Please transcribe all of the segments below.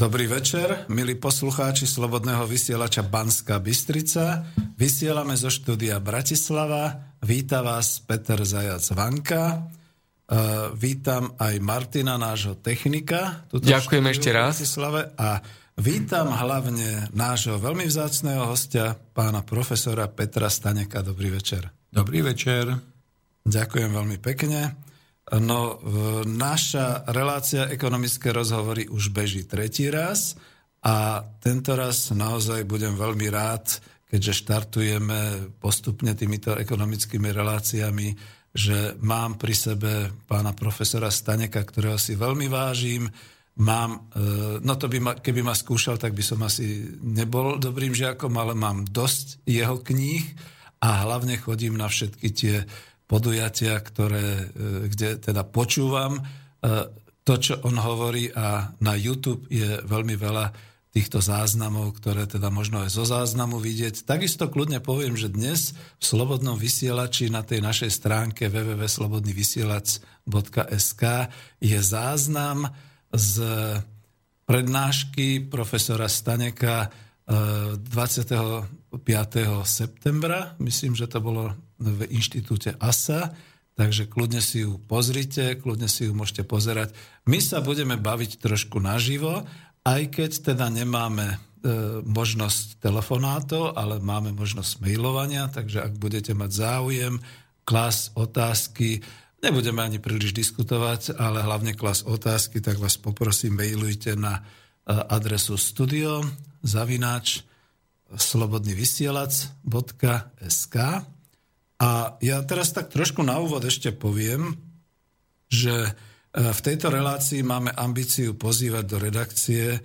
Dobrý večer, milí poslucháči Slobodného vysielača Banská Bystrica. Vysielame zo štúdia Bratislava. Víta vás Peter Zajac Vanka. Uh, vítam aj Martina, nášho technika. Ďakujem ešte raz. Bratislave. A vítam hlavne nášho veľmi vzácného hostia, pána profesora Petra Staneka. Dobrý večer. Dobrý večer. Ďakujem veľmi pekne. No, naša relácia ekonomické rozhovory už beží tretí raz a tento raz naozaj budem veľmi rád, keďže štartujeme postupne týmito ekonomickými reláciami, že mám pri sebe pána profesora Staneka, ktorého si veľmi vážim. Mám, e, no to by ma, keby ma skúšal, tak by som asi nebol dobrým žiakom, ale mám dosť jeho kníh a hlavne chodím na všetky tie podujatia, ktoré, e, kde teda počúvam e, to, čo on hovorí a na YouTube je veľmi veľa týchto záznamov, ktoré teda možno aj zo záznamu vidieť. Takisto kľudne poviem, že dnes v Slobodnom vysielači na tej našej stránke www.slobodnyvysielac.sk je záznam z prednášky profesora Staneka 25. septembra, myslím, že to bolo v inštitúte ASA, takže kľudne si ju pozrite, kľudne si ju môžete pozerať. My sa budeme baviť trošku naživo, aj keď teda nemáme e, možnosť telefonátov, ale máme možnosť mailovania, takže ak budete mať záujem, klas otázky, nebudeme ani príliš diskutovať, ale hlavne klas otázky, tak vás poprosím, mailujte na e, adresu studio zavináč slobodnyvysielac.sk a ja teraz tak trošku na úvod ešte poviem, že e, v tejto relácii máme ambíciu pozývať do redakcie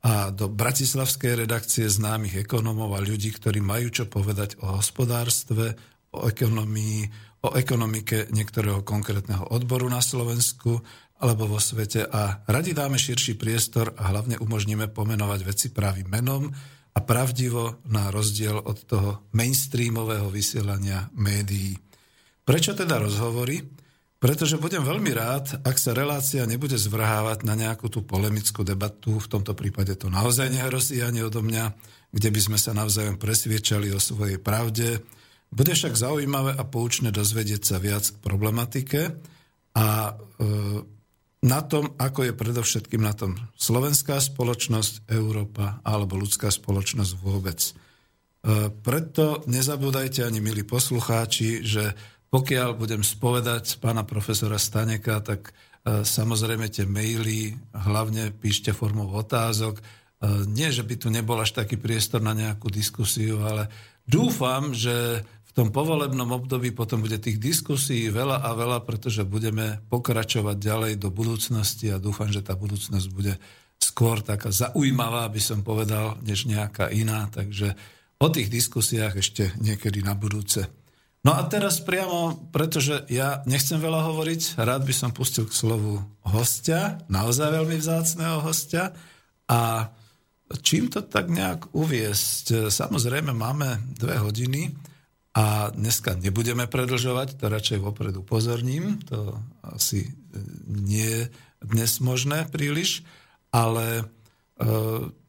a do bratislavskej redakcie známych ekonomov a ľudí, ktorí majú čo povedať o hospodárstve, o ekonomii, o ekonomike niektorého konkrétneho odboru na Slovensku alebo vo svete. A radi dáme širší priestor a hlavne umožníme pomenovať veci pravým menom a pravdivo na rozdiel od toho mainstreamového vysielania médií. Prečo teda rozhovory? Pretože budem veľmi rád, ak sa relácia nebude zvrhávať na nejakú tú polemickú debatu, v tomto prípade to naozaj nehrozí ani odo mňa, kde by sme sa navzájom presviečali o svojej pravde. Bude však zaujímavé a poučné dozvedieť sa viac k problematike a e, na tom, ako je predovšetkým na tom slovenská spoločnosť, Európa alebo ľudská spoločnosť vôbec. E, preto nezabúdajte ani, milí poslucháči, že pokiaľ budem spovedať pána profesora Staneka, tak e, samozrejme tie maily hlavne píšte formou otázok. E, nie, že by tu nebol až taký priestor na nejakú diskusiu, ale dúfam, že tom povolebnom období potom bude tých diskusí veľa a veľa, pretože budeme pokračovať ďalej do budúcnosti a dúfam, že tá budúcnosť bude skôr taká zaujímavá, by som povedal, než nejaká iná. Takže o tých diskusiách ešte niekedy na budúce. No a teraz priamo, pretože ja nechcem veľa hovoriť, rád by som pustil k slovu hostia, naozaj veľmi vzácného hostia. A čím to tak nejak uviesť? Samozrejme máme dve hodiny, a dneska nebudeme predlžovať, to radšej vopred upozorním, to asi nie je dnes možné príliš, ale e,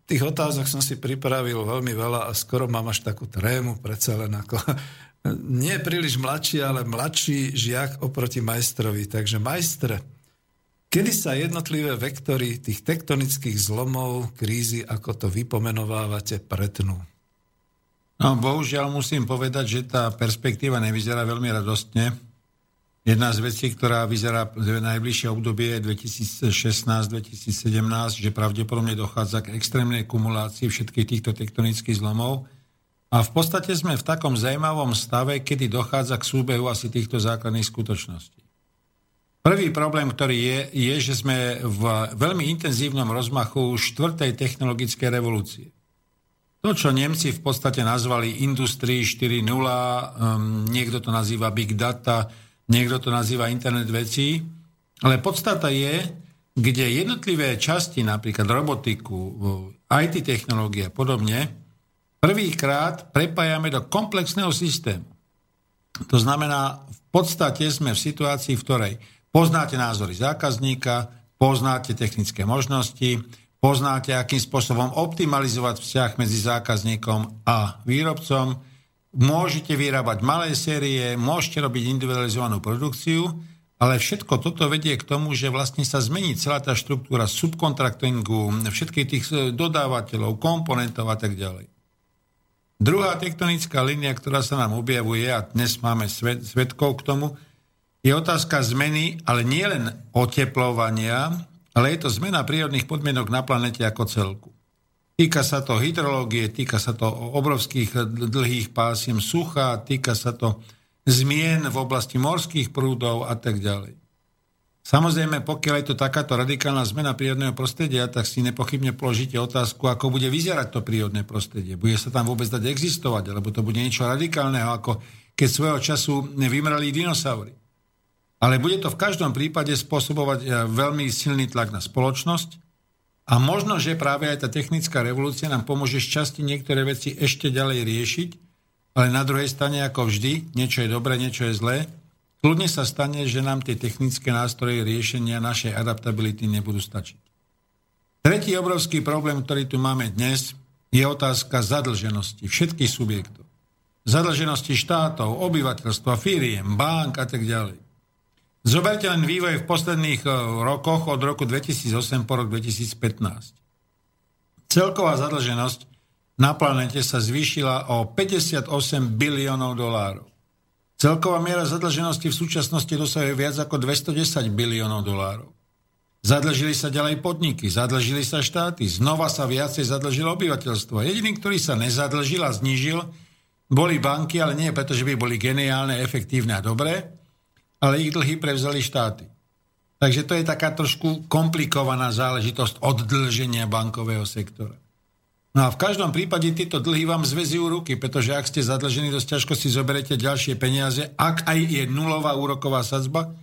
tých otázok som si pripravil veľmi veľa a skoro mám až takú trému, predsa len ako nie príliš mladší, ale mladší žiak oproti majstrovi. Takže majstre, kedy sa jednotlivé vektory tých tektonických zlomov, krízy, ako to vypomenovávate, pretnú? No, bohužiaľ musím povedať, že tá perspektíva nevyzerá veľmi radostne. Jedna z vecí, ktorá vyzerá v najbližšie obdobie 2016-2017, že pravdepodobne dochádza k extrémnej kumulácii všetkých týchto tektonických zlomov. A v podstate sme v takom zaujímavom stave, kedy dochádza k súbehu asi týchto základných skutočností. Prvý problém, ktorý je, je, že sme v veľmi intenzívnom rozmachu štvrtej technologickej revolúcie. To, čo Nemci v podstate nazvali Industrii 4.0, um, niekto to nazýva Big Data, niekto to nazýva Internet vecí, ale podstata je, kde jednotlivé časti, napríklad robotiku, IT technológie a podobne, prvýkrát prepájame do komplexného systému. To znamená, v podstate sme v situácii, v ktorej poznáte názory zákazníka, poznáte technické možnosti, poznáte, akým spôsobom optimalizovať vzťah medzi zákazníkom a výrobcom, môžete vyrábať malé série, môžete robiť individualizovanú produkciu, ale všetko toto vedie k tomu, že vlastne sa zmení celá tá štruktúra subkontraktingu, všetkých tých e, dodávateľov, komponentov a tak ďalej. Druhá tektonická línia, ktorá sa nám objavuje, a dnes máme svet, svetkov k tomu, je otázka zmeny, ale nie len oteplovania, ale je to zmena prírodných podmienok na planete ako celku. Týka sa to hydrológie, týka sa to obrovských dlhých pásiem sucha, týka sa to zmien v oblasti morských prúdov a tak ďalej. Samozrejme, pokiaľ je to takáto radikálna zmena prírodného prostredia, tak si nepochybne položíte otázku, ako bude vyzerať to prírodné prostredie. Bude sa tam vôbec dať existovať, alebo to bude niečo radikálneho, ako keď svojho času vymrali dinosaury. Ale bude to v každom prípade spôsobovať eh, veľmi silný tlak na spoločnosť a možno, že práve aj tá technická revolúcia nám pomôže z časti niektoré veci ešte ďalej riešiť, ale na druhej strane, ako vždy, niečo je dobré, niečo je zlé. Kľudne sa stane, že nám tie technické nástroje riešenia našej adaptability nebudú stačiť. Tretí obrovský problém, ktorý tu máme dnes, je otázka zadlženosti všetkých subjektov. Zadlženosti štátov, obyvateľstva, firiem, bank a tak ďalej. Zoberte len vývoj v posledných eh, rokoch od roku 2008 po rok 2015. Celková zadlženosť na planete sa zvýšila o 58 biliónov dolárov. Celková miera zadlženosti v súčasnosti dosahuje viac ako 210 biliónov dolárov. Zadlžili sa ďalej podniky, zadlžili sa štáty, znova sa viacej zadlžilo obyvateľstvo. Jediný, ktorý sa nezadlžil a znížil, boli banky, ale nie preto, že by boli geniálne, efektívne a dobré, ale ich dlhy prevzali štáty. Takže to je taká trošku komplikovaná záležitosť oddlženia bankového sektora. No a v každom prípade tieto dlhy vám zvezujú ruky, pretože ak ste zadlžení, dosť ťažko si zoberete ďalšie peniaze. Ak aj je nulová úroková sadzba,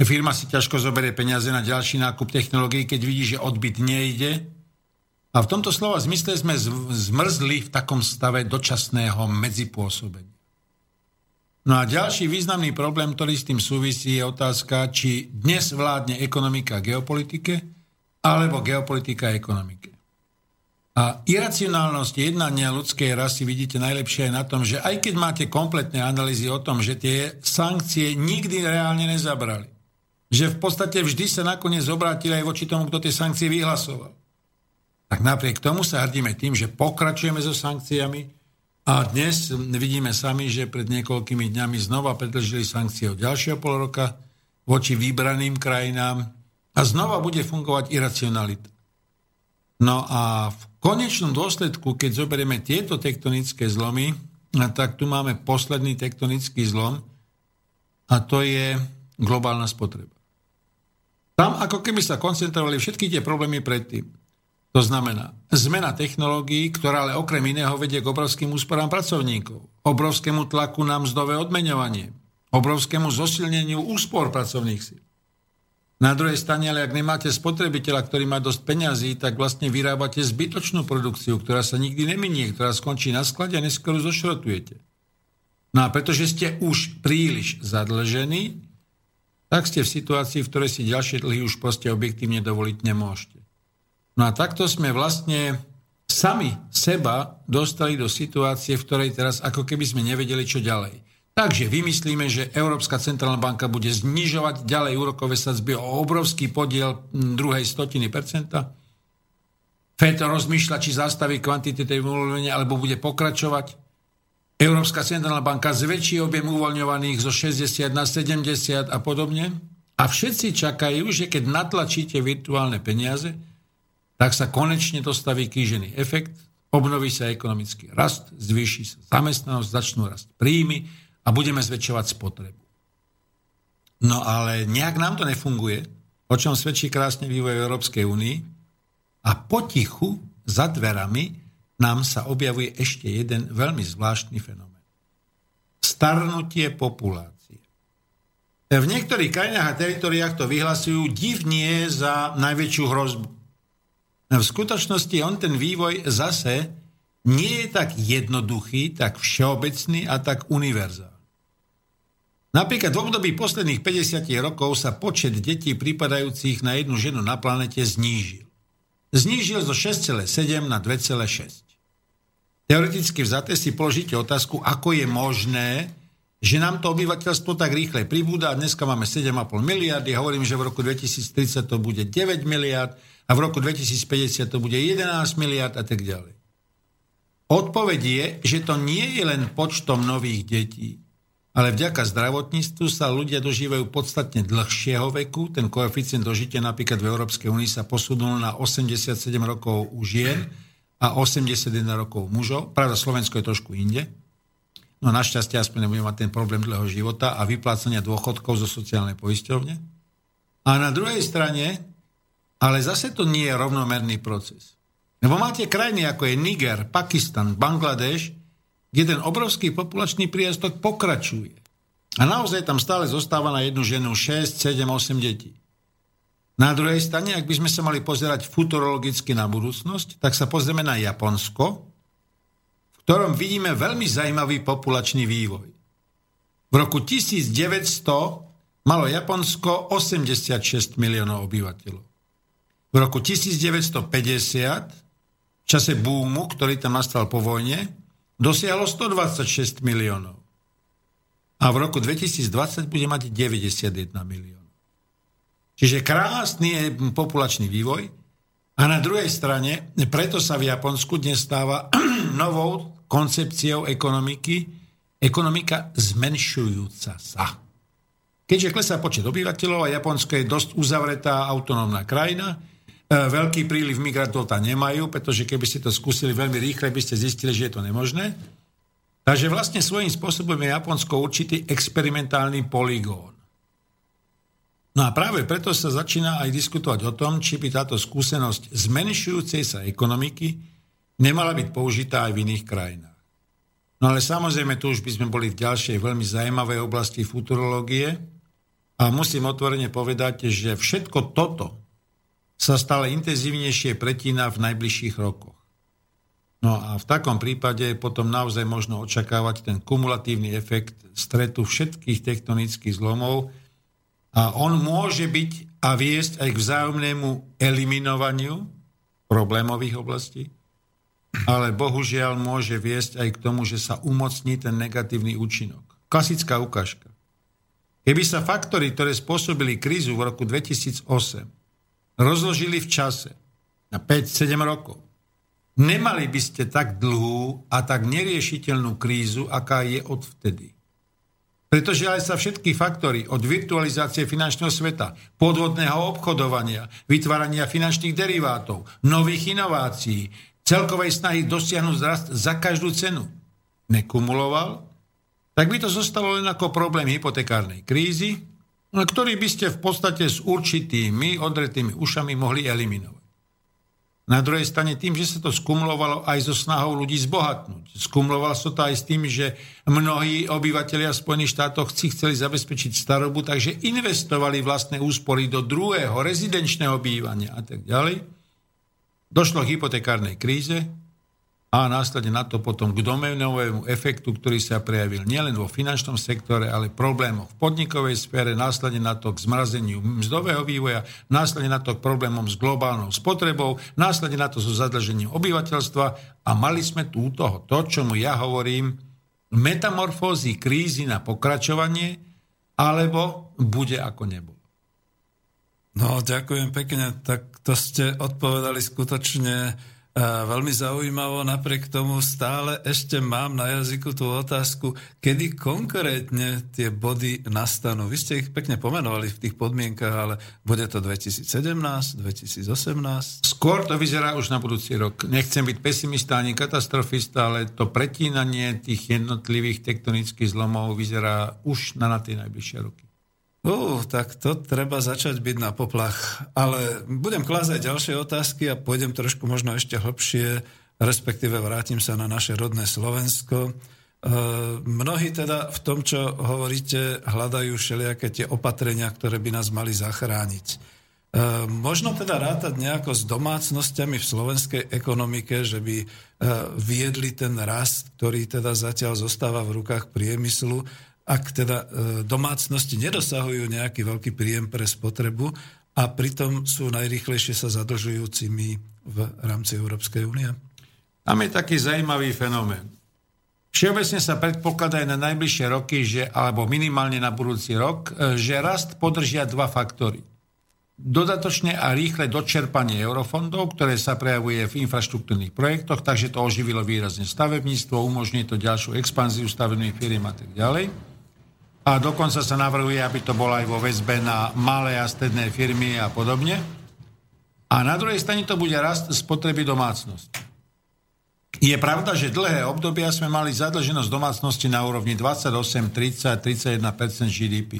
firma si ťažko zoberie peniaze na ďalší nákup technológií, keď vidí, že odbyt nejde. A v tomto slova zmysle sme zmrzli v takom stave dočasného medzipôsobenia. No a ďalší významný problém, ktorý s tým súvisí, je otázka, či dnes vládne ekonomika geopolitike alebo geopolitika ekonomike. A iracionálnosť jednania ľudskej rasy vidíte najlepšie aj na tom, že aj keď máte kompletné analýzy o tom, že tie sankcie nikdy reálne nezabrali, že v podstate vždy sa nakoniec obrátili aj voči tomu, kto tie sankcie vyhlasoval. Tak napriek tomu sa hrdíme tým, že pokračujeme so sankciami a dnes vidíme sami, že pred niekoľkými dňami znova predlžili sankcie od ďalšieho pol roka voči vybraným krajinám a znova bude fungovať iracionalita. No a v konečnom dôsledku, keď zoberieme tieto tektonické zlomy, tak tu máme posledný tektonický zlom a to je globálna spotreba. Tam ako keby sa koncentrovali všetky tie problémy predtým. To znamená zmena technológií, ktorá ale okrem iného vedie k obrovským úsporám pracovníkov, obrovskému tlaku na mzdové odmeňovanie, obrovskému zosilneniu úspor pracovných síl. Na druhej strane, ale ak nemáte spotrebiteľa, ktorý má dosť peňazí, tak vlastne vyrábate zbytočnú produkciu, ktorá sa nikdy neminie, ktorá skončí na sklade a neskôr zošrotujete. No a pretože ste už príliš zadlžení, tak ste v situácii, v ktorej si ďalšie dlhy už proste objektívne dovoliť nemôžete. No a takto sme vlastne sami seba dostali do situácie, v ktorej teraz ako keby sme nevedeli, čo ďalej. Takže vymyslíme, že Európska centrálna banka bude znižovať ďalej úrokové sadzby o obrovský podiel druhej stotiny percenta. FED rozmýšľa, či zastaví kvantitatívne uvoľňovanie, alebo bude pokračovať. Európska centrálna banka zväčší objem uvoľňovaných zo 60 na 70 a podobne. A všetci čakajú, že keď natlačíte virtuálne peniaze, tak sa konečne dostaví kýžený efekt, obnoví sa ekonomický rast, zvýši sa zamestnanosť, začnú rast príjmy, a budeme zväčšovať spotrebu. No ale nejak nám to nefunguje, o čom svedčí krásne vývoj Európskej únii a potichu za dverami nám sa objavuje ešte jeden veľmi zvláštny fenomén. Starnutie populácie. V niektorých krajinách a teritoriách to vyhlasujú divnie za najväčšiu hrozbu. V skutočnosti on ten vývoj zase nie je tak jednoduchý, tak všeobecný a tak univerzálny. Napríklad v období posledných 50 rokov sa počet detí pripadajúcich na jednu ženu na planete znížil. znížil zo 6,7 na 2,6. Teoreticky vzaté si položíte otázku, ako je možné, že nám to obyvateľstvo tak rýchle pribúda dneska máme 7,5 miliardy, hovorím, že v roku 2030 to bude 9 miliard a v roku 2050 to bude 11 miliard a tak ďalej. Odpoveď je, že to nie je len počtom nových detí, ale vďaka zdravotníctvu sa ľudia dožívajú podstatne dlhšieho veku. Ten koeficient dožitia napríklad v Európskej únii sa posunul na 87 rokov u žien a 81 rokov mužov. Pravda, Slovensko je trošku inde. No našťastie aspoň nebudeme mať ten problém dlhého života a vyplácania dôchodkov zo sociálnej poisťovne. A na druhej strane, ale zase to nie je rovnomerný proces. Lebo máte krajiny ako je Niger, Pakistan, Bangladeš, kde ten obrovský populačný priestok pokračuje. A naozaj tam stále zostáva na jednu ženu 6, 7, 8 detí. Na druhej strane, ak by sme sa mali pozerať futurologicky na budúcnosť, tak sa pozrieme na Japonsko, ktorom vidíme veľmi zajímavý populačný vývoj. V roku 1900 malo Japonsko 86 miliónov obyvateľov. V roku 1950, v čase búmu, ktorý tam nastal po vojne, dosiahlo 126 miliónov. A v roku 2020 bude mať 91 miliónov. Čiže krásny je populačný vývoj, a na druhej strane, preto sa v Japonsku dnes stáva novou koncepciou ekonomiky, ekonomika zmenšujúca sa. Keďže klesá počet obyvateľov a Japonsko je dosť uzavretá autonómna krajina, veľký príliv migrantov tam nemajú, pretože keby ste to skúsili veľmi rýchle, by ste zistili, že je to nemožné. Takže vlastne svojím spôsobom je Japonsko určitý experimentálny poligón. No a práve preto sa začína aj diskutovať o tom, či by táto skúsenosť zmenšujúcej sa ekonomiky nemala byť použitá aj v iných krajinách. No ale samozrejme, tu už by sme boli v ďalšej veľmi zaujímavej oblasti futurológie a musím otvorene povedať, že všetko toto sa stále intenzívnejšie pretína v najbližších rokoch. No a v takom prípade potom naozaj možno očakávať ten kumulatívny efekt stretu všetkých tektonických zlomov, a on môže byť a viesť aj k vzájomnému eliminovaniu problémových oblastí, ale bohužiaľ môže viesť aj k tomu, že sa umocní ten negatívny účinok. Klasická ukážka. Keby sa faktory, ktoré spôsobili krízu v roku 2008, rozložili v čase na 5-7 rokov, nemali by ste tak dlhú a tak neriešiteľnú krízu, aká je odvtedy. Pretože aj sa všetky faktory od virtualizácie finančného sveta, podvodného obchodovania, vytvárania finančných derivátov, nových inovácií, celkovej snahy dosiahnuť rast za každú cenu nekumuloval, tak by to zostalo len ako problém hypotekárnej krízy, ktorý by ste v podstate s určitými odretými ušami mohli eliminovať. Na druhej strane tým, že sa to skumulovalo aj so snahou ľudí zbohatnúť. Skumulovalo sa to aj s tým, že mnohí obyvateľia Spojených štátoch si chceli zabezpečiť starobu, takže investovali vlastné úspory do druhého rezidenčného bývania a tak ďalej. Došlo k hypotekárnej kríze, a následne na to potom k domenovému efektu, ktorý sa prejavil nielen vo finančnom sektore, ale problémom v podnikovej sfére, následne na to k zmrazeniu mzdového vývoja, následne na to k problémom s globálnou spotrebou, následne na to so zadlžením obyvateľstva a mali sme tu toho, to, čomu ja hovorím, metamorfózy krízy na pokračovanie, alebo bude ako nebo. No, ďakujem pekne. Tak to ste odpovedali skutočne veľmi zaujímavo, napriek tomu stále ešte mám na jazyku tú otázku, kedy konkrétne tie body nastanú. Vy ste ich pekne pomenovali v tých podmienkach, ale bude to 2017, 2018? Skôr to vyzerá už na budúci rok. Nechcem byť pesimista ani katastrofista, ale to pretínanie tých jednotlivých tektonických zlomov vyzerá už na, na tie najbližšie roky. Uh, tak to treba začať byť na poplach. Ale budem klázať ďalšie otázky a pôjdem trošku možno ešte hlbšie, respektíve vrátim sa na naše rodné Slovensko. E, mnohí teda v tom, čo hovoríte, hľadajú všelijaké tie opatrenia, ktoré by nás mali zachrániť. E, možno teda rátať nejako s domácnosťami v slovenskej ekonomike, že by e, viedli ten rast, ktorý teda zatiaľ zostáva v rukách priemyslu, ak teda e, domácnosti nedosahujú nejaký veľký príjem pre spotrebu a pritom sú najrychlejšie sa zadlžujúcimi v rámci Európskej únie? Tam je taký zajímavý fenomén. Všeobecne sa predpokladá aj na najbližšie roky, že, alebo minimálne na budúci rok, e, že rast podržia dva faktory. Dodatočné a rýchle dočerpanie eurofondov, ktoré sa prejavuje v infraštruktúrnych projektoch, takže to oživilo výrazne stavebníctvo, umožní to ďalšiu expanziu stavebných firiem a tak ďalej. A dokonca sa navrhuje, aby to bolo aj vo väzbe na malé a stredné firmy a podobne. A na druhej strane to bude rast spotreby domácnosti. Je pravda, že dlhé obdobia sme mali zadlženosť domácnosti na úrovni 28, 30, 31% GDP.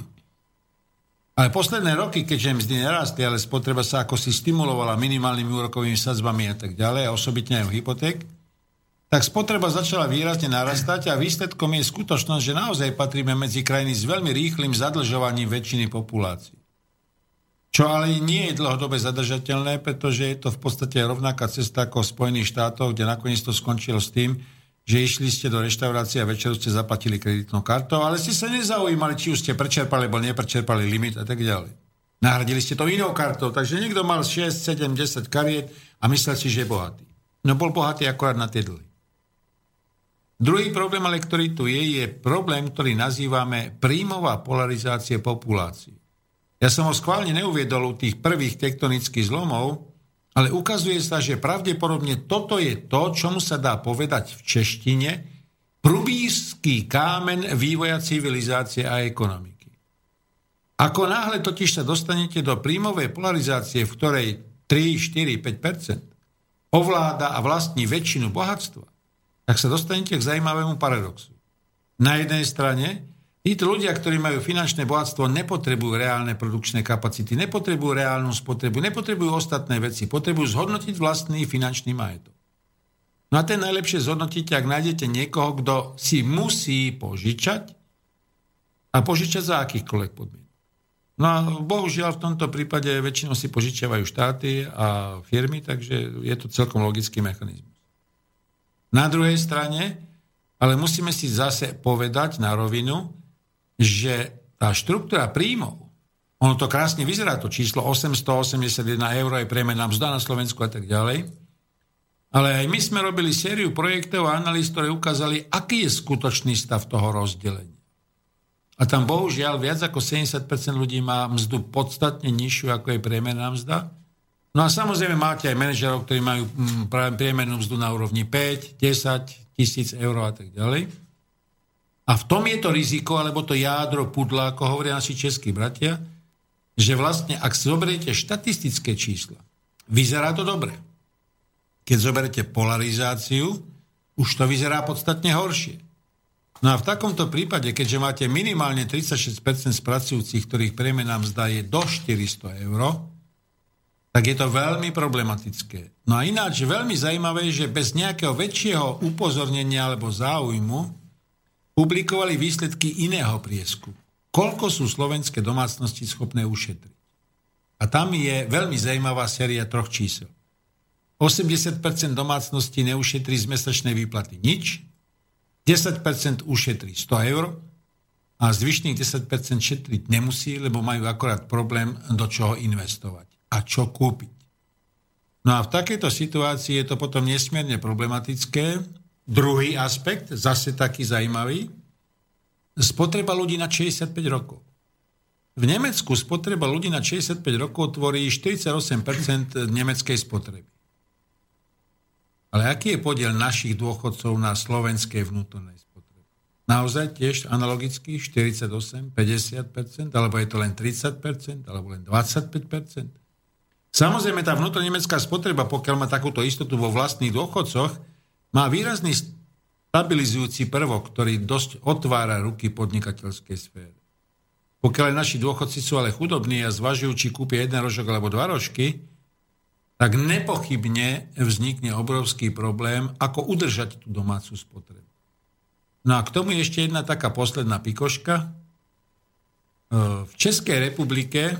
Ale posledné roky, keďže mzdy nerastli, ale spotreba sa ako si stimulovala minimálnymi úrokovými sadzbami a tak ďalej, a osobitne aj hypoték, tak spotreba začala výrazne narastať a výsledkom je skutočnosť, že naozaj patríme medzi krajiny s veľmi rýchlým zadlžovaním väčšiny populácie. Čo ale nie je dlhodobé zadržateľné, pretože je to v podstate rovnaká cesta ako v Spojených štátoch, kde nakoniec to skončilo s tým, že išli ste do reštaurácie a večeru ste zaplatili kreditnou kartou, ale ste sa nezaujímali, či už ste prečerpali alebo neprečerpali limit a tak ďalej. Nahradili ste to inou kartou, takže niekto mal 6, 7, 10 kariet a myslel si, že je bohatý. No bol bohatý akorát na tie dlhy. Druhý problém, ale ktorý tu je, je problém, ktorý nazývame príjmová polarizácie populácie. Ja som ho schválne neuviedol u tých prvých tektonických zlomov, ale ukazuje sa, že pravdepodobne toto je to, čomu sa dá povedať v češtine prubíský kámen vývoja civilizácie a ekonomiky. Ako náhle totiž sa dostanete do príjmovej polarizácie, v ktorej 3, 4, 5% ovláda a vlastní väčšinu bohatstva, tak sa dostanete k zaujímavému paradoxu. Na jednej strane Títo ľudia, ktorí majú finančné bohatstvo, nepotrebujú reálne produkčné kapacity, nepotrebujú reálnu spotrebu, nepotrebujú ostatné veci, potrebujú zhodnotiť vlastný finančný majetok. No a ten najlepšie zhodnotíte, ak nájdete niekoho, kto si musí požičať a požičať za akýchkoľvek podmienok. No a bohužiaľ v tomto prípade väčšinou si požičiavajú štáty a firmy, takže je to celkom logický mechanizmus. Na druhej strane, ale musíme si zase povedať na rovinu, že tá štruktúra príjmov, ono to krásne vyzerá, to číslo 881 eur je priemerná mzda na Slovensku a tak ďalej, ale aj my sme robili sériu projektov a analýz, ktoré ukázali, aký je skutočný stav toho rozdelenia. A tam bohužiaľ viac ako 70% ľudí má mzdu podstatne nižšiu, ako je priemerná mzda. No a samozrejme máte aj manažerov, ktorí majú mm, priemernú mzdu na úrovni 5, 10 tisíc eur a tak ďalej. A v tom je to riziko, alebo to jádro pudla, ako hovoria naši českí bratia, že vlastne, ak zoberiete štatistické čísla, vyzerá to dobre. Keď zoberete polarizáciu, už to vyzerá podstatne horšie. No a v takomto prípade, keďže máte minimálne 36% z pracujúcich, ktorých priemená mzda je do 400 eur, tak je to veľmi problematické. No a ináč veľmi zaujímavé, že bez nejakého väčšieho upozornenia alebo záujmu publikovali výsledky iného priesku. Koľko sú slovenské domácnosti schopné ušetriť? A tam je veľmi zaujímavá séria troch čísel. 80% domácností neušetrí z mesačnej výplaty nič, 10% ušetrí 100 eur a zvyšných 10% šetriť nemusí, lebo majú akorát problém, do čoho investovať a čo kúpiť. No a v takejto situácii je to potom nesmierne problematické, Druhý aspekt, zase taký zajímavý, spotreba ľudí na 65 rokov. V Nemecku spotreba ľudí na 65 rokov tvorí 48% nemeckej spotreby. Ale aký je podiel našich dôchodcov na slovenskej vnútornej spotrebe? Naozaj tiež analogicky 48, 50%, alebo je to len 30%, alebo len 25%? Samozrejme, tá vnútornemecká spotreba, pokiaľ má takúto istotu vo vlastných dôchodcoch, má výrazný stabilizujúci prvok, ktorý dosť otvára ruky podnikateľskej sfére. Pokiaľ naši dôchodci sú ale chudobní a zvažujú, či kúpia jeden rožok alebo dva rožky, tak nepochybne vznikne obrovský problém, ako udržať tú domácu spotrebu. No a k tomu ešte jedna taká posledná pikoška. E, v Českej republike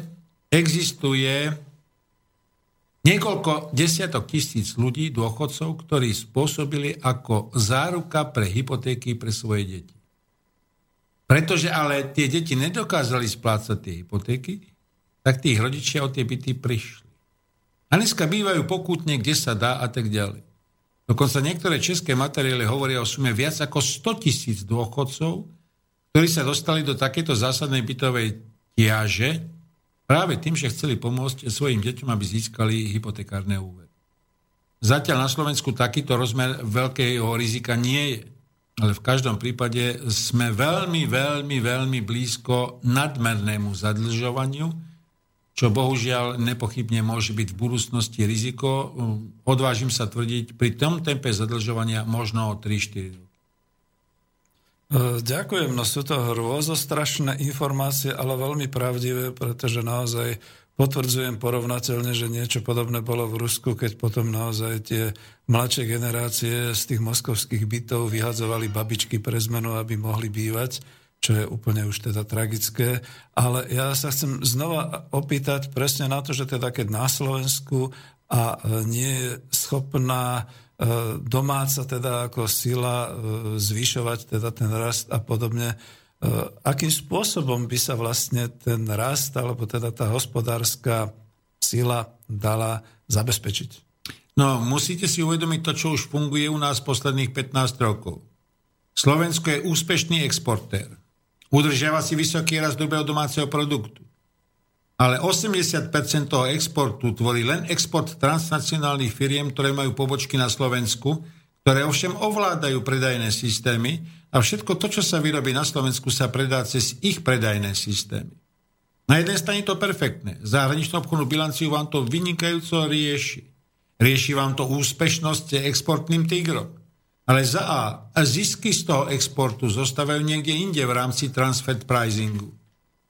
existuje Niekoľko desiatok tisíc ľudí, dôchodcov, ktorí spôsobili ako záruka pre hypotéky pre svoje deti. Pretože ale tie deti nedokázali splácať tie hypotéky, tak tí rodičia o tie byty prišli. A dneska bývajú pokutne, kde sa dá a tak ďalej. Dokonca niektoré české materiály hovoria o sume viac ako 100 tisíc dôchodcov, ktorí sa dostali do takéto zásadnej bytovej tiaže práve tým, že chceli pomôcť svojim deťom, aby získali hypotekárne úvery. Zatiaľ na Slovensku takýto rozmer veľkého rizika nie je. Ale v každom prípade sme veľmi, veľmi, veľmi blízko nadmernému zadlžovaniu, čo bohužiaľ nepochybne môže byť v budúcnosti riziko. Odvážim sa tvrdiť, pri tom tempe zadlžovania možno o 3-4 roky. E, ďakujem, no sú to hrôzostrašné informácie, ale veľmi pravdivé, pretože naozaj potvrdzujem porovnateľne, že niečo podobné bolo v Rusku, keď potom naozaj tie mladšie generácie z tých moskovských bytov vyhadzovali babičky pre zmenu, aby mohli bývať, čo je úplne už teda tragické. Ale ja sa chcem znova opýtať presne na to, že teda keď na Slovensku a nie je schopná domáca teda ako sila e, zvyšovať teda ten rast a podobne. E, akým spôsobom by sa vlastne ten rast alebo teda tá hospodárska sila dala zabezpečiť? No, musíte si uvedomiť to, čo už funguje u nás posledných 15 rokov. Slovensko je úspešný exportér. Udržiava si vysoký rast hrubého domáceho produktu ale 80% toho exportu tvorí len export transnacionálnych firiem, ktoré majú pobočky na Slovensku, ktoré ovšem ovládajú predajné systémy a všetko to, čo sa vyrobí na Slovensku, sa predá cez ich predajné systémy. Na jednej strane to perfektné. Zahraničnú obchodnú bilanciu vám to vynikajúco rieši. Rieši vám to úspešnosť exportným tigrom. Ale za A, zisky z toho exportu zostávajú niekde inde v rámci transfer pricingu.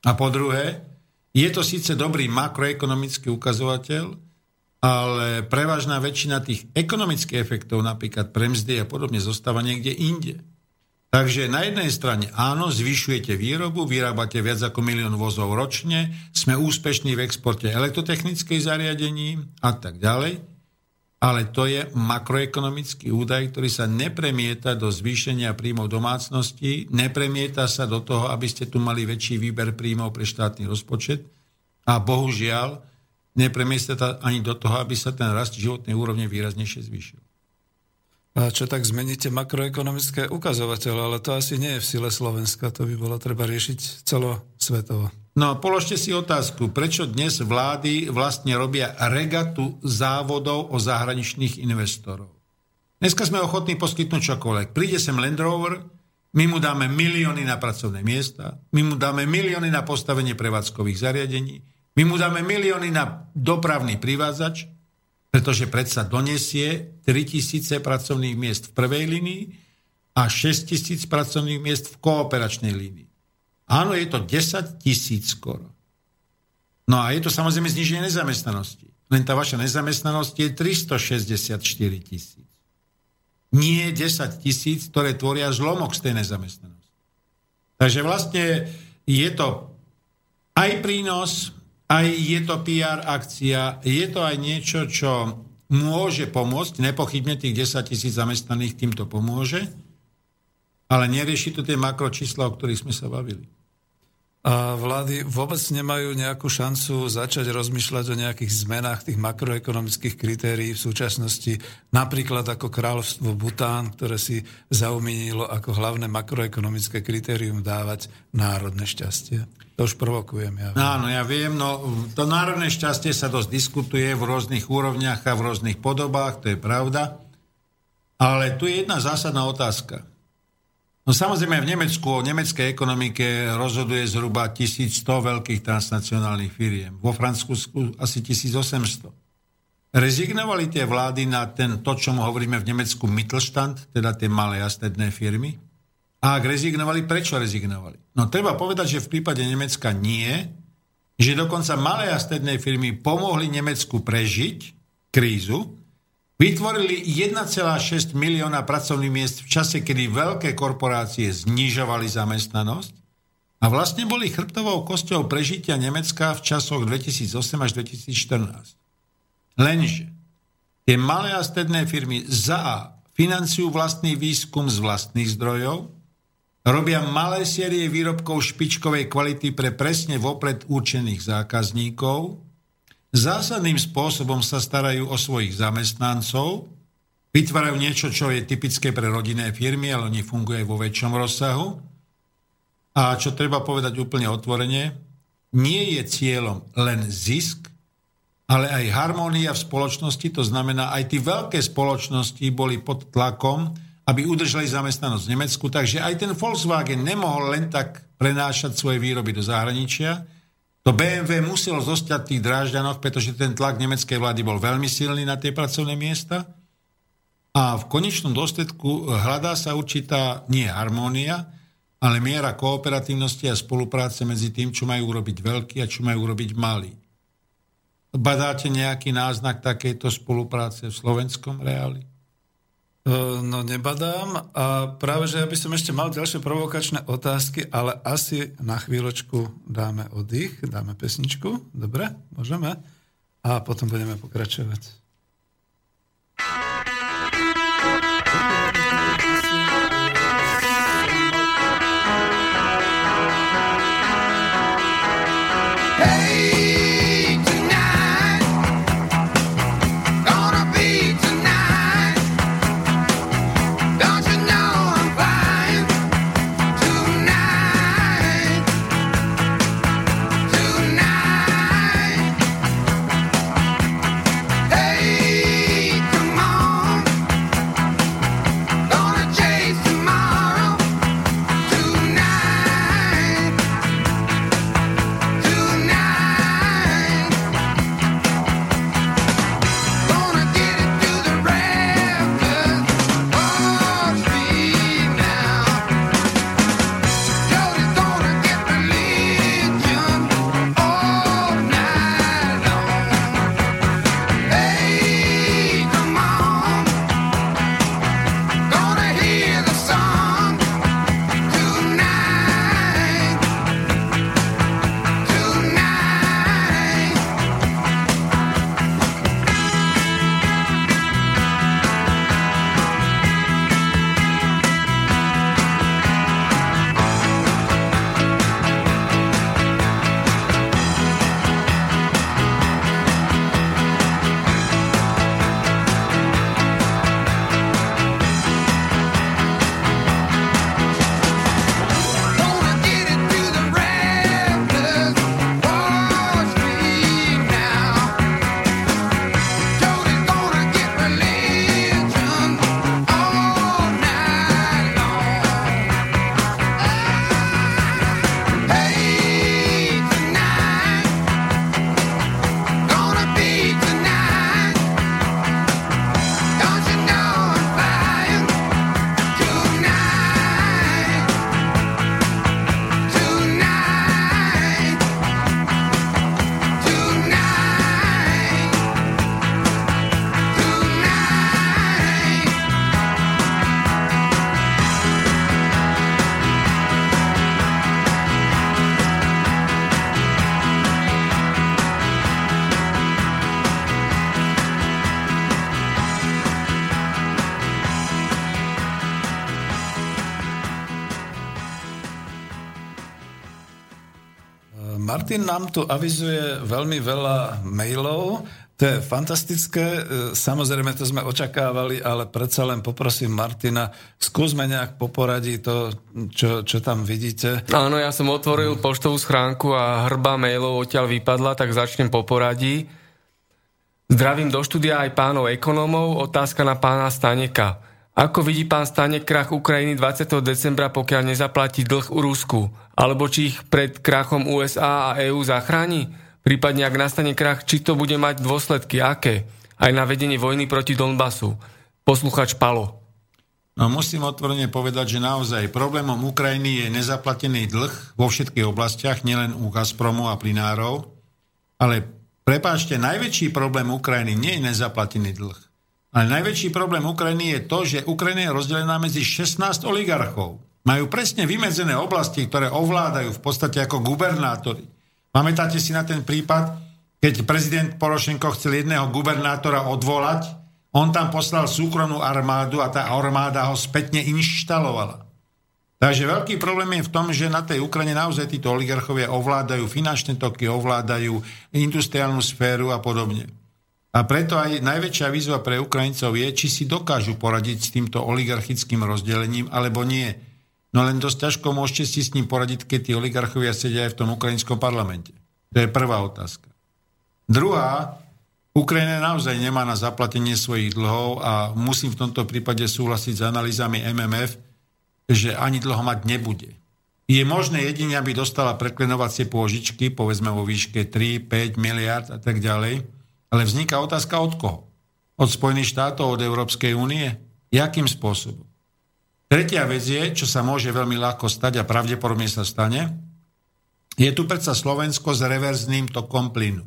A po druhé, je to síce dobrý makroekonomický ukazovateľ, ale prevažná väčšina tých ekonomických efektov, napríklad pre mzdy a podobne, zostáva niekde inde. Takže na jednej strane áno, zvyšujete výrobu, vyrábate viac ako milión vozov ročne, sme úspešní v exporte elektrotechnických zariadení a tak ďalej ale to je makroekonomický údaj, ktorý sa nepremieta do zvýšenia príjmov domácnosti, nepremieta sa do toho, aby ste tu mali väčší výber príjmov pre štátny rozpočet a bohužiaľ nepremieta sa ani do toho, aby sa ten rast životnej úrovne výraznejšie zvýšil. A čo tak zmeníte makroekonomické ukazovateľe, ale to asi nie je v sile Slovenska, to by bolo treba riešiť celosvetovo. No položte si otázku, prečo dnes vlády vlastne robia regatu závodov o zahraničných investorov. Dneska sme ochotní poskytnúť čokoľvek. Príde sem Land Rover, my mu dáme milióny na pracovné miesta, my mu dáme milióny na postavenie prevádzkových zariadení, my mu dáme milióny na dopravný privádzač pretože predsa donesie 3000 pracovných miest v prvej línii a 6000 pracovných miest v kooperačnej línii. Áno, je to 10 tisíc skoro. No a je to samozrejme zniženie nezamestnanosti. Len tá vaša nezamestnanosť je 364 tisíc. Nie 10 tisíc, ktoré tvoria zlomok z tej nezamestnanosti. Takže vlastne je to aj prínos, aj je to PR akcia, je to aj niečo, čo môže pomôcť, nepochybne tých 10 tisíc zamestnaných týmto pomôže, ale nerieši to tie makročísla, o ktorých sme sa bavili. A vlády vôbec nemajú nejakú šancu začať rozmýšľať o nejakých zmenách tých makroekonomických kritérií v súčasnosti, napríklad ako kráľovstvo Bután, ktoré si zaumienilo ako hlavné makroekonomické kritérium dávať národné šťastie. To už provokujem. Ja viem. Áno, ja viem. No, to národné šťastie sa dosť diskutuje v rôznych úrovniach a v rôznych podobách, to je pravda. Ale tu je jedna zásadná otázka. No samozrejme v Nemecku o nemeckej ekonomike rozhoduje zhruba 1100 veľkých transnacionálnych firiem. Vo Francúzsku asi 1800. Rezignovali tie vlády na ten, to, čo hovoríme v Nemecku Mittelstand, teda tie malé a stredné firmy? A ak rezignovali, prečo rezignovali? No treba povedať, že v prípade Nemecka nie, že dokonca malé a stredné firmy pomohli Nemecku prežiť krízu, Vytvorili 1,6 milióna pracovných miest v čase, kedy veľké korporácie znižovali zamestnanosť a vlastne boli chrbtovou kosťou prežitia Nemecka v časoch 2008 až 2014. Lenže tie malé a stredné firmy za A financujú vlastný výskum z vlastných zdrojov, robia malé série výrobkov špičkovej kvality pre presne vopred určených zákazníkov, zásadným spôsobom sa starajú o svojich zamestnancov, vytvárajú niečo, čo je typické pre rodinné firmy, ale oni fungujú vo väčšom rozsahu. A čo treba povedať úplne otvorene, nie je cieľom len zisk, ale aj harmónia v spoločnosti, to znamená, aj tie veľké spoločnosti boli pod tlakom, aby udržali zamestnanosť v Nemecku, takže aj ten Volkswagen nemohol len tak prenášať svoje výroby do zahraničia, to BMW muselo zostať v tých drážďanoch, pretože ten tlak nemeckej vlády bol veľmi silný na tie pracovné miesta. A v konečnom dôsledku hľadá sa určitá nie harmónia, ale miera kooperatívnosti a spolupráce medzi tým, čo majú urobiť veľkí a čo majú urobiť malí. Badáte nejaký náznak takejto spolupráce v slovenskom reáli? No nebadám a práve, že ja by som ešte mal ďalšie provokačné otázky, ale asi na chvíľočku dáme oddych, dáme pesničku, dobre, môžeme? A potom budeme pokračovať. Martin nám tu avizuje veľmi veľa mailov. To je fantastické. E, samozrejme, to sme očakávali, ale predsa len poprosím Martina, skúsme nejak poporadí to, čo, čo tam vidíte. Áno, ja som otvoril poštovú schránku a hrba mailov odtiaľ vypadla, tak začnem po poradí. Zdravím do štúdia aj pánov ekonómov. Otázka na pána Staneka. Ako vidí pán Stanek krach Ukrajiny 20. decembra, pokiaľ nezaplatí dlh u Rusku? Alebo či ich pred krachom USA a EÚ zachráni? Prípadne, ak nastane krach, či to bude mať dôsledky, aké? Aj na vedenie vojny proti Donbasu. Posluchač Palo. No, musím otvorene povedať, že naozaj problémom Ukrajiny je nezaplatený dlh vo všetkých oblastiach, nielen u Gazpromu a plinárov, ale prepáčte, najväčší problém Ukrajiny nie je nezaplatený dlh. Ale najväčší problém Ukrajiny je to, že Ukrajina je rozdelená medzi 16 oligarchov. Majú presne vymedzené oblasti, ktoré ovládajú v podstate ako gubernátori. Pamätáte si na ten prípad, keď prezident Porošenko chcel jedného gubernátora odvolať, on tam poslal súkromnú armádu a tá armáda ho spätne inštalovala. Takže veľký problém je v tom, že na tej Ukrajine naozaj títo oligarchovia ovládajú finančné toky, ovládajú industriálnu sféru a podobne. A preto aj najväčšia výzva pre Ukrajincov je, či si dokážu poradiť s týmto oligarchickým rozdelením, alebo nie. No len dosť ťažko môžete si s ním poradiť, keď tí oligarchovia sedia aj v tom ukrajinskom parlamente. To je prvá otázka. Druhá, Ukrajina naozaj nemá na zaplatenie svojich dlhov a musím v tomto prípade súhlasiť s analýzami MMF, že ani dlho mať nebude. Je možné jedine, aby dostala preklenovacie pôžičky, povedzme vo výške 3, 5 miliard a tak ďalej, ale vzniká otázka od koho? Od Spojených štátov, od Európskej únie? Jakým spôsobom? Tretia vec je, čo sa môže veľmi ľahko stať a pravdepodobne sa stane, je tu predsa Slovensko s reverzným tokom plynu.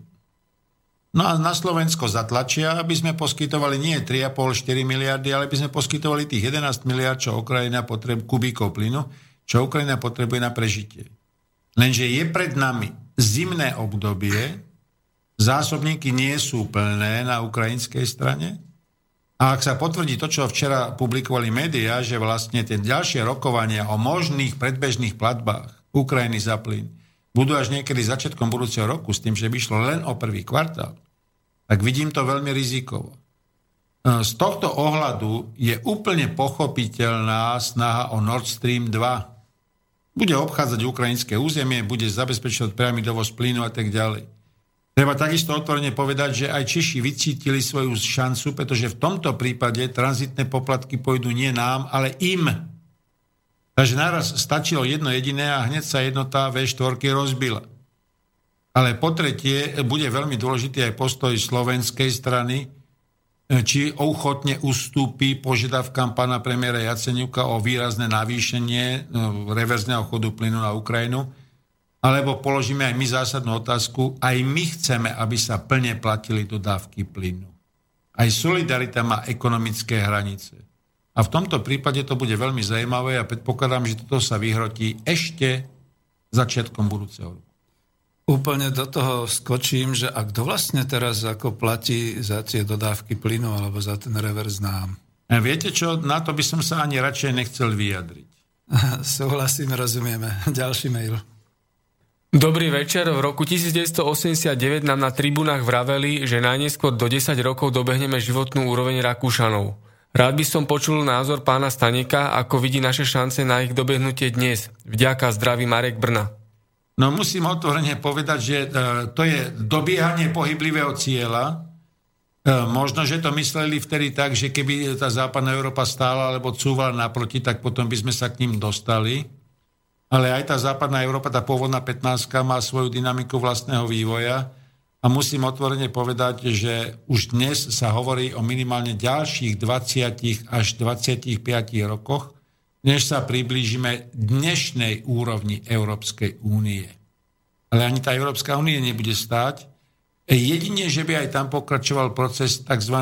No a na Slovensko zatlačia, aby sme poskytovali nie 3,5-4 miliardy, ale aby sme poskytovali tých 11 miliard, čo Ukrajina potrebuje, kubíkov plynu, čo Ukrajina potrebuje na prežitie. Lenže je pred nami zimné obdobie, zásobníky nie sú plné na ukrajinskej strane a ak sa potvrdí to, čo včera publikovali médiá, že vlastne tie ďalšie rokovania o možných predbežných platbách Ukrajiny za plyn budú až niekedy začiatkom budúceho roku s tým, že by šlo len o prvý kvartál, tak vidím to veľmi rizikovo. E, z tohto ohľadu je úplne pochopiteľná snaha o Nord Stream 2. Bude obchádzať ukrajinské územie, bude zabezpečovať priamy dovoz plynu a tak ďalej. Treba takisto otvorene povedať, že aj Češi vycítili svoju šancu, pretože v tomto prípade tranzitné poplatky pôjdu nie nám, ale im. Takže naraz stačilo jedno jediné a hneď sa jednota V4 rozbila. Ale po tretie, bude veľmi dôležitý aj postoj slovenskej strany, či ochotne ustúpi požiadavkám pána premiéra Jaceniuka o výrazné navýšenie no, reverzného chodu plynu na Ukrajinu, alebo položíme aj my zásadnú otázku, aj my chceme, aby sa plne platili dodávky plynu. Aj solidarita má ekonomické hranice. A v tomto prípade to bude veľmi zaujímavé a predpokladám, že toto sa vyhrotí ešte začiatkom budúceho roku. Úplne do toho skočím, že a kto vlastne teraz ako platí za tie dodávky plynu alebo za ten reverz nám? Viete čo, na to by som sa ani radšej nechcel vyjadriť. Súhlasím, rozumieme. Ďalší mail. Dobrý večer. V roku 1989 nám na tribunách vraveli, že najneskôr do 10 rokov dobehneme životnú úroveň Rakúšanov. Rád by som počul názor pána Staneka, ako vidí naše šance na ich dobehnutie dnes. Vďaka zdraví Marek Brna. No musím otvorene povedať, že e, to je dobiehanie pohyblivého cieľa. E, možno, že to mysleli vtedy tak, že keby tá západná Európa stála alebo cúvala naproti, tak potom by sme sa k ním dostali. Ale aj tá západná Európa, tá pôvodná 15 má svoju dynamiku vlastného vývoja. A musím otvorene povedať, že už dnes sa hovorí o minimálne ďalších 20 až 25 rokoch, než sa priblížime dnešnej úrovni Európskej únie. Ale ani tá Európska únie nebude stáť. Jedine, že by aj tam pokračoval proces tzv.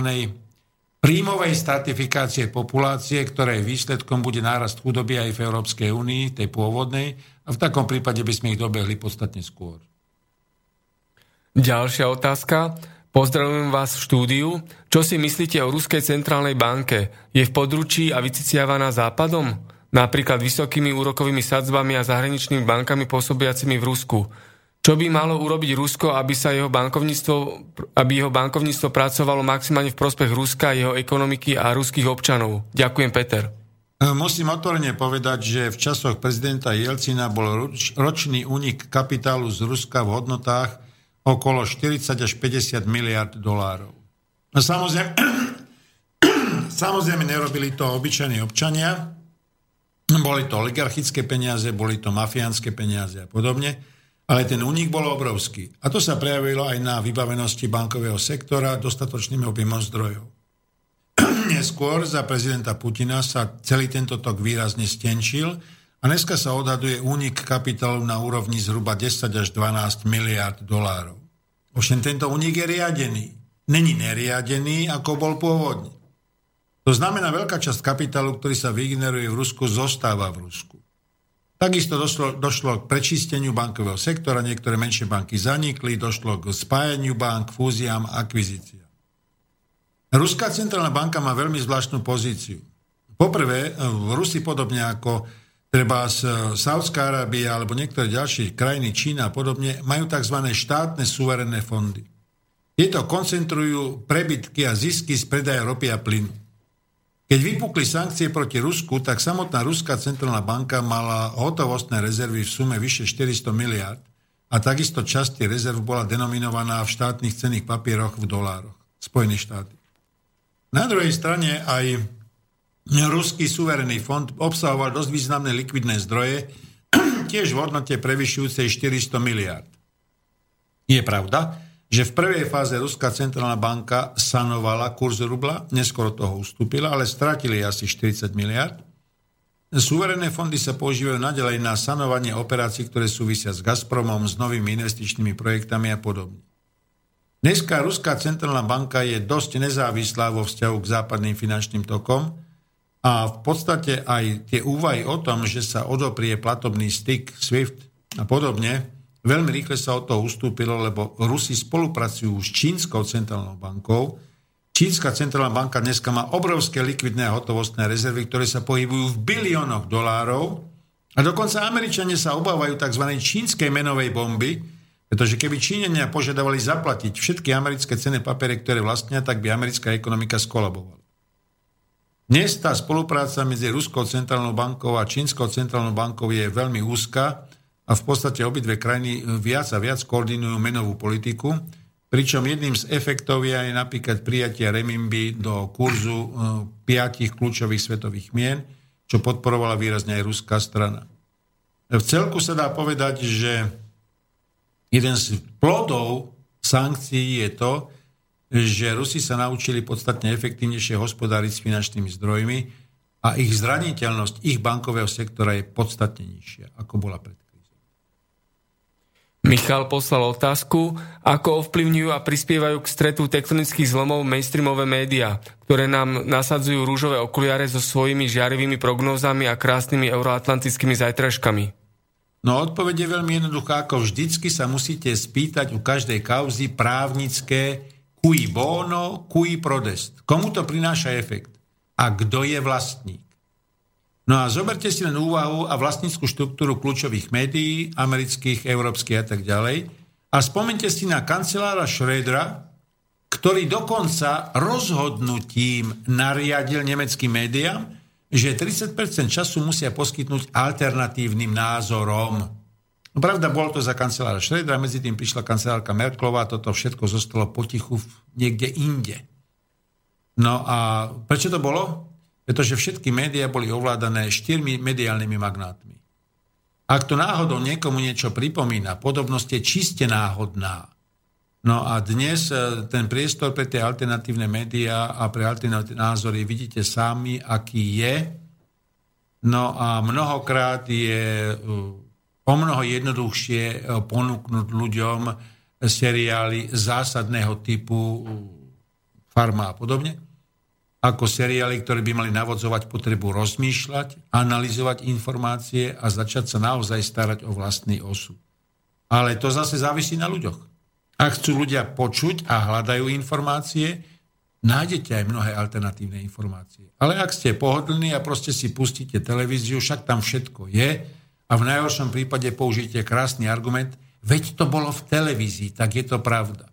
Príjmovej stratifikácie populácie, ktorej výsledkom bude nárast chudoby aj v Európskej únii, tej pôvodnej, a v takom prípade by sme ich dobehli podstatne skôr. Ďalšia otázka. Pozdravujem vás v štúdiu. Čo si myslíte o Ruskej centrálnej banke? Je v područí a vyciciavaná západom? napríklad vysokými úrokovými sadzbami a zahraničnými bankami pôsobiacimi v Rusku. Čo by malo urobiť Rusko, aby, sa jeho bankovníctvo, aby jeho bankovníctvo pracovalo maximálne v prospech Ruska, jeho ekonomiky a ruských občanov? Ďakujem, Peter. E, musím otvorene povedať, že v časoch prezidenta Jelcina bol ročný únik kapitálu z Ruska v hodnotách okolo 40 až 50 miliard dolárov. No samozrejme, samozrejme nerobili to obyčajní občania, boli to oligarchické peniaze, boli to mafiánske peniaze a podobne, ale ten únik bol obrovský. A to sa prejavilo aj na vybavenosti bankového sektora dostatočným objemom zdrojov. Neskôr za prezidenta Putina sa celý tento tok výrazne stenčil a dneska sa odhaduje únik kapitálu na úrovni zhruba 10 až 12 miliard dolárov. Ovšem tento únik je riadený. Není neriadený, ako bol pôvodne. To znamená, veľká časť kapitálu, ktorý sa vygeneruje v Rusku, zostáva v Rusku. Takisto došlo, došlo k prečisteniu bankového sektora, niektoré menšie banky zanikli, došlo k spájaniu bank, fúziám, akvizíciám. Ruská centrálna banka má veľmi zvláštnu pozíciu. Poprvé, Rusi podobne ako treba z Saudská Arábia alebo niektoré ďalšie krajiny, Čína a podobne, majú tzv. štátne suverénne fondy. Tieto koncentrujú prebytky a zisky z predaja ropy a plynu. Keď vypukli sankcie proti Rusku, tak samotná Ruská centrálna banka mala hotovostné rezervy v sume vyše 400 miliard a takisto časť rezerv bola denominovaná v štátnych cených papieroch v dolároch Spojených štáty. Na druhej strane aj Ruský suverený fond obsahoval dosť významné likvidné zdroje, tiež v hodnote prevyšujúcej 400 miliard. Je pravda, že v prvej fáze Ruská centrálna banka sanovala kurz rubla, neskoro toho ustúpila, ale stratili asi 40 miliard. Suverené fondy sa používajú nadalej na sanovanie operácií, ktoré súvisia s Gazpromom, s novými investičnými projektami a podobne. Dneska Ruská centrálna banka je dosť nezávislá vo vzťahu k západným finančným tokom a v podstate aj tie úvahy o tom, že sa odoprie platobný styk SWIFT a podobne, Veľmi rýchle sa od toho ustúpilo, lebo Rusi spolupracujú s Čínskou centrálnou bankou. Čínska centrálna banka dneska má obrovské likvidné a hotovostné rezervy, ktoré sa pohybujú v biliónoch dolárov. A dokonca Američania sa obávajú tzv. čínskej menovej bomby, pretože keby Číňania požiadavali zaplatiť všetky americké cenné papiere, ktoré vlastnia, tak by americká ekonomika skolabovala. Dnes tá spolupráca medzi Ruskou centrálnou bankou a Čínskou centrálnou bankou je veľmi úzka a v podstate obidve krajiny viac a viac koordinujú menovú politiku, pričom jedným z efektov je aj napríklad prijatia remimby do kurzu e, piatich kľúčových svetových mien, čo podporovala výrazne aj ruská strana. V celku sa dá povedať, že jeden z plodov sankcií je to, že Rusi sa naučili podstatne efektívnejšie hospodáriť s finančnými zdrojmi a ich zraniteľnosť ich bankového sektora je podstatne nižšia, ako bola predtým. Michal poslal otázku, ako ovplyvňujú a prispievajú k stretu tektonických zlomov mainstreamové médiá, ktoré nám nasadzujú rúžové okuliare so svojimi žiarivými prognózami a krásnymi euroatlantickými zajtražkami. No odpoveď je veľmi jednoduchá, ako vždycky sa musíte spýtať u každej kauzy právnické cui bono, cui prodest. Komu to prináša efekt? A kto je vlastník? No a zoberte si len úvahu a vlastníckú štruktúru kľúčových médií, amerických, európskych a tak ďalej. A spomente si na kancelára Schrödera, ktorý dokonca rozhodnutím nariadil nemeckým médiám, že 30% času musia poskytnúť alternatívnym názorom. Pravda, bolo to za kancelára Schrödera, medzi tým prišla kancelárka Merklová, toto všetko zostalo potichu niekde inde. No a prečo to bolo? Pretože všetky médiá boli ovládané štyrmi mediálnymi magnátmi. Ak to náhodou niekomu niečo pripomína, podobnosť je čiste náhodná. No a dnes e, ten priestor pre tie alternatívne médiá a pre alternatívne názory vidíte sami, aký je. No a mnohokrát je e, o mnoho jednoduchšie e, ponúknuť ľuďom seriály zásadného typu farma a podobne ako seriály, ktoré by mali navodzovať potrebu rozmýšľať, analyzovať informácie a začať sa naozaj starať o vlastný osud. Ale to zase závisí na ľuďoch. Ak chcú ľudia počuť a hľadajú informácie, nájdete aj mnohé alternatívne informácie. Ale ak ste pohodlní a proste si pustíte televíziu, však tam všetko je a v najhoršom prípade použijete krásny argument, veď to bolo v televízii, tak je to pravda.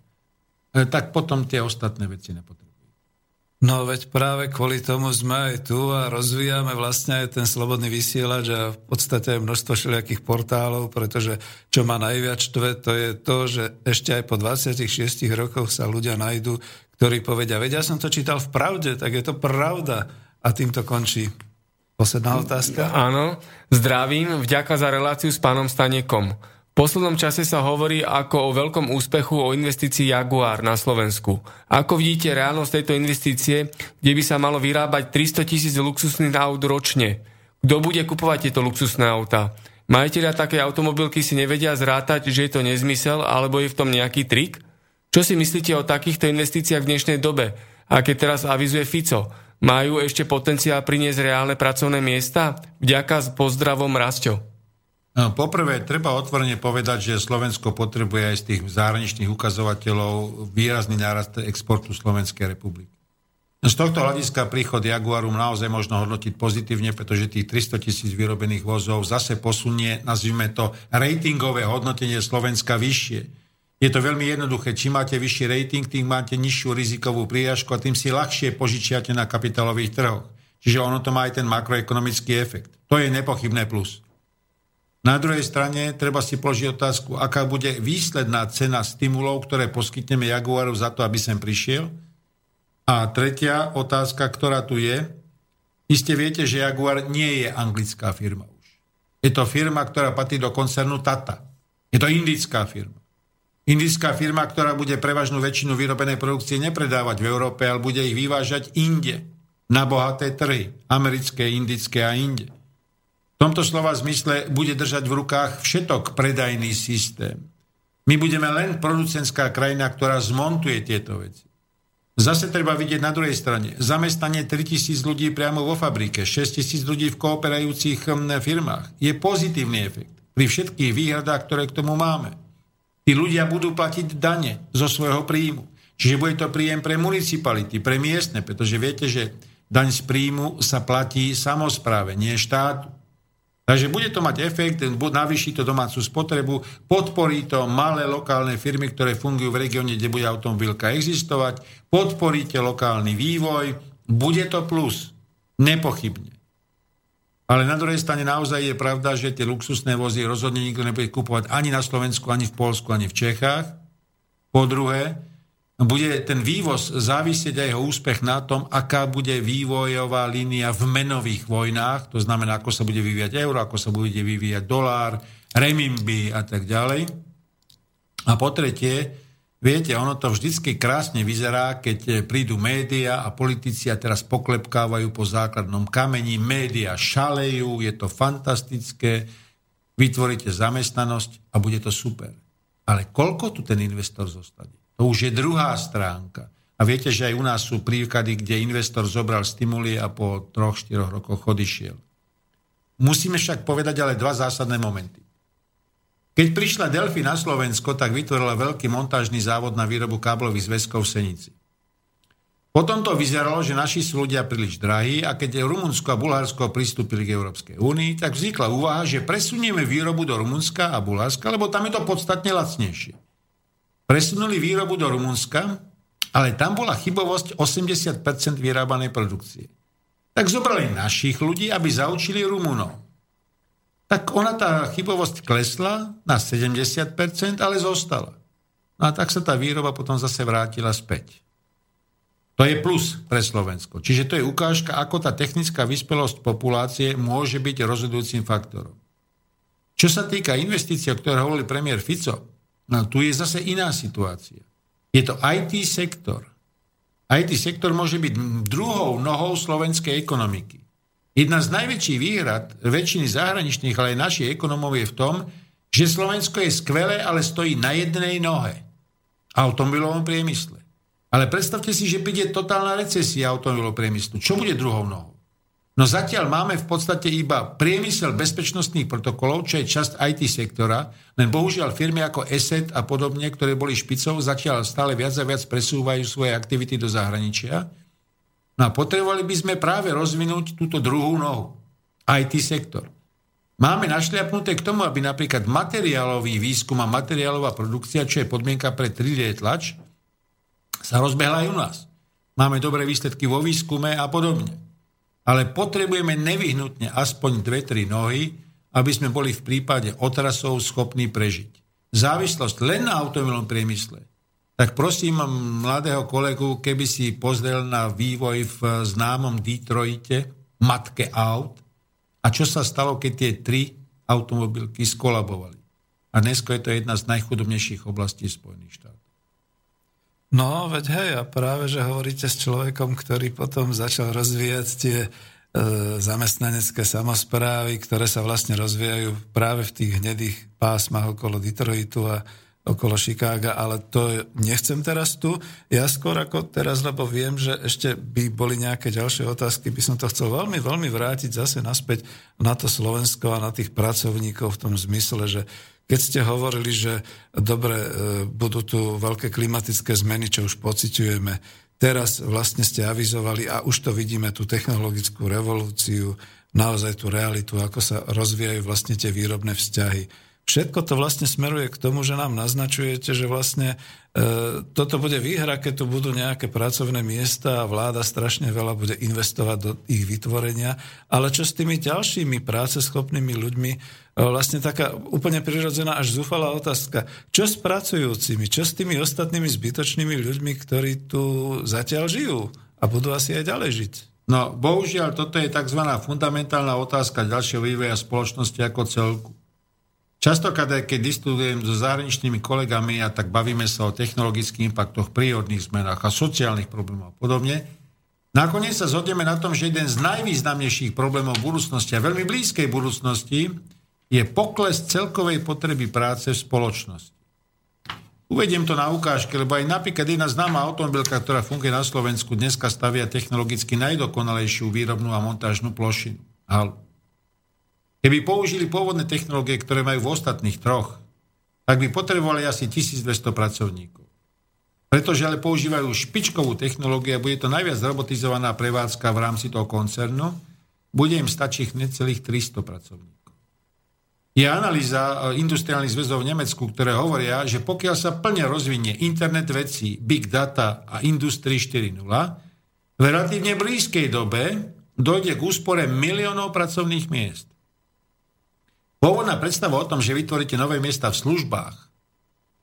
E, tak potom tie ostatné veci nepotrebujú. No veď práve kvôli tomu sme aj tu a rozvíjame vlastne aj ten slobodný vysielač a v podstate aj množstvo všelijakých portálov, pretože čo ma najviac štve, to je to, že ešte aj po 26 rokoch sa ľudia nájdú, ktorí povedia, veď ja som to čítal v pravde, tak je to pravda. A týmto končí posledná otázka. Áno, zdravím, vďaka za reláciu s pánom Stanekom. V poslednom čase sa hovorí ako o veľkom úspechu o investícii Jaguar na Slovensku. Ako vidíte reálnosť tejto investície, kde by sa malo vyrábať 300 tisíc luxusných aut ročne? Kto bude kupovať tieto luxusné autá? Majiteľia také automobilky si nevedia zrátať, že je to nezmysel, alebo je v tom nejaký trik? Čo si myslíte o takýchto investíciách v dnešnej dobe? A keď teraz avizuje Fico, majú ešte potenciál priniesť reálne pracovné miesta? Vďaka s pozdravom Rasťo. No, poprvé, treba otvorene povedať, že Slovensko potrebuje aj z tých zahraničných ukazovateľov výrazný nárast exportu Slovenskej republiky. Z tohto hľadiska príchod Jaguaru naozaj možno hodnotiť pozitívne, pretože tých 300 tisíc vyrobených vozov zase posunie, nazvime to, ratingové hodnotenie Slovenska vyššie. Je to veľmi jednoduché. Čím máte vyšší rating, tým máte nižšiu rizikovú príjažku a tým si ľahšie požičiate na kapitálových trhoch. Čiže ono to má aj ten makroekonomický efekt. To je nepochybné plus. Na druhej strane treba si položiť otázku, aká bude výsledná cena stimulov, ktoré poskytneme Jaguaru za to, aby sem prišiel – a tretia otázka, ktorá tu je, iste viete, že Jaguar nie je anglická firma už. Je to firma, ktorá patrí do koncernu Tata. Je to indická firma. Indická firma, ktorá bude prevažnú väčšinu vyrobenej produkcie nepredávať v Európe, ale bude ich vyvážať inde, na bohaté trhy, americké, indické a inde. V tomto slova zmysle bude držať v rukách všetok predajný systém. My budeme len producentská krajina, ktorá zmontuje tieto veci. Zase treba vidieť na druhej strane. Zamestnanie 3000 ľudí priamo vo fabrike, 6000 ľudí v kooperajúcich hm, firmách. Je pozitívny efekt pri všetkých výhradách, ktoré k tomu máme. Tí ľudia budú platiť dane zo svojho príjmu. Čiže bude to príjem pre municipality, pre miestne, pretože viete, že daň z príjmu sa platí samozpráve, nie štátu. Takže bude to mať efekt, navýši to domácu spotrebu, podporí to malé lokálne firmy, ktoré fungujú v regióne, kde bude automobilka existovať, podporíte lokálny vývoj, bude to plus, nepochybne. Ale na druhej strane naozaj je pravda, že tie luxusné vozy rozhodne nikto nebude kupovať ani na Slovensku, ani v Polsku, ani v Čechách. Po druhé, bude ten vývoz závisieť aj jeho úspech na tom, aká bude vývojová línia v menových vojnách, to znamená, ako sa bude vyvíjať euro, ako sa bude vyvíjať dolár, remimby a tak ďalej. A po tretie, viete, ono to vždycky krásne vyzerá, keď prídu média a politici a teraz poklepkávajú po základnom kameni, média šalejú, je to fantastické, vytvoríte zamestnanosť a bude to super. Ale koľko tu ten investor zostane? To už je druhá stránka. A viete, že aj u nás sú príklady, kde investor zobral stimuly a po troch, štyroch rokoch odišiel. Musíme však povedať ale dva zásadné momenty. Keď prišla Delphi na Slovensko, tak vytvorila veľký montážny závod na výrobu káblových zväzkov v Senici. Potom to vyzeralo, že naši sú ľudia príliš drahí a keď Rumunsko a Bulharsko pristúpili k Európskej únii, tak vznikla úvaha, že presunieme výrobu do Rumunska a Bulharska, lebo tam je to podstatne lacnejšie. Presunuli výrobu do Rumunska, ale tam bola chybovosť 80% vyrábanej produkcie. Tak zobrali našich ľudí, aby zaučili Rumunov. Tak ona tá chybovosť klesla na 70%, ale zostala. No a tak sa tá výroba potom zase vrátila späť. To je plus pre Slovensko. Čiže to je ukážka, ako tá technická vyspelosť populácie môže byť rozhodujúcim faktorom. Čo sa týka investícií, o ktoré hovorili premiér Fico, No tu je zase iná situácia. Je to IT sektor. IT sektor môže byť druhou nohou slovenskej ekonomiky. Jedna z najväčších výhrad väčšiny zahraničných, ale aj našich ekonomov je v tom, že Slovensko je skvelé, ale stojí na jednej nohe. Automobilovom priemysle. Ale predstavte si, že príde totálna recesia automobilového priemyslu. Čo bude druhou nohou? No zatiaľ máme v podstate iba priemysel bezpečnostných protokolov, čo je časť IT sektora, len bohužiaľ firmy ako ESET a podobne, ktoré boli špicou, zatiaľ stále viac a viac presúvajú svoje aktivity do zahraničia. No a potrebovali by sme práve rozvinúť túto druhú nohu. IT sektor. Máme našliapnuté k tomu, aby napríklad materiálový výskum a materiálová produkcia, čo je podmienka pre 3D tlač, sa rozbehla aj u nás. Máme dobré výsledky vo výskume a podobne ale potrebujeme nevyhnutne aspoň dve, tri nohy, aby sme boli v prípade otrasov schopní prežiť. Závislosť len na automobilnom priemysle. Tak prosím mladého kolegu, keby si pozrel na vývoj v známom Detroite, matke aut, a čo sa stalo, keď tie tri automobilky skolabovali. A dnes je to jedna z najchudobnejších oblastí Spojených štátov. No, veď hej, a práve, že hovoríte s človekom, ktorý potom začal rozvíjať tie e, zamestnanecké samozprávy, ktoré sa vlastne rozvíjajú práve v tých hnedých pásmach okolo Detroitu a okolo Chicaga, ale to nechcem teraz tu. Ja skôr ako teraz, lebo viem, že ešte by boli nejaké ďalšie otázky, by som to chcel veľmi, veľmi vrátiť zase naspäť na to Slovensko a na tých pracovníkov v tom zmysle, že keď ste hovorili, že dobre, e, budú tu veľké klimatické zmeny, čo už pociťujeme, teraz vlastne ste avizovali a už to vidíme, tú technologickú revolúciu, naozaj tú realitu, ako sa rozvíjajú vlastne tie výrobné vzťahy. Všetko to vlastne smeruje k tomu, že nám naznačujete, že vlastne e, toto bude výhra, keď tu budú nejaké pracovné miesta a vláda strašne veľa bude investovať do ich vytvorenia. Ale čo s tými ďalšími práceschopnými ľuďmi? E, vlastne taká úplne prirodzená až zúfalá otázka. Čo s pracujúcimi? Čo s tými ostatnými zbytočnými ľuďmi, ktorí tu zatiaľ žijú a budú asi aj ďalej žiť? No, bohužiaľ, toto je tzv. fundamentálna otázka ďalšieho vývoja spoločnosti ako celku. Častokrát, keď diskutujem so zahraničnými kolegami a tak bavíme sa o technologických impaktoch, prírodných zmenách a sociálnych problémoch a podobne, nakoniec sa zhodneme na tom, že jeden z najvýznamnejších problémov budúcnosti a veľmi blízkej budúcnosti je pokles celkovej potreby práce v spoločnosti. Uvediem to na ukážke, lebo aj napríklad jedna známa automobilka, ktorá funguje na Slovensku, dneska stavia technologicky najdokonalejšiu výrobnú a montážnu plošinu. Halu. Keby použili pôvodné technológie, ktoré majú v ostatných troch, tak by potrebovali asi 1200 pracovníkov. Pretože ale používajú špičkovú technológiu a bude to najviac robotizovaná prevádzka v rámci toho koncernu, bude im stačiť necelých 300 pracovníkov. Je analýza e, industriálnych zväzov v Nemecku, ktoré hovoria, že pokiaľ sa plne rozvinie internet vecí, big data a Industry 4.0, v relatívne blízkej dobe dojde k úspore miliónov pracovných miest. Pôvodná predstava o tom, že vytvoríte nové miesta v službách,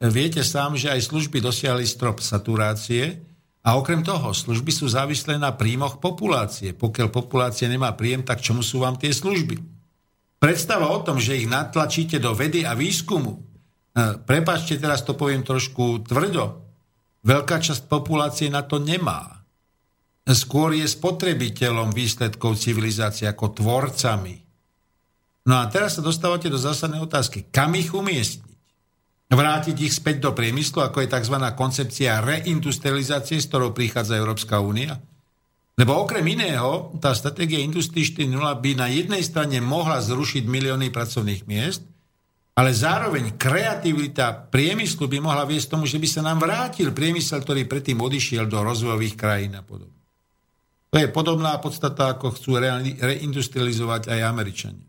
viete sám, že aj služby dosiahli strop saturácie a okrem toho služby sú závislé na príjmoch populácie. Pokiaľ populácia nemá príjem, tak čomu sú vám tie služby? Predstava o tom, že ich natlačíte do vedy a výskumu, e, prepačte, teraz to poviem trošku tvrdo, veľká časť populácie na to nemá. Skôr je spotrebiteľom výsledkov civilizácie ako tvorcami. No a teraz sa dostávate do zásadnej otázky. Kam ich umiestniť? Vrátiť ich späť do priemyslu, ako je tzv. koncepcia reindustrializácie, s ktorou prichádza Európska únia? Lebo okrem iného, tá stratégia Industrie 4.0 by na jednej strane mohla zrušiť milióny pracovných miest, ale zároveň kreativita priemyslu by mohla viesť tomu, že by sa nám vrátil priemysel, ktorý predtým odišiel do rozvojových krajín a podobne. To je podobná podstata, ako chcú reindustrializovať aj Američania.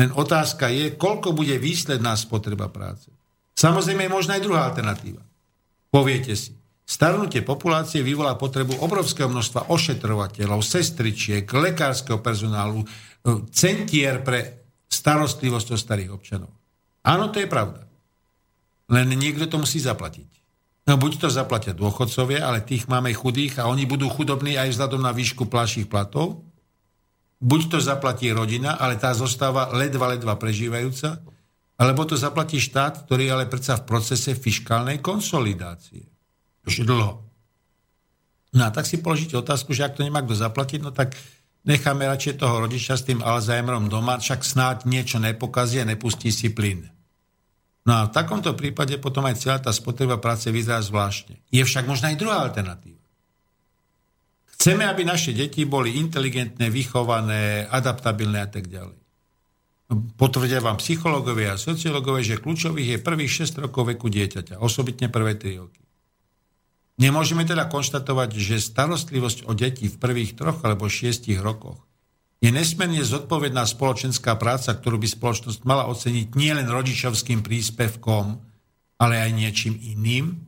Len otázka je, koľko bude výsledná spotreba práce. Samozrejme je možná aj druhá alternatíva. Poviete si, starnutie populácie vyvolá potrebu obrovského množstva ošetrovateľov, sestričiek, lekárskeho personálu, e, centier pre starostlivosť o starých občanov. Áno, to je pravda. Len niekto to musí zaplatiť. No buď to zaplatia dôchodcovia, ale tých máme chudých a oni budú chudobní aj vzhľadom na výšku plaších platov, buď to zaplatí rodina, ale tá zostáva ledva, ledva prežívajúca, alebo to zaplatí štát, ktorý je ale predsa v procese fiskálnej konsolidácie. Už dlho. No a tak si položíte otázku, že ak to nemá kto zaplatiť, no tak necháme radšej toho rodiča s tým Alzheimerom doma, však snáď niečo nepokazí a nepustí si plyn. No a v takomto prípade potom aj celá tá spotreba práce vyzerá zvláštne. Je však možná aj druhá alternatíva. Chceme, aby naše deti boli inteligentné, vychované, adaptabilné a tak ďalej. Potvrdia vám psychológovia a sociológovia, že kľúčových je prvých 6 rokov veku dieťaťa, osobitne prvé 3 roky. Nemôžeme teda konštatovať, že starostlivosť o deti v prvých troch alebo šiestich rokoch je nesmierne zodpovedná spoločenská práca, ktorú by spoločnosť mala oceniť nielen rodičovským príspevkom, ale aj niečím iným,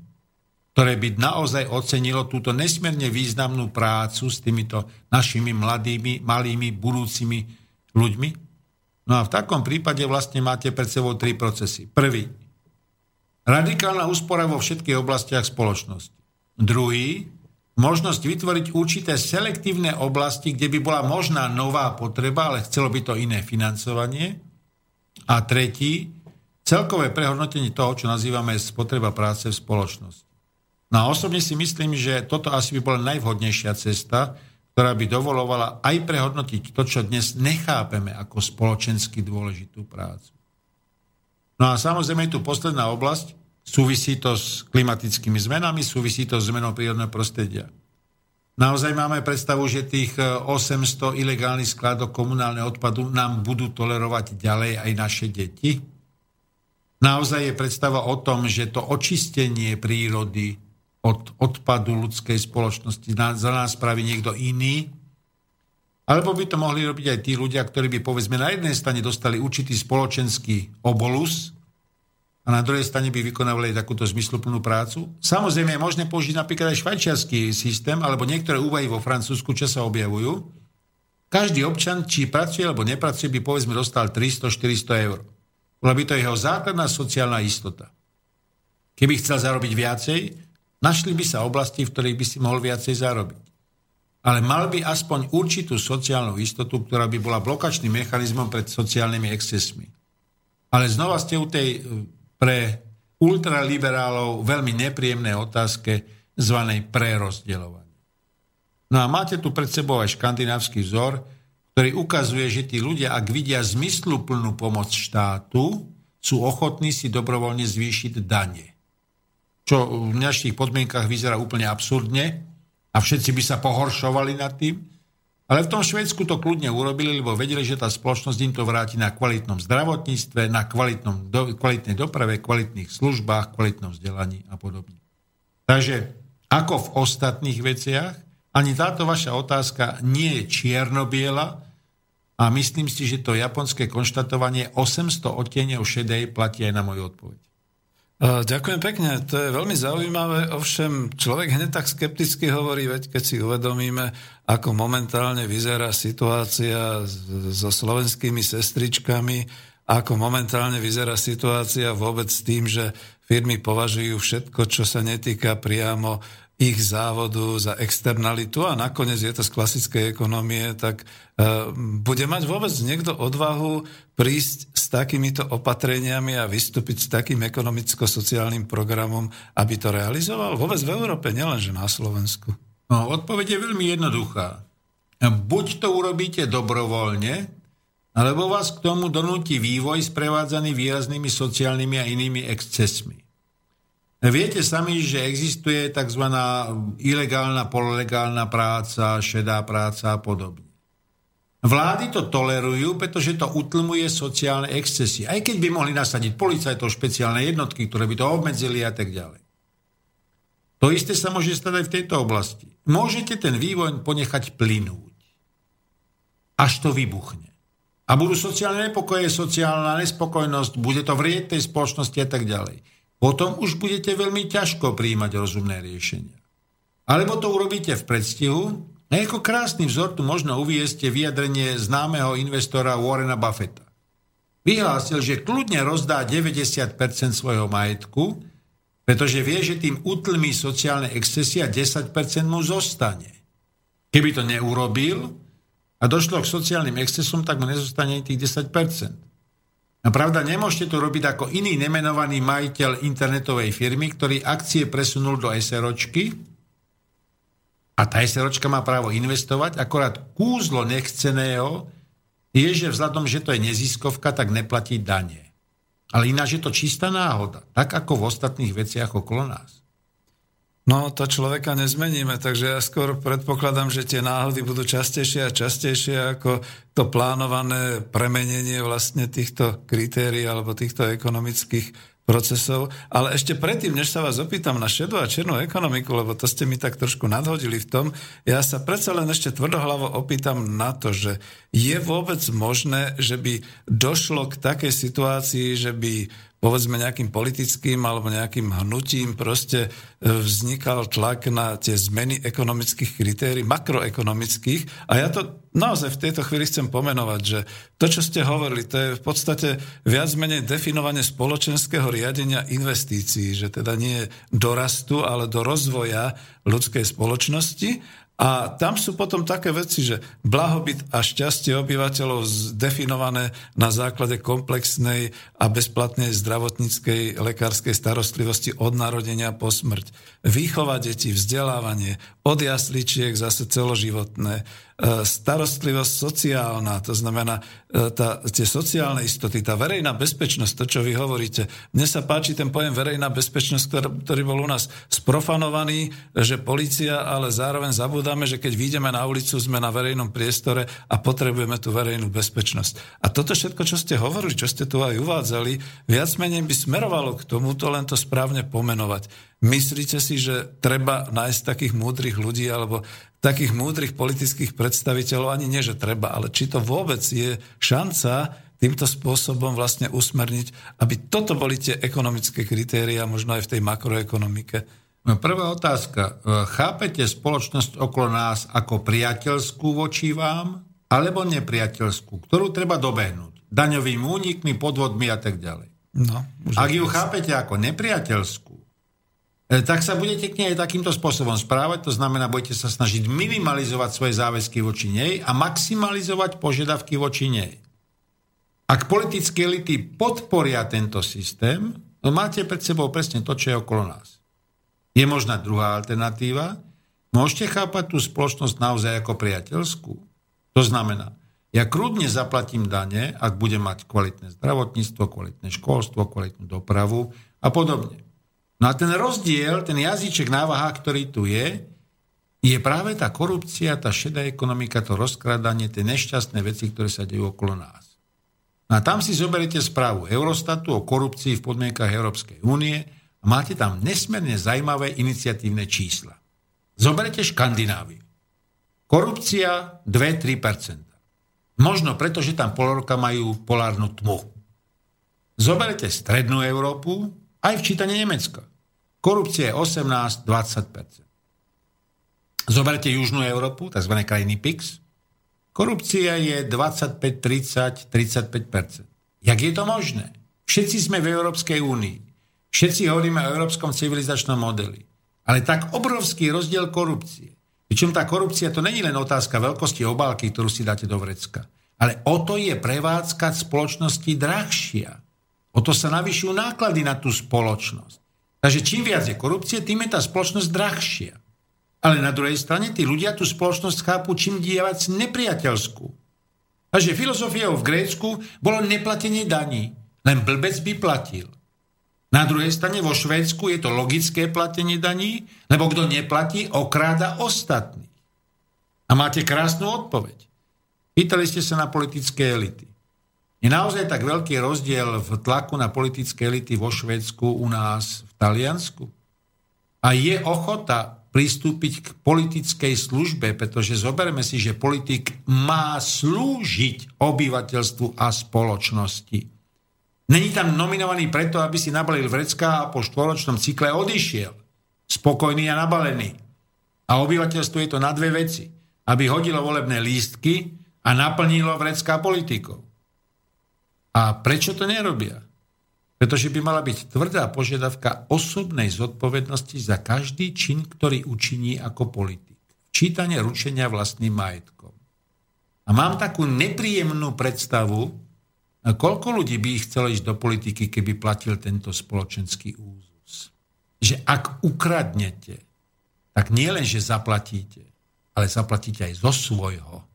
ktoré by naozaj ocenilo túto nesmierne významnú prácu s týmito našimi mladými, malými, budúcimi ľuďmi? No a v takom prípade vlastne máte pred sebou tri procesy. Prvý. Radikálna úspora vo všetkých oblastiach spoločnosti. Druhý. Možnosť vytvoriť určité selektívne oblasti, kde by bola možná nová potreba, ale chcelo by to iné financovanie. A tretí. Celkové prehodnotenie toho, čo nazývame spotreba práce v spoločnosti. No a osobne si myslím, že toto asi by bola najvhodnejšia cesta, ktorá by dovolovala aj prehodnotiť to, čo dnes nechápeme ako spoločensky dôležitú prácu. No a samozrejme je tu posledná oblasť, súvisí to s klimatickými zmenami, súvisí to s zmenou prírodného prostredia. Naozaj máme predstavu, že tých 800 e, ilegálnych skladok komunálneho odpadu nám budú tolerovať ďalej aj naše deti? Naozaj je predstava o tom, že to očistenie prírody od odpadu ľudskej spoločnosti za nás spraví niekto iný, alebo by to mohli robiť aj tí ľudia, ktorí by povedzme na jednej strane dostali určitý spoločenský obolus a na druhej strane by vykonávali takúto zmysluplnú prácu. Samozrejme je možné použiť napríklad aj švajčiarsky systém alebo niektoré úvahy vo Francúzsku, čo sa objavujú. Každý občan, či pracuje alebo nepracuje, by povedzme dostal 300-400 eur. Bola by to jeho základná sociálna istota. Keby chcel zarobiť viacej, našli by sa oblasti, v ktorých by si mohol viacej zarobiť ale mal by aspoň určitú sociálnu istotu, ktorá by bola blokačným mechanizmom pred sociálnymi excesmi. Ale znova ste u tej e, pre ultraliberálov veľmi nepríjemné otázke zvanej prerozdeľovanie. No a máte tu pred sebou aj škandinávsky vzor, ktorý ukazuje, že tí ľudia, ak vidia zmysluplnú pomoc štátu, sú ochotní si dobrovoľne zvýšiť dane. Čo v dnešných podmienkach vyzerá úplne absurdne, a všetci by sa pohoršovali nad tým. Ale v tom Švedsku to kľudne urobili, lebo vedeli, že tá spoločnosť im to vráti na kvalitnom zdravotníctve, na kvalitnom, do, kvalitnej doprave, kvalitných službách, kvalitnom vzdelaní a podobne. Takže ako v ostatných veciach, ani táto vaša otázka nie je čierno-biela a myslím si, že to japonské konštatovanie 800 odtieňov šedej platí aj na moju odpoveď. Ďakujem pekne, to je veľmi zaujímavé, ovšem človek hneď tak skepticky hovorí, veď keď si uvedomíme, ako momentálne vyzerá situácia so slovenskými sestričkami, ako momentálne vyzerá situácia vôbec s tým, že firmy považujú všetko, čo sa netýka priamo ich závodu za externalitu a nakoniec je to z klasickej ekonomie, tak uh, bude mať vôbec niekto odvahu prísť s takýmito opatreniami a vystúpiť s takým ekonomicko-sociálnym programom, aby to realizoval? Vôbec v Európe, nielenže na Slovensku. No, odpoveď je veľmi jednoduchá. Buď to urobíte dobrovoľne, alebo vás k tomu donúti vývoj sprevádzaný výraznými sociálnymi a inými excesmi. Viete sami, že existuje tzv. ilegálna, pololegálna práca, šedá práca a podobne. Vlády to tolerujú, pretože to utlmuje sociálne excesy. Aj keď by mohli nasadiť policajtov, špeciálne jednotky, ktoré by to obmedzili a tak ďalej. To isté sa môže stať aj v tejto oblasti. Môžete ten vývoj ponechať plynúť. Až to vybuchne. A budú sociálne nepokoje, sociálna nespokojnosť, bude to vrieť tej spoločnosti a tak ďalej potom už budete veľmi ťažko príjmať rozumné riešenia. Alebo to urobíte v predstihu, a ako krásny vzor tu možno uviesť vyjadrenie známeho investora Warrena Buffetta. Vyhlásil, že kľudne rozdá 90% svojho majetku, pretože vie, že tým utlmí sociálne excesy a 10% mu zostane. Keby to neurobil a došlo k sociálnym excesom, tak mu nezostane tých 10%. No pravda, nemôžete to robiť ako iný nemenovaný majiteľ internetovej firmy, ktorý akcie presunul do SROčky a tá SROčka má právo investovať, akorát kúzlo nechceného je, že vzhľadom, že to je neziskovka, tak neplatí dane. Ale ináč je to čistá náhoda, tak ako v ostatných veciach okolo nás. No, to človeka nezmeníme, takže ja skôr predpokladám, že tie náhody budú častejšie a častejšie ako to plánované premenenie vlastne týchto kritérií alebo týchto ekonomických procesov. Ale ešte predtým, než sa vás opýtam na šedú a černú ekonomiku, lebo to ste mi tak trošku nadhodili v tom, ja sa predsa len ešte tvrdohlavo opýtam na to, že je vôbec možné, že by došlo k takej situácii, že by povedzme nejakým politickým alebo nejakým hnutím proste e, vznikal tlak na tie zmeny ekonomických kritérií, makroekonomických. A ja to naozaj v tejto chvíli chcem pomenovať, že to, čo ste hovorili, to je v podstate viac menej definovanie spoločenského riadenia investícií, že teda nie do rastu, ale do rozvoja ľudskej spoločnosti a tam sú potom také veci, že blahobyt a šťastie obyvateľov zdefinované na základe komplexnej a bezplatnej zdravotníckej lekárskej starostlivosti od narodenia po smrť. Výchova detí, vzdelávanie, od jasličiek zase celoživotné, starostlivosť sociálna, to znamená e, tá, tie sociálne istoty, tá verejná bezpečnosť, to, čo vy hovoríte. Mne sa páči ten pojem verejná bezpečnosť, ktorý, ktorý bol u nás sprofanovaný, že policia, ale zároveň zabudáme, že keď vyjdeme na ulicu, sme na verejnom priestore a potrebujeme tú verejnú bezpečnosť. A toto všetko, čo ste hovorili, čo ste tu aj uvádzali, viac menej by smerovalo k tomuto, len to správne pomenovať. Myslíte si, že treba nájsť takých múdrych ľudí alebo takých múdrych politických predstaviteľov, ani nie, že treba, ale či to vôbec je šanca týmto spôsobom vlastne usmerniť, aby toto boli tie ekonomické kritéria, možno aj v tej makroekonomike. No, prvá otázka. Chápete spoločnosť okolo nás ako priateľskú voči vám, alebo nepriateľskú, ktorú treba dobehnúť? Daňovými únikmi, podvodmi a tak ďalej. No, Ak ju chápete ako nepriateľskú, tak sa budete k nej aj takýmto spôsobom správať, to znamená, budete sa snažiť minimalizovať svoje záväzky voči nej a maximalizovať požiadavky voči nej. Ak politické elity podporia tento systém, no máte pred sebou presne to, čo je okolo nás. Je možná druhá alternatíva. Môžete chápať tú spoločnosť naozaj ako priateľskú. To znamená, ja krúdne zaplatím dane, ak budem mať kvalitné zdravotníctvo, kvalitné školstvo, kvalitnú dopravu a podobne. No a ten rozdiel, ten jazyček návaha, ktorý tu je, je práve tá korupcia, tá šedá ekonomika, to rozkradanie, tie nešťastné veci, ktoré sa dejú okolo nás. No a tam si zoberete správu Eurostatu o korupcii v podmienkach Európskej únie a máte tam nesmierne zajímavé iniciatívne čísla. Zoberete Škandináviu. Korupcia 2-3%. Možno preto, že tam pol roka majú polárnu tmu. Zoberete Strednú Európu, aj v čítaní Nemecka. Korupcia je 18-20%. Zoberte Južnú Európu, tzv. krajiny PIX. Korupcia je 25, 30, 35%. Jak je to možné? Všetci sme v Európskej únii. Všetci hovoríme o európskom civilizačnom modeli. Ale tak obrovský rozdiel korupcie. Pričom tá korupcia to není len otázka veľkosti obálky, ktorú si dáte do vrecka. Ale o to je prevádzkať spoločnosti drahšia. O to sa navyšujú náklady na tú spoločnosť. Takže čím viac je korupcie, tým je tá spoločnosť drahšia. Ale na druhej strane tí ľudia tú spoločnosť chápu čím viac nepriateľskú. Takže filozofiou v Grécku bolo neplatenie daní. Len blbec by platil. Na druhej strane vo Švédsku je to logické platenie daní, lebo kto neplatí, okráda ostatných. A máte krásnu odpoveď. Pýtali ste sa na politické elity. Je naozaj tak veľký rozdiel v tlaku na politické elity vo Švedsku, u nás, v Taliansku? A je ochota pristúpiť k politickej službe, pretože zoberme si, že politik má slúžiť obyvateľstvu a spoločnosti. Není tam nominovaný preto, aby si nabalil vrecká a po štvoročnom cykle odišiel. Spokojný a nabalený. A obyvateľstvo je to na dve veci. Aby hodilo volebné lístky a naplnilo vrecká politikov. A prečo to nerobia? Pretože by mala byť tvrdá požiadavka osobnej zodpovednosti za každý čin, ktorý učiní ako politik. Čítanie ručenia vlastným majetkom. A mám takú nepríjemnú predstavu, koľko ľudí by chcelo ísť do politiky, keby platil tento spoločenský úzus. Že ak ukradnete, tak nie len, že zaplatíte, ale zaplatíte aj zo svojho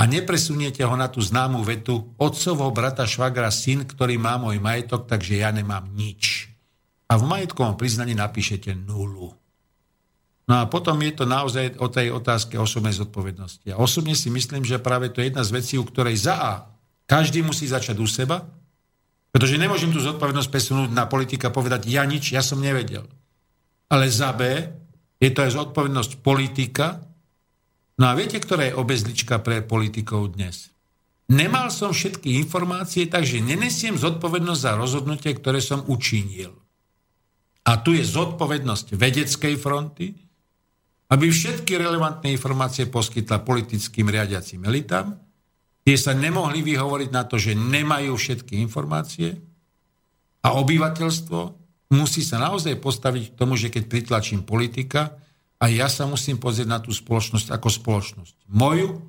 a nepresuniete ho na tú známu vetu otcovho brata švagra syn, ktorý má môj majetok, takže ja nemám nič. A v majetkovom priznaní napíšete nulu. No a potom je to naozaj o tej otázke osobnej zodpovednosti. A osobne si myslím, že práve to je jedna z vecí, u ktorej za A každý musí začať u seba, pretože nemôžem tú zodpovednosť presunúť na politika a povedať, ja nič, ja som nevedel. Ale za B je to aj zodpovednosť politika, No a viete, ktorá je obezlička pre politikov dnes? Nemal som všetky informácie, takže nenesiem zodpovednosť za rozhodnutie, ktoré som učinil. A tu je zodpovednosť vedeckej fronty, aby všetky relevantné informácie poskytla politickým riadiacim elitám, tie sa nemohli vyhovoriť na to, že nemajú všetky informácie a obyvateľstvo musí sa naozaj postaviť k tomu, že keď pritlačím politika, a ja sa musím pozrieť na tú spoločnosť ako spoločnosť. Moju,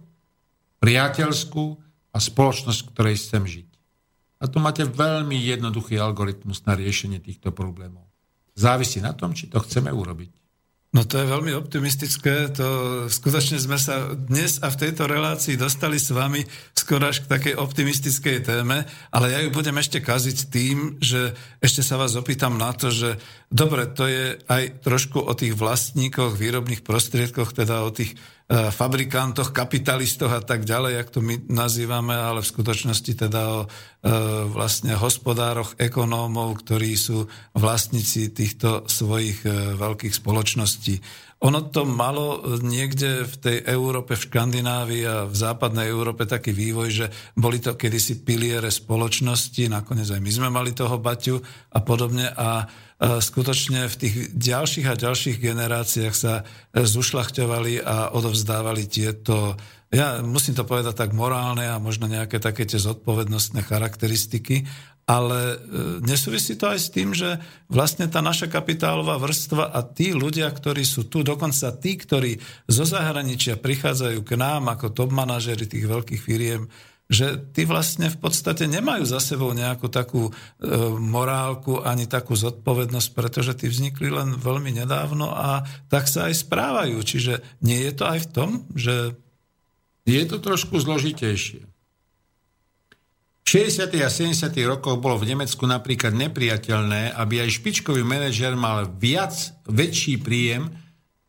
priateľskú a spoločnosť, v ktorej chcem žiť. A tu máte veľmi jednoduchý algoritmus na riešenie týchto problémov. Závisí na tom, či to chceme urobiť. No to je veľmi optimistické, to skutočne sme sa dnes a v tejto relácii dostali s vami skoro až k takej optimistickej téme, ale ja ju budem ešte kaziť tým, že ešte sa vás opýtam na to, že dobre, to je aj trošku o tých vlastníkoch výrobných prostriedkoch, teda o tých E, fabrikantoch, kapitalistoch a tak ďalej, jak to my nazývame, ale v skutočnosti teda o e, vlastne hospodároch, ekonómov, ktorí sú vlastníci týchto svojich e, veľkých spoločností. Ono to malo niekde v tej Európe, v Škandinávii a v západnej Európe taký vývoj, že boli to kedysi piliere spoločnosti, nakoniec aj my sme mali toho Baťu a podobne a skutočne v tých ďalších a ďalších generáciách sa e, zušľachťovali a odovzdávali tieto, ja musím to povedať tak morálne a možno nejaké také tie zodpovednostné charakteristiky, ale e, nesúvisí to aj s tým, že vlastne tá naša kapitálová vrstva a tí ľudia, ktorí sú tu, dokonca tí, ktorí zo zahraničia prichádzajú k nám ako top manažery tých veľkých firiem, že tí vlastne v podstate nemajú za sebou nejakú takú e, morálku ani takú zodpovednosť, pretože tí vznikli len veľmi nedávno a tak sa aj správajú. Čiže nie je to aj v tom, že... Je to trošku zložitejšie. V 60. a 70. rokoch bolo v Nemecku napríklad nepriateľné, aby aj špičkový manažer mal viac, väčší príjem,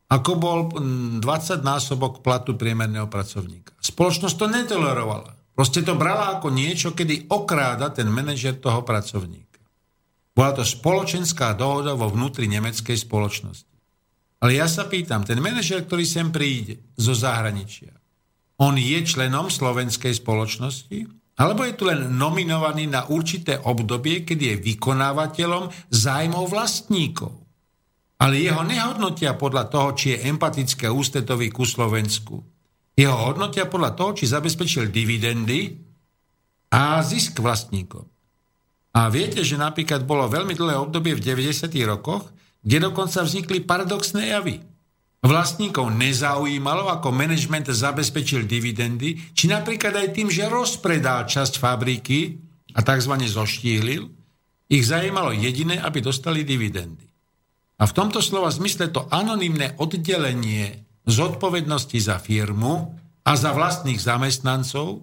ako bol 20 násobok platu priemerného pracovníka. Spoločnosť to netolerovala. Proste to brala ako niečo, kedy okráda ten manažer toho pracovníka. Bola to spoločenská dohoda vo vnútri nemeckej spoločnosti. Ale ja sa pýtam, ten manažer, ktorý sem príde zo zahraničia, on je členom slovenskej spoločnosti? Alebo je tu len nominovaný na určité obdobie, kedy je vykonávateľom zájmov vlastníkov? Ale jeho nehodnotia podľa toho, či je empatické ústetový ku Slovensku jeho hodnotia podľa toho, či zabezpečil dividendy a zisk vlastníkom. A viete, že napríklad bolo veľmi dlhé obdobie v 90. rokoch, kde dokonca vznikli paradoxné javy. Vlastníkov nezaujímalo, ako management zabezpečil dividendy, či napríklad aj tým, že rozpredal časť fabriky a tzv. zoštíhlil, ich zajímalo jediné, aby dostali dividendy. A v tomto slova zmysle to anonymné oddelenie zodpovednosti za firmu a za vlastných zamestnancov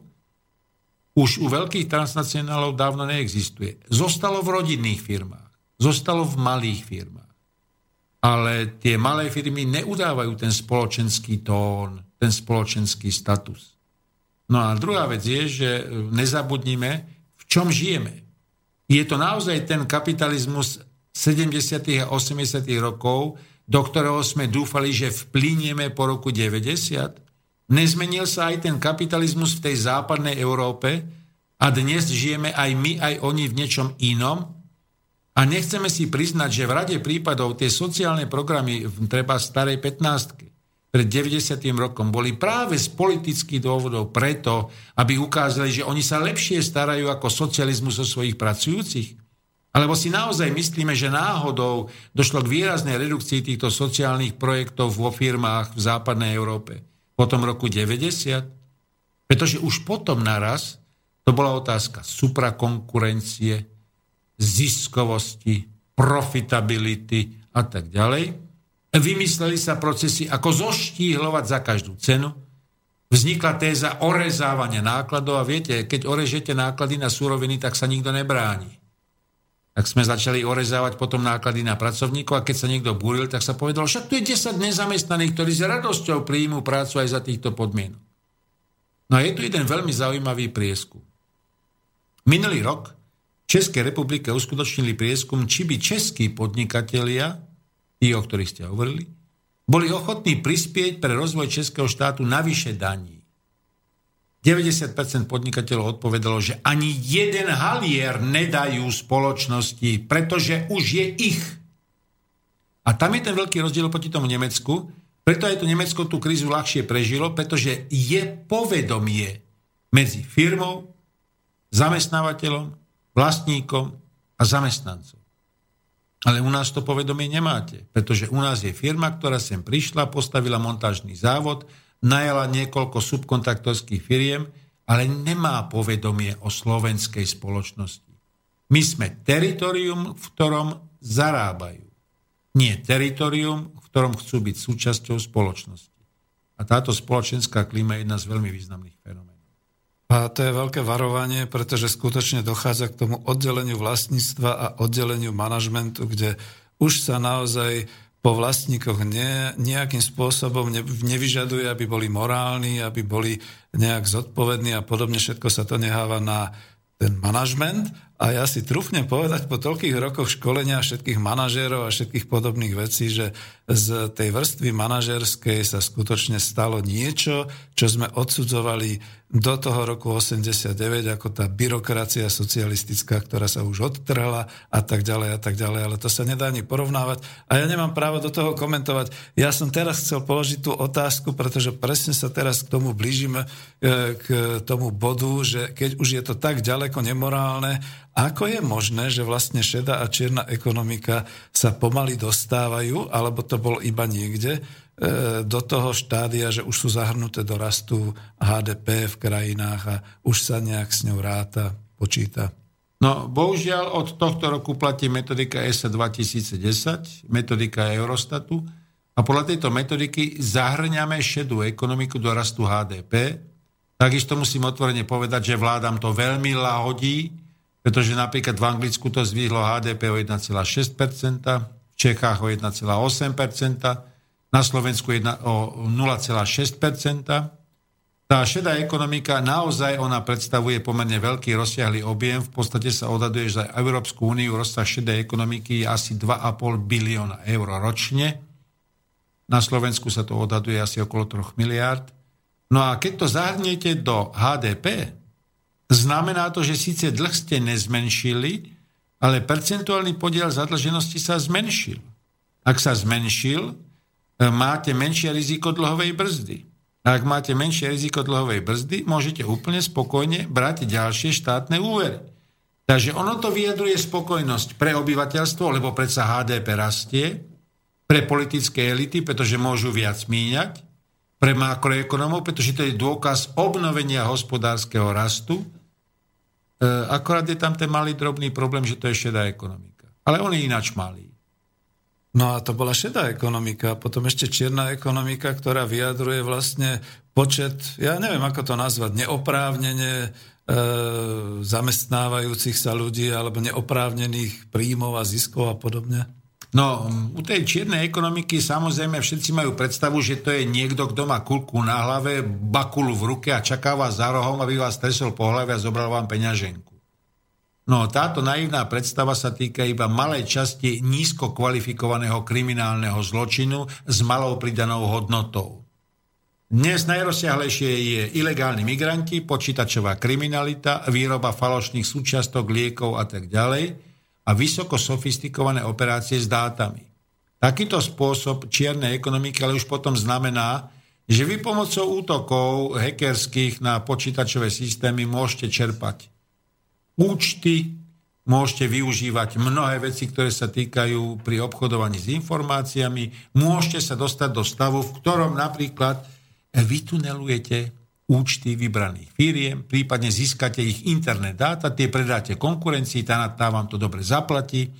už u veľkých transnacionálov dávno neexistuje. Zostalo v rodinných firmách, zostalo v malých firmách. Ale tie malé firmy neudávajú ten spoločenský tón, ten spoločenský status. No a druhá vec je, že nezabudnime, v čom žijeme. Je to naozaj ten kapitalizmus 70. a 80. rokov, do ktorého sme dúfali, že vplínieme po roku 90? Nezmenil sa aj ten kapitalizmus v tej západnej Európe a dnes žijeme aj my, aj oni v niečom inom? A nechceme si priznať, že v rade prípadov tie sociálne programy, treba starej 15 pred 90. rokom boli práve z politických dôvodov preto, aby ukázali, že oni sa lepšie starajú ako socializmus o svojich pracujúcich. Alebo si naozaj myslíme, že náhodou došlo k výraznej redukcii týchto sociálnych projektov vo firmách v západnej Európe po tom roku 90? Pretože už potom naraz to bola otázka suprakonkurencie, ziskovosti, profitability a tak ďalej. Vymysleli sa procesy, ako zoštíhlovať za každú cenu. Vznikla téza orezávania nákladov a viete, keď orežete náklady na súroviny, tak sa nikto nebráni tak sme začali orezávať potom náklady na pracovníkov a keď sa niekto búril, tak sa povedalo, však tu je 10 nezamestnaných, ktorí s radosťou príjmu prácu aj za týchto podmienok. No a je tu jeden veľmi zaujímavý prieskum. Minulý rok v Českej republike uskutočnili prieskum, či by českí podnikatelia, tí, o ktorých ste hovorili, boli ochotní prispieť pre rozvoj českého štátu navyše daní. 90% podnikateľov odpovedalo, že ani jeden halier nedajú spoločnosti, pretože už je ich. A tam je ten veľký rozdiel proti tomu Nemecku, preto aj to Nemecko tú krízu ľahšie prežilo, pretože je povedomie medzi firmou, zamestnávateľom, vlastníkom a zamestnancom. Ale u nás to povedomie nemáte, pretože u nás je firma, ktorá sem prišla, postavila montážny závod, najala niekoľko subkontraktorských firiem, ale nemá povedomie o slovenskej spoločnosti. My sme teritorium, v ktorom zarábajú. nie teritorium, v ktorom chcú byť súčasťou spoločnosti. A táto spoločenská klíma je jedna z veľmi významných fenoménov. A to je veľké varovanie, pretože skutočne dochádza k tomu oddeleniu vlastníctva a oddeleniu manažmentu, kde už sa naozaj po vlastníkoch ne, nejakým spôsobom ne, nevyžaduje, aby boli morálni, aby boli nejak zodpovední a podobne. Všetko sa to neháva na ten manažment a ja si trúfnem povedať po toľkých rokoch školenia všetkých manažérov a všetkých podobných vecí, že z tej vrstvy manažerskej sa skutočne stalo niečo, čo sme odsudzovali do toho roku 89 ako tá byrokracia socialistická, ktorá sa už odtrhla a tak ďalej a tak ďalej, ale to sa nedá ani porovnávať a ja nemám právo do toho komentovať. Ja som teraz chcel položiť tú otázku, pretože presne sa teraz k tomu blížime, e, k tomu bodu, že keď už je to tak ďaleko nemorálne ako je možné, že vlastne šedá a čierna ekonomika sa pomaly dostávajú, alebo to bol iba niekde, do toho štádia, že už sú zahrnuté do rastu HDP v krajinách a už sa nejak s ňou ráta, počíta? No, bohužiaľ od tohto roku platí metodika ESA 2010, metodika Eurostatu a podľa tejto metodiky zahrňame šedú ekonomiku do rastu HDP. Takisto musím otvorene povedať, že vládam to veľmi lahodí, pretože napríklad v Anglicku to zvýhlo HDP o 1,6%, v Čechách o 1,8%, na Slovensku o 0,6%. Tá šedá ekonomika naozaj ona predstavuje pomerne veľký rozsiahly objem. V podstate sa odhaduje, že za Európsku úniu rozsah šedej ekonomiky je asi 2,5 bilióna eur ročne. Na Slovensku sa to odhaduje asi okolo 3 miliárd. No a keď to zahrniete do HDP, Znamená to, že síce dlh ste nezmenšili, ale percentuálny podiel zadlženosti sa zmenšil. Ak sa zmenšil, máte menšie riziko dlhovej brzdy. A ak máte menšie riziko dlhovej brzdy, môžete úplne spokojne brať ďalšie štátne úvery. Takže ono to vyjadruje spokojnosť pre obyvateľstvo, lebo predsa HDP rastie, pre politické elity, pretože môžu viac míňať, pre makroekonomov, pretože to je dôkaz obnovenia hospodárskeho rastu, E, akorát je tam ten malý drobný problém, že to je šedá ekonomika. Ale on je ináč malý. No a to bola šedá ekonomika, potom ešte čierna ekonomika, ktorá vyjadruje vlastne počet, ja neviem ako to nazvať, neoprávnene e, zamestnávajúcich sa ľudí alebo neoprávnených príjmov a ziskov a podobne. No, u tej čiernej ekonomiky samozrejme všetci majú predstavu, že to je niekto, kto má kulku na hlave, bakulu v ruke a čaká vás za rohom, aby vás stresol po hlave a zobral vám peňaženku. No, táto naivná predstava sa týka iba malej časti nízko kvalifikovaného kriminálneho zločinu s malou pridanou hodnotou. Dnes najrozsiahlejšie je ilegálni migranti, počítačová kriminalita, výroba falošných súčiastok, liekov a tak ďalej – a vysoko sofistikované operácie s dátami. Takýto spôsob čiernej ekonomiky ale už potom znamená, že vy pomocou útokov hackerských na počítačové systémy môžete čerpať účty, môžete využívať mnohé veci, ktoré sa týkajú pri obchodovaní s informáciami, môžete sa dostať do stavu, v ktorom napríklad vytunelujete účty vybraných firiem, prípadne získate ich internet dáta, tie predáte konkurencii, tá, tá vám to dobre zaplatí.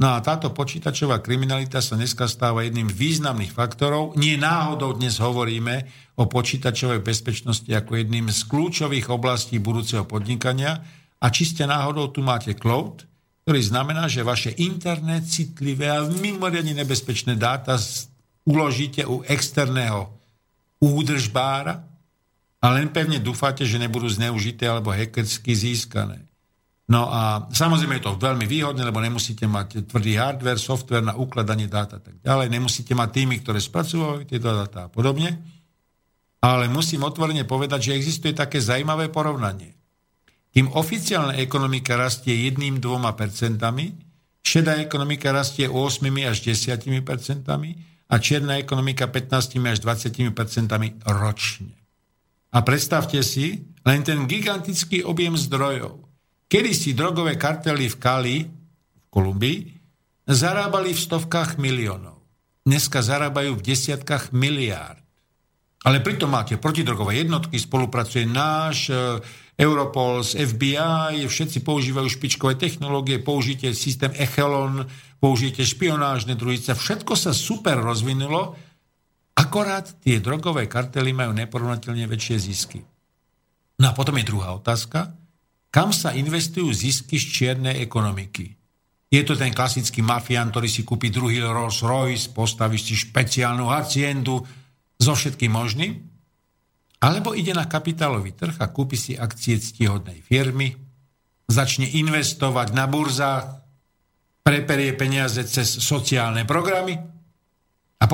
No a táto počítačová kriminalita sa dneska stáva jedným významných faktorov. Nie náhodou dnes hovoríme o počítačovej bezpečnosti ako jedným z kľúčových oblastí budúceho podnikania. A čiste náhodou tu máte cloud, ktorý znamená, že vaše internet citlivé a mimoriadne nebezpečné dáta uložíte u externého údržbára, a len pevne dúfate, že nebudú zneužité alebo hackersky získané. No a samozrejme je to veľmi výhodné, lebo nemusíte mať tvrdý hardware, software na ukladanie dát a tak ďalej, nemusíte mať týmy, ktoré spracovajú tieto dáta a podobne. Ale musím otvorene povedať, že existuje také zaujímavé porovnanie. Kým oficiálna ekonomika rastie 1-2 percentami, šedá ekonomika rastie 8 až 10 percentami a čierna ekonomika 15 až 20 percentami ročne. A predstavte si len ten gigantický objem zdrojov. Kedy si drogové kartely v Kali, v Kolumbii, zarábali v stovkách miliónov. Dneska zarábajú v desiatkách miliárd. Ale pritom máte protidrogové jednotky, spolupracuje náš e, Europol, z FBI, všetci používajú špičkové technológie, použite systém Echelon, použite špionážne družice, všetko sa super rozvinulo, akorát tie drogové kartely majú neporovnateľne väčšie zisky. No a potom je druhá otázka. Kam sa investujú zisky z čiernej ekonomiky? Je to ten klasický mafián, ktorý si kúpi druhý Rolls Royce, postaví si špeciálnu haciendu so všetkým možným? Alebo ide na kapitálový trh a kúpi si akcie ctihodnej firmy, začne investovať na burzách, preperie peniaze cez sociálne programy a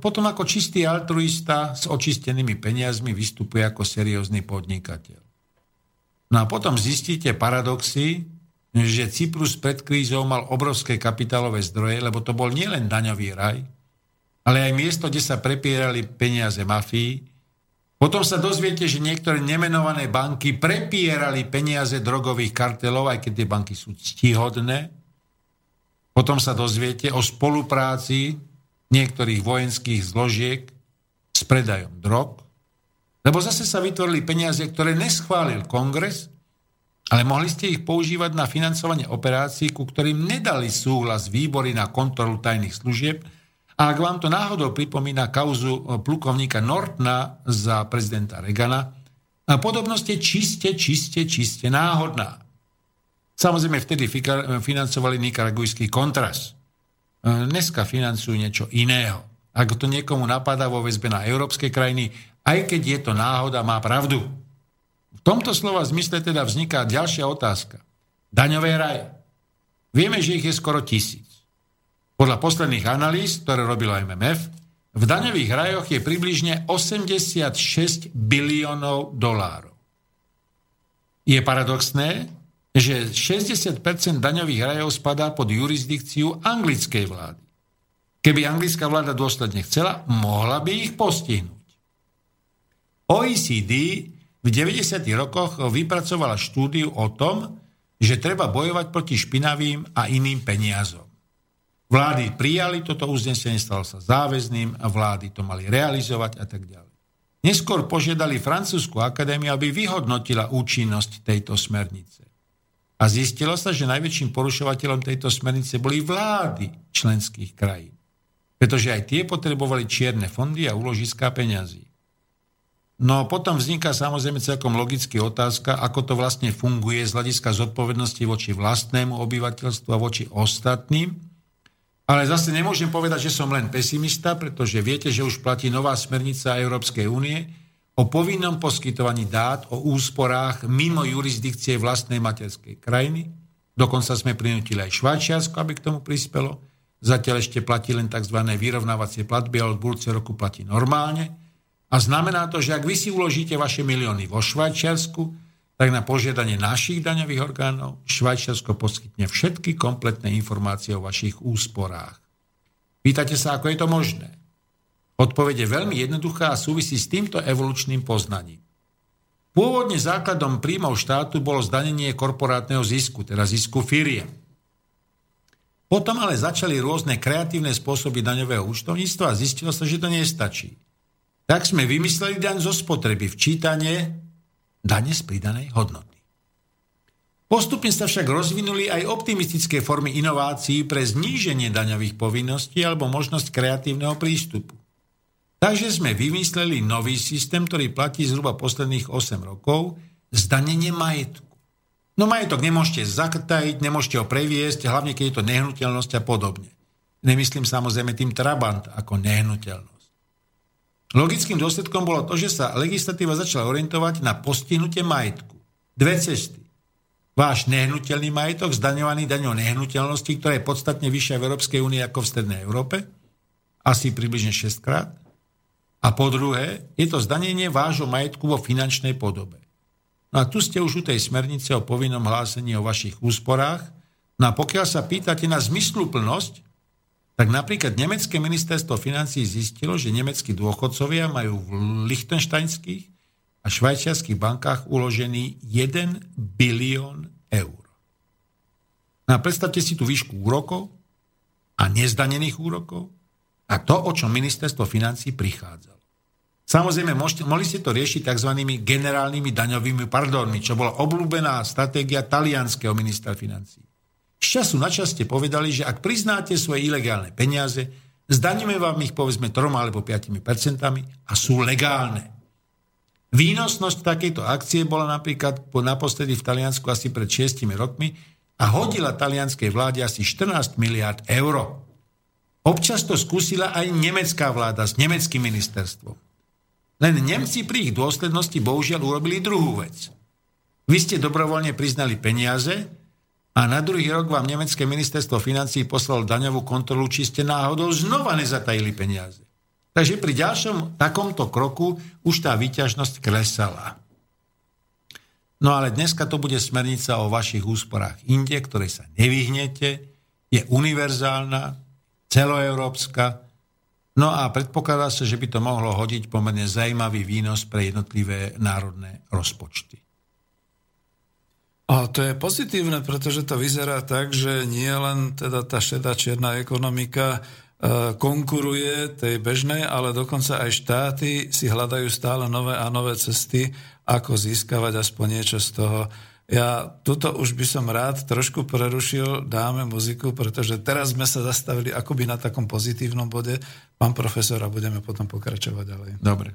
potom ako čistý altruista s očistenými peniazmi vystupuje ako seriózny podnikateľ. No a potom zistíte paradoxy, že Cyprus pred krízou mal obrovské kapitálové zdroje, lebo to bol nielen daňový raj, ale aj miesto, kde sa prepierali peniaze mafii. Potom sa dozviete, že niektoré nemenované banky prepierali peniaze drogových kartelov, aj keď tie banky sú ctihodné. Potom sa dozviete o spolupráci niektorých vojenských zložiek s predajom drog, lebo zase sa vytvorili peniaze, ktoré neschválil kongres, ale mohli ste ich používať na financovanie operácií, ku ktorým nedali súhlas výbory na kontrolu tajných služieb. A ak vám to náhodou pripomína kauzu eh, plukovníka Nortna za prezidenta Regana, podobnosť je čiste, čiste, čiste náhodná. Samozrejme, vtedy financovali nikaragujský kontras. Eh, dneska financujú niečo iného. Ak to niekomu napadá vo väzbe na európske krajiny, aj keď je to náhoda, má pravdu. V tomto slova zmysle teda vzniká ďalšia otázka. Daňové raje. Vieme, že ich je skoro tisíc. Podľa posledných analýz, ktoré robilo MMF, v daňových rajoch je približne 86 biliónov dolárov. Je paradoxné, že 60% daňových rajov spadá pod jurisdikciu anglickej vlády. Keby anglická vláda dôsledne chcela, mohla by ich postihnúť. OECD v 90. rokoch vypracovala štúdiu o tom, že treba bojovať proti špinavým a iným peniazom. Vlády prijali toto uznesenie, stalo sa záväzným a vlády to mali realizovať a tak ďalej. Neskôr požiadali francúzsku akadémiu, aby vyhodnotila účinnosť tejto smernice. A zistilo sa, že najväčším porušovateľom tejto smernice boli vlády členských krajín. Pretože aj tie potrebovali čierne fondy a úložiská peňazí. No potom vzniká samozrejme celkom logicky otázka, ako to vlastne funguje z hľadiska zodpovednosti voči vlastnému obyvateľstvu a voči ostatným. Ale zase nemôžem povedať, že som len pesimista, pretože viete, že už platí nová smernica Európskej únie o povinnom poskytovaní dát o úsporách mimo jurisdikcie vlastnej materskej krajiny. Dokonca sme prinútili aj Švajčiarsko, aby k tomu prispelo. Zatiaľ ešte platí len tzv. vyrovnávacie platby, ale od budúceho roku platí normálne. A znamená to, že ak vy si uložíte vaše milióny vo Švajčiarsku, tak na požiadanie našich daňových orgánov Švajčiarsko poskytne všetky kompletné informácie o vašich úsporách. Pýtate sa, ako je to možné? Odpoveď je veľmi jednoduchá a súvisí s týmto evolučným poznaním. Pôvodne základom príjmov štátu bolo zdanenie korporátneho zisku, teda zisku firiem. Potom ale začali rôzne kreatívne spôsoby daňového účtovníctva a zistilo sa, že to nestačí tak sme vymysleli daň zo spotreby, včítanie dane z pridanej hodnoty. Postupne sa však rozvinuli aj optimistické formy inovácií pre zníženie daňových povinností alebo možnosť kreatívneho prístupu. Takže sme vymysleli nový systém, ktorý platí zhruba posledných 8 rokov, zdanenie majetku. No majetok nemôžete zaktajiť, nemôžete ho previesť, hlavne keď je to nehnuteľnosť a podobne. Nemyslím samozrejme tým trabant ako nehnuteľnosť. Logickým dôsledkom bolo to, že sa legislatíva začala orientovať na postihnutie majetku. Dve cesty. Váš nehnuteľný majetok, zdaňovaný daňou nehnuteľnosti, ktorá je podstatne vyššia v Európskej únii ako v Strednej Európe, asi približne 6 krát. A po druhé, je to zdanenie vášho majetku vo finančnej podobe. No a tu ste už u tej smernice o povinnom hlásení o vašich úsporách. No a pokiaľ sa pýtate na zmysluplnosť tak napríklad nemecké ministerstvo financí zistilo, že nemeckí dôchodcovia majú v lichtenštajnských a švajčiarských bankách uložený 1 bilión eur. No a predstavte si tú výšku úrokov a nezdanených úrokov a to, o čo ministerstvo financí prichádzalo. Samozrejme, mohli ste to riešiť tzv. generálnymi daňovými pardonmi, čo bola obľúbená stratégia talianského ministra financí. Z času na čas ste povedali, že ak priznáte svoje ilegálne peniaze, zdaníme vám ich povedzme 3 alebo 5 percentami a sú legálne. Výnosnosť takejto akcie bola napríklad naposledy v Taliansku asi pred 6 rokmi a hodila talianskej vláde asi 14 miliard eur. Občas to skúsila aj nemecká vláda s nemeckým ministerstvom. Len Nemci pri ich dôslednosti bohužiaľ urobili druhú vec. Vy ste dobrovoľne priznali peniaze a na druhý rok vám nemecké ministerstvo financí poslalo daňovú kontrolu, či ste náhodou znova nezatajili peniaze. Takže pri ďalšom takomto kroku už tá výťažnosť klesala. No ale dneska to bude smernica o vašich úsporách inde, ktorej sa nevyhnete, je univerzálna, celoeurópska, No a predpokladá sa, že by to mohlo hodiť pomerne zaujímavý výnos pre jednotlivé národné rozpočty. A to je pozitívne, pretože to vyzerá tak, že nie len teda tá šedá čierna ekonomika e, konkuruje tej bežnej, ale dokonca aj štáty si hľadajú stále nové a nové cesty, ako získavať aspoň niečo z toho ja tuto už by som rád trošku prerušil, dáme muziku, pretože teraz sme sa zastavili akoby na takom pozitívnom bode. Pán profesor, a budeme potom pokračovať ďalej. Dobre.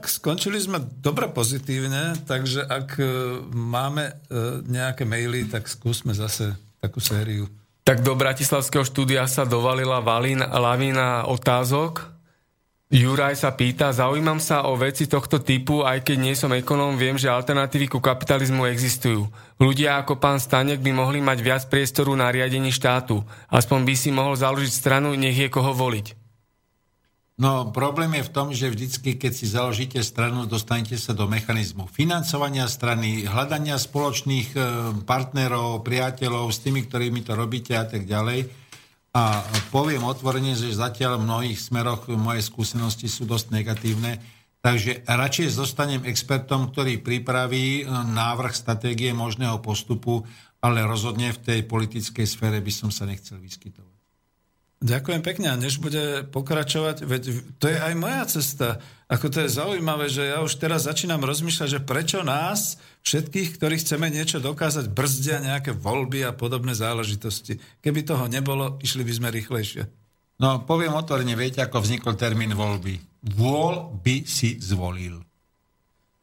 Tak skončili sme dobre pozitívne, takže ak e, máme e, nejaké maily, tak skúsme zase takú sériu. Tak do Bratislavského štúdia sa dovalila valín, lavína otázok. Juraj sa pýta, zaujímam sa o veci tohto typu, aj keď nie som ekonóm, viem, že alternatívy ku kapitalizmu existujú. Ľudia ako pán Stanek by mohli mať viac priestoru na riadení štátu. Aspoň by si mohol založiť stranu, nech je koho voliť. No problém je v tom, že vždycky, keď si založíte stranu, dostanete sa do mechanizmu financovania strany, hľadania spoločných e, partnerov, priateľov s tými, ktorými to robíte a tak ďalej. A poviem otvorene, že zatiaľ v mnohých smeroch moje skúsenosti sú dosť negatívne, takže radšej zostanem expertom, ktorý pripraví e, návrh stratégie možného postupu, ale rozhodne v tej politickej sfére by som sa nechcel vyskytovať. Ďakujem pekne. A než bude pokračovať, veď to je aj moja cesta. Ako to je zaujímavé, že ja už teraz začínam rozmýšľať, že prečo nás, všetkých, ktorí chceme niečo dokázať, brzdia nejaké voľby a podobné záležitosti. Keby toho nebolo, išli by sme rýchlejšie. No, poviem otvorene, viete, ako vznikol termín voľby. Vôľ by si zvolil.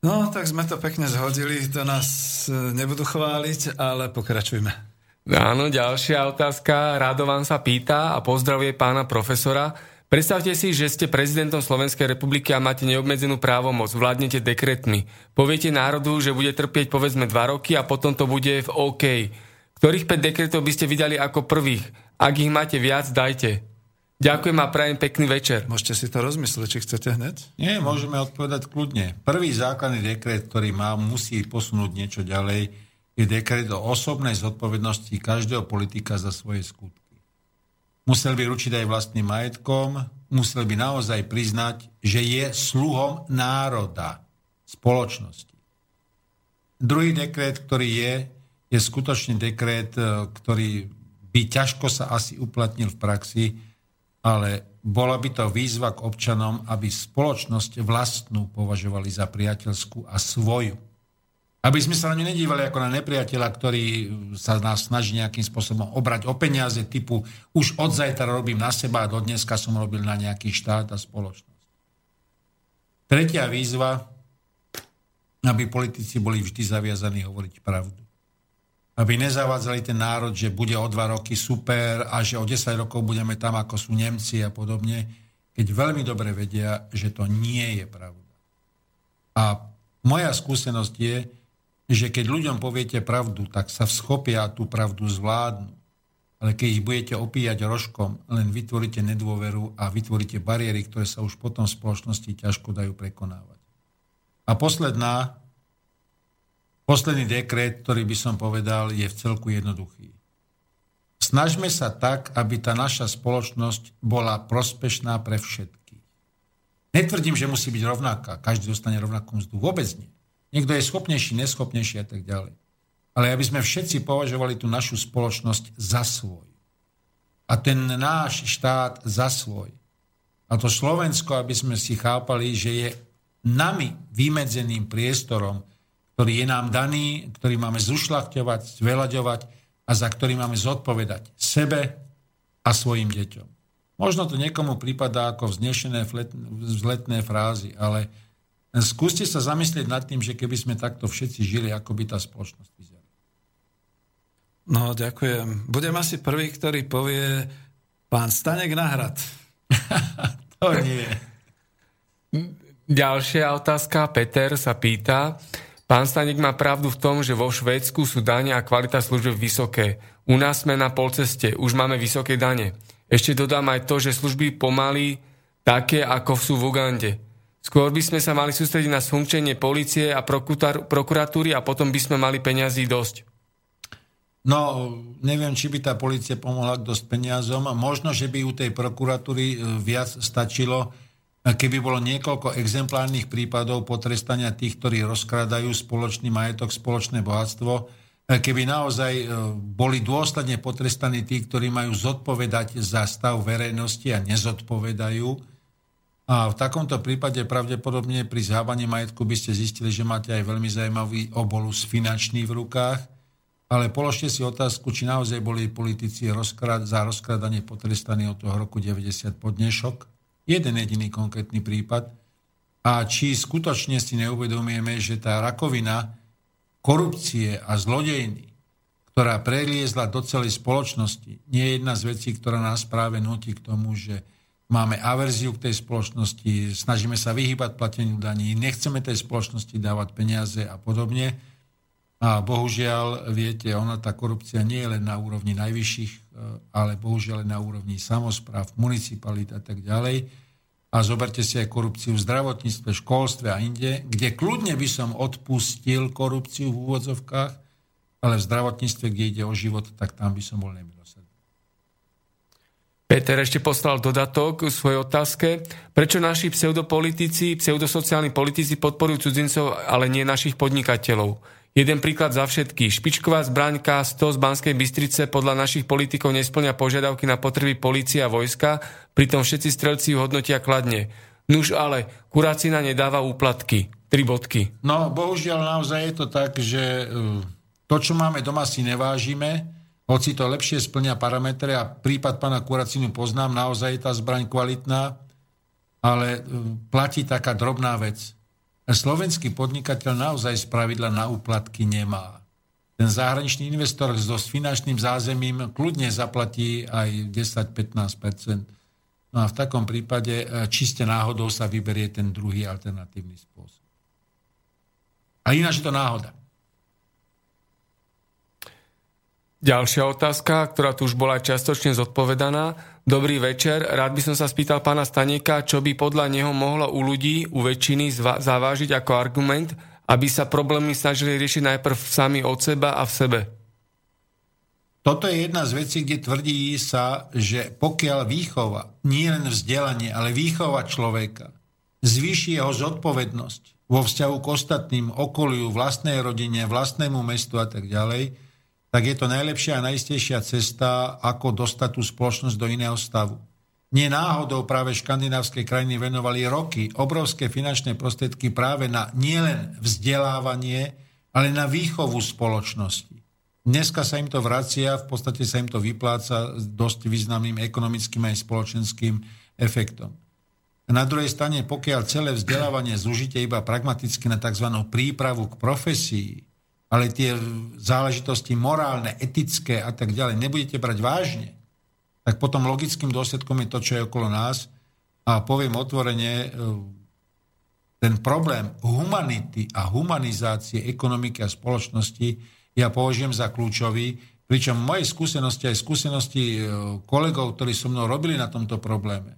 No, tak sme to pekne zhodili, to nás e, nebudú chváliť, ale pokračujme. Áno, ďalšia otázka. Radovan sa pýta a pozdravuje pána profesora. Predstavte si, že ste prezidentom Slovenskej republiky a máte neobmedzenú právomoc, vládnete dekretmi. Poviete národu, že bude trpieť povedzme 2 roky a potom to bude v OK. Ktorých 5 dekretov by ste vydali ako prvých? Ak ich máte viac, dajte. Ďakujem a prajem pekný večer. Môžete si to rozmyslieť, či chcete hneď? Nie, môžeme odpovedať kľudne. Prvý základný dekret, ktorý má, musí posunúť niečo ďalej, je dekret o osobnej zodpovednosti každého politika za svoje skutky. Musel by ručiť aj vlastným majetkom, musel by naozaj priznať, že je sluhom národa, spoločnosti. Druhý dekret, ktorý je, je skutočný dekret, e, ktorý by ťažko sa asi uplatnil v praxi, ale bola by to výzva k občanom, aby spoločnosť vlastnú považovali za priateľskú a svoju. Aby sme sa na ňu nedívali ako na nepriateľa, ktorý sa nás snaží nejakým spôsobom obrať o peniaze typu už od zajtra robím na seba a do dneska som robil na nejaký štát a spoločnosť. Tretia výzva, aby politici boli vždy zaviazaní hovoriť pravdu. Aby nezavádzali ten národ, že bude o dva roky super a že o 10 rokov budeme tam, ako sú Nemci a podobne, keď veľmi dobre vedia, že to nie je pravda. A moja skúsenosť je, že keď ľuďom poviete pravdu, tak sa vschopia tú pravdu zvládnu. Ale keď ich budete opíjať rožkom, len vytvoríte nedôveru a vytvoríte bariéry, ktoré sa už potom v spoločnosti ťažko dajú prekonávať. A posledná, posledný dekret, ktorý by som povedal, je v celku jednoduchý. Snažme sa tak, aby tá naša spoločnosť bola prospešná pre všetkých. Netvrdím, že musí byť rovnaká, každý dostane rovnakú mzdu, vôbec nie. Niekto je schopnejší, neschopnejší a tak ďalej. Ale aby sme všetci považovali tú našu spoločnosť za svoj. A ten náš štát za svoj. A to Slovensko, aby sme si chápali, že je nami vymedzeným priestorom, ktorý je nám daný, ktorý máme zušľachťovať, zvelaďovať a za ktorý máme zodpovedať sebe a svojim deťom. Možno to niekomu prípada ako vznešené vzletné frázy, ale Skúste sa zamyslieť nad tým, že keby sme takto všetci žili, ako by tá spoločnosť vyzerala. No, ďakujem. Budem asi prvý, ktorý povie pán Stanek Nahrad. to nie. Ďalšia otázka. Peter sa pýta, pán Stanek má pravdu v tom, že vo Švédsku sú dane a kvalita služieb vysoké. U nás sme na polceste, už máme vysoké dane. Ešte dodám aj to, že služby pomaly také, ako sú v Ugande. Skôr by sme sa mali sústrediť na funkčenie policie a prokuratúry a potom by sme mali peňazí dosť. No, neviem, či by tá policia pomohla dosť peniazom. Možno, že by u tej prokuratúry e, viac stačilo, e, keby bolo niekoľko exemplárnych prípadov potrestania tých, ktorí rozkradajú spoločný majetok, spoločné bohatstvo, e, keby naozaj boli dôsledne potrestaní tí, ktorí majú zodpovedať za stav verejnosti a nezodpovedajú, a v takomto prípade pravdepodobne pri zhábaní majetku by ste zistili, že máte aj veľmi zaujímavý obolus finančný v rukách, ale položte si otázku, či naozaj boli politici rozkrad, za rozkradanie potrestaní od toho roku 90 po dnešok. Jeden jediný konkrétny prípad. A či skutočne si neuvedomujeme, že tá rakovina korupcie a zlodejny, ktorá preliezla do celej spoločnosti, nie je jedna z vecí, ktorá nás práve nutí k tomu, že máme averziu k tej spoločnosti, snažíme sa vyhybať plateniu daní, nechceme tej spoločnosti dávať peniaze a podobne. A bohužiaľ, viete, ona tá korupcia nie je len na úrovni najvyšších, e, ale bohužiaľ na úrovni samozpráv, municipalit a tak ďalej a zoberte si aj korupciu v zdravotníctve, školstve a inde, kde kľudne by som odpustil korupciu v úvodzovkách, ale v zdravotníctve, kde ide o život, tak tam by som bol nemilosrdný. Peter ešte poslal dodatok k svojej otázke. Prečo naši pseudopolitici, pseudosociálni politici podporujú cudzincov, ale nie našich podnikateľov? Jeden príklad za všetky. Špičková zbraň K100 z Banskej Bystrice podľa našich politikov nesplňa požiadavky na potreby policie a vojska, pritom všetci strelci ju hodnotia kladne. Nuž ale, kuracina nedáva úplatky. Tri bodky. No, bohužiaľ naozaj je to tak, že e, to, čo máme doma, si nevážime, hoci to lepšie splňa parametre a prípad pána Kuracinu poznám, naozaj je tá zbraň kvalitná, ale e, platí taká drobná vec slovenský podnikateľ naozaj z pravidla na úplatky nemá. Ten zahraničný investor s dosť finančným zázemím kľudne zaplatí aj 10-15 No a v takom prípade e, čiste náhodou sa vyberie ten druhý alternatívny spôsob. A ináč je to náhoda. Ďalšia otázka, ktorá tu už bola čiastočne zodpovedaná. Dobrý večer, rád by som sa spýtal pána Staneka, čo by podľa neho mohlo u ľudí, u väčšiny zavážiť ako argument, aby sa problémy snažili riešiť najprv sami od seba a v sebe. Toto je jedna z vecí, kde tvrdí sa, že pokiaľ výchova, nie len vzdelanie, ale výchova človeka, zvýši jeho zodpovednosť vo vzťahu k ostatným, okoliu, vlastnej rodine, vlastnému mestu a tak ďalej, tak je to najlepšia a najistejšia cesta, ako dostať tú spoločnosť do iného stavu. Nie náhodou práve škandinávske krajiny venovali roky obrovské finančné prostriedky práve na nielen vzdelávanie, ale na výchovu spoločnosti. Dneska sa im to vracia, v podstate sa im to vypláca s dosť významným ekonomickým aj spoločenským efektom. Na druhej strane, pokiaľ celé vzdelávanie zúžite iba pragmaticky na tzv. prípravu k profesii, ale tie záležitosti morálne, etické a tak ďalej nebudete brať vážne, tak potom logickým dôsledkom je to, čo je okolo nás. A poviem otvorene, e, ten problém humanity a humanizácie ekonomiky a spoločnosti ja považujem za kľúčový, pričom moje skúsenosti aj skúsenosti e, kolegov, ktorí so mnou robili na tomto probléme,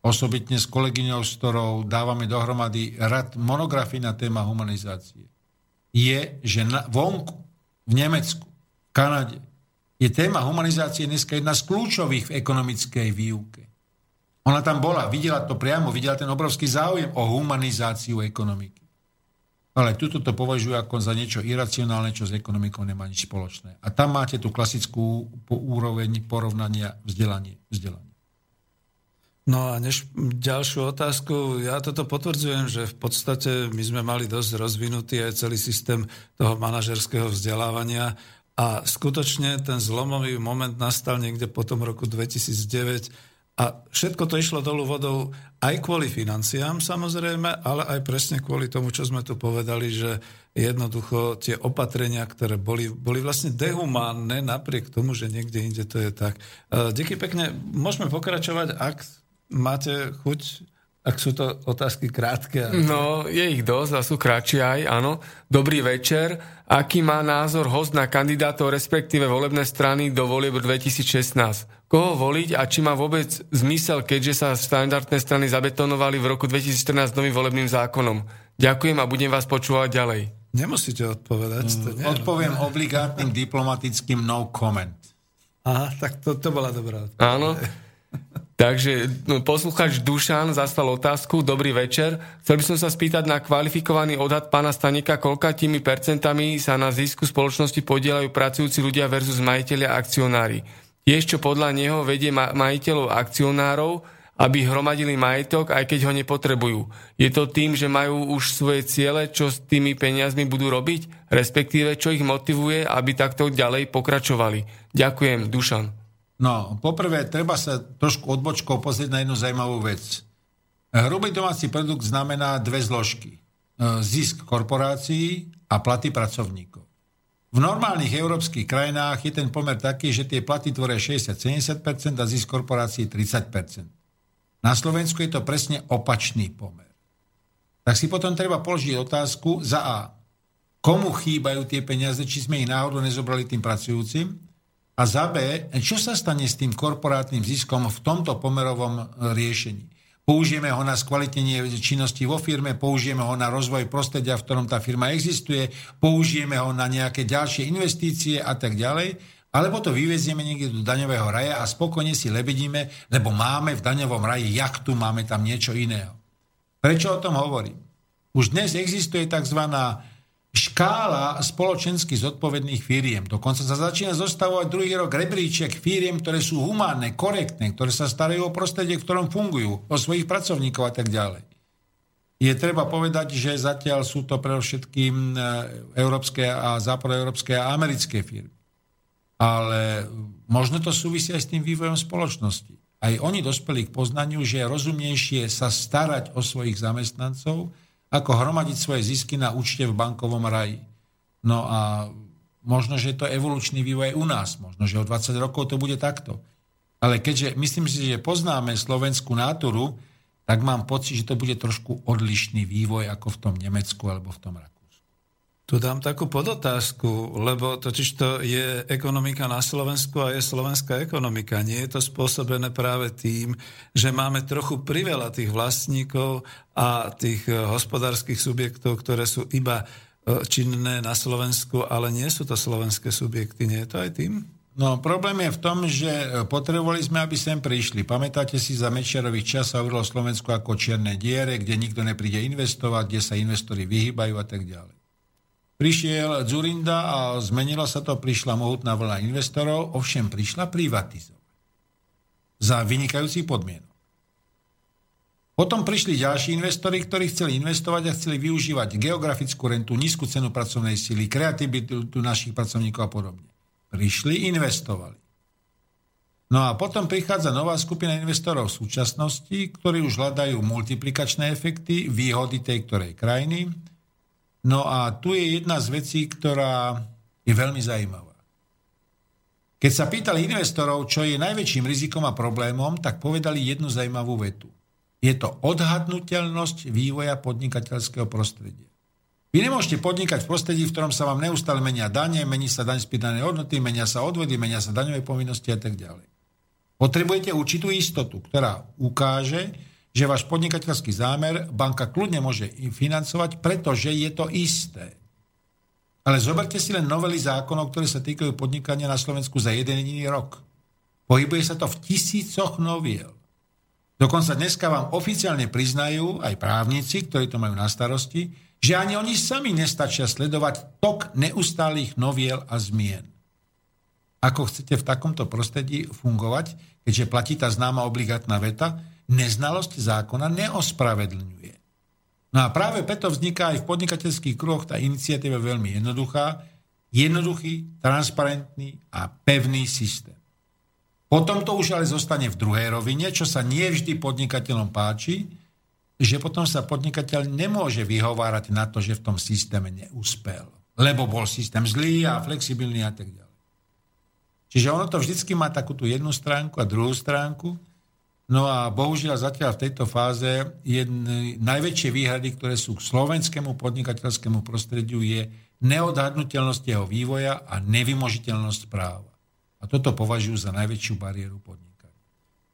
osobitne s kolegyňou, s ktorou dávame dohromady rad monografií na téma humanizácie je, že na, vonku, v Nemecku, v Kanade, je téma humanizácie dneska jedna z kľúčových v ekonomickej výuke. Ona tam bola, videla to priamo, videla ten obrovský záujem o humanizáciu ekonomiky. Ale tuto to považujú ako za niečo iracionálne, čo s ekonomikou nemá nič spoločné. A tam máte tú klasickú úroveň porovnania vzdelanie. vzdelanie. No a než ďalšiu otázku, ja toto potvrdzujem, že v podstate my sme mali dosť rozvinutý aj celý systém toho manažerského vzdelávania a skutočne ten zlomový moment nastal niekde po tom roku 2009 a všetko to išlo dolu vodou aj kvôli financiám samozrejme, ale aj presne kvôli tomu, čo sme tu povedali, že jednoducho tie opatrenia, ktoré boli, boli vlastne dehumánne napriek tomu, že niekde inde to je tak. Díky pekne, môžeme pokračovať, ak máte chuť, ak sú to otázky krátke? No, je ich dosť a sú kratšie aj, áno. Dobrý večer. Aký má názor host na kandidátov, respektíve volebné strany do volieb 2016? Koho voliť a či má vôbec zmysel, keďže sa štandardné strany zabetonovali v roku 2014 novým volebným zákonom? Ďakujem a budem vás počúvať ďalej. Nemusíte odpovedať. To nie, Odpoviem obligátnym diplomatickým no comment. Aha, tak to, to bola dobrá odpoveď. Áno. Takže no, posluchač Dušan zastal otázku. Dobrý večer. Chcel by som sa spýtať na kvalifikovaný odhad pána Stanika, koľkatými percentami sa na zisku spoločnosti podielajú pracujúci ľudia versus majiteľi a akcionári. Tiež čo podľa neho vedie majiteľov akcionárov, aby hromadili majetok, aj keď ho nepotrebujú. Je to tým, že majú už svoje ciele, čo s tými peniazmi budú robiť, respektíve čo ich motivuje, aby takto ďalej pokračovali. Ďakujem, Dušan. No, poprvé, treba sa trošku odbočkou pozrieť na jednu zaujímavú vec. Hrubý domáci produkt znamená dve zložky. Zisk korporácií a platy pracovníkov. V normálnych európskych krajinách je ten pomer taký, že tie platy tvoria 60-70% a zisk korporácií 30%. Na Slovensku je to presne opačný pomer. Tak si potom treba položiť otázku za A. Komu chýbajú tie peniaze, či sme ich náhodou nezobrali tým pracujúcim? A za B, čo sa stane s tým korporátnym ziskom v tomto pomerovom riešení? použijeme ho na skvalitnenie činnosti vo firme, použijeme ho na rozvoj prostredia, v ktorom tá firma existuje, použijeme ho na nejaké ďalšie investície a tak ďalej, alebo to vyvezieme niekde do daňového raja a spokojne si lebedíme, lebo máme v daňovom raji jachtu, máme tam niečo iného. Prečo o tom hovorím? Už dnes existuje tzv škála spoločensky zodpovedných firiem. Dokonca sa začína zostavovať druhý rok rebríček firiem, ktoré sú humánne, korektné, ktoré sa starajú o prostredie, v ktorom fungujú, o svojich pracovníkov a tak ďalej. Je treba povedať, že zatiaľ sú to pre všetkým e, európske a západoeurópske a americké firmy. Ale možno to súvisí aj s tým vývojom spoločnosti. Aj oni dospeli k poznaniu, že je rozumnejšie sa starať o svojich zamestnancov, ako hromadiť svoje zisky na účte v bankovom raji. No a možno, že to je evolučný vývoj u nás. Možno, že o 20 rokov to bude takto. Ale keďže myslím si, že poznáme slovenskú náturu, tak mám pocit, že to bude trošku odlišný vývoj ako v tom Nemecku alebo v tom Rakúsku. Tu dám takú podotázku, lebo totiž to je ekonomika na Slovensku a je slovenská ekonomika. Nie je to spôsobené práve tým, že máme trochu priveľa tých vlastníkov a tých eh, hospodárskych subjektov, ktoré sú iba eh, činné na Slovensku, ale nie sú to slovenské subjekty. Nie je to aj tým? No, problém je v tom, že eh, potrebovali sme, aby sem prišli. Pamätáte si, za Mečiarových čas sa hovorilo Slovensku ako čierne diere, kde nikto nepríde investovať, kde sa investori vyhýbajú a tak ďalej. Prišiel Zurinda a zmenilo sa to, prišla mohutná vlna investorov, ovšem prišla privatizovať. Za vynikajúci podmienok. Potom prišli ďalší investori, ktorí chceli investovať a chceli využívať geografickú rentu, nízku cenu pracovnej síly, kreativitu našich pracovníkov a podobne. Prišli, investovali. No a potom prichádza nová skupina investorov v súčasnosti, ktorí už hľadajú multiplikačné efekty, výhody tej ktorej krajiny, No a tu je jedna z vecí, ktorá je veľmi zaujímavá. Keď sa pýtali investorov, čo je najväčším rizikom a problémom, tak povedali jednu zaujímavú vetu. Je to odhadnutelnosť vývoja podnikateľského prostredia. Vy nemôžete podnikať v prostredí, v ktorom sa vám neustále menia dane, mení sa daň z hodnoty, menia sa odvedy, menia sa daňové povinnosti a tak ďalej. Potrebujete určitú istotu, ktorá ukáže, že váš podnikateľský zámer banka kľudne môže financovať, pretože je to isté. Ale zoberte si len novely zákonov, ktoré sa týkajú podnikania na Slovensku za jeden jediný rok. Pohybuje sa to v tisícoch noviel. Dokonca dneska vám oficiálne priznajú aj právnici, ktorí to majú na starosti, že ani oni sami nestačia sledovať tok neustálých noviel a zmien. Ako chcete v takomto prostredí fungovať, keďže platí tá známa obligátna veta, neznalosť zákona neospravedlňuje. No a práve preto vzniká aj v podnikateľských kruhoch tá iniciatíva veľmi jednoduchá, jednoduchý, transparentný a pevný systém. Potom to už ale zostane v druhej rovine, čo sa nie vždy podnikateľom páči, že potom sa podnikateľ nemôže vyhovárať na to, že v tom systéme neúspel. Lebo bol systém zlý a flexibilný a tak ďalej. Čiže ono to vždycky má takú tú jednu stránku a druhú stránku. No a bohužiaľ zatiaľ v tejto fáze jedny, najväčšie výhrady, ktoré sú k slovenskému podnikateľskému prostrediu, je neodhadnutelnosť jeho vývoja a nevymožiteľnosť práva. A toto považujú za najväčšiu bariéru podnikania.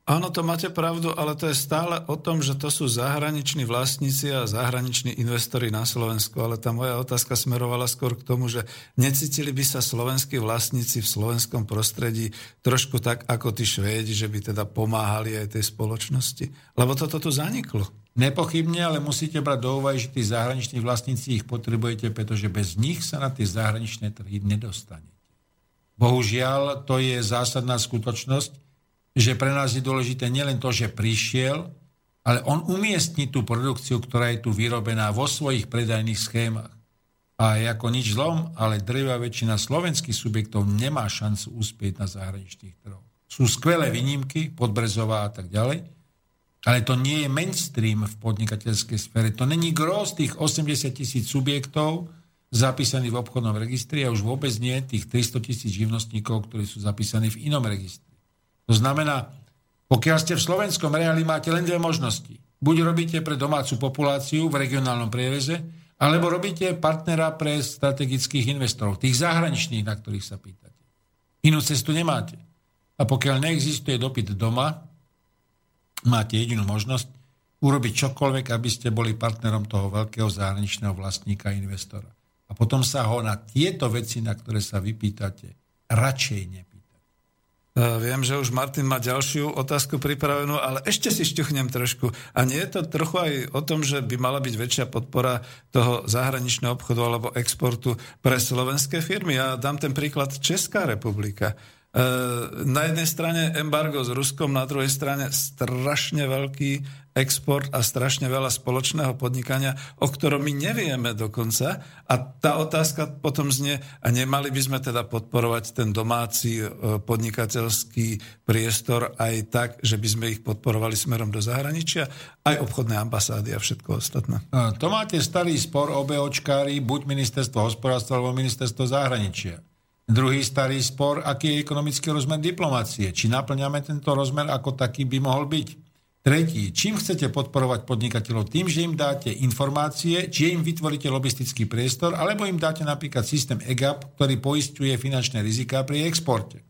Áno, to máte pravdu, ale to je stále o tom, že to sú zahraniční vlastníci a zahraniční investori na Slovensku. Ale tá moja otázka smerovala skôr k tomu, že necítili by sa slovenskí vlastníci v slovenskom prostredí trošku tak ako tí Švédi, že by teda pomáhali aj tej spoločnosti. Lebo toto tu zaniklo. Nepochybne, ale musíte brať do úvahy, že tí zahraniční vlastníci ich potrebujete, pretože bez nich sa na tie zahraničné trhy nedostanete. Bohužiaľ, to je zásadná skutočnosť, že pre nás je dôležité nielen to, že prišiel, ale on umiestni tú produkciu, ktorá je tu vyrobená vo svojich predajných schémach. A ako nič zlom, ale drevá väčšina slovenských subjektov nemá šancu uspieť na zahraničných trhoch. Sú skvelé výnimky, Podbrezová a tak ďalej, Ale to nie je mainstream v podnikateľskej sfére. To není gros tých 80 tisíc subjektov zapísaných v obchodnom registri a už vôbec nie tých 300 tisíc živnostníkov, ktorí sú zapísaní v inom registri. To znamená, pokiaľ ste v slovenskom reáli, máte len dve možnosti. Buď robíte pre domácu populáciu v regionálnom priereze, alebo robíte partnera pre strategických investorov, tých zahraničných, na ktorých sa pýtate. Inú cestu nemáte. A pokiaľ neexistuje dopyt doma, máte jedinú možnosť urobiť čokoľvek, aby ste boli partnerom toho veľkého zahraničného vlastníka investora. A potom sa ho na tieto veci, na ktoré sa vypýtate, radšej nepýtate. Viem, že už Martin má ďalšiu otázku pripravenú, ale ešte si šťuchnem trošku. A nie je to trochu aj o tom, že by mala byť väčšia podpora toho zahraničného obchodu alebo exportu pre slovenské firmy? Ja dám ten príklad Česká republika. E, na jednej strane embargo s Ruskom, na druhej strane strašne veľký export a strašne veľa spoločného podnikania, o ktorom my nevieme dokonca. A tá otázka potom znie, a nemali by sme teda podporovať ten domáci e, podnikateľský priestor aj tak, že by sme ich podporovali smerom do zahraničia, aj obchodné ambasády a všetko ostatné. To máte starý spor obeočkári, buď ministerstvo hospodárstva alebo ministerstvo zahraničia. Druhý starý spor, aký je ekonomický rozmer diplomácie. Či naplňame tento rozmer ako taký by mohol byť. Tretí, čím chcete podporovať podnikateľov? Tým, že im dáte informácie, či im vytvoríte lobistický priestor, alebo im dáte napríklad systém EGAP, ktorý poistuje finančné rizika pri exporte.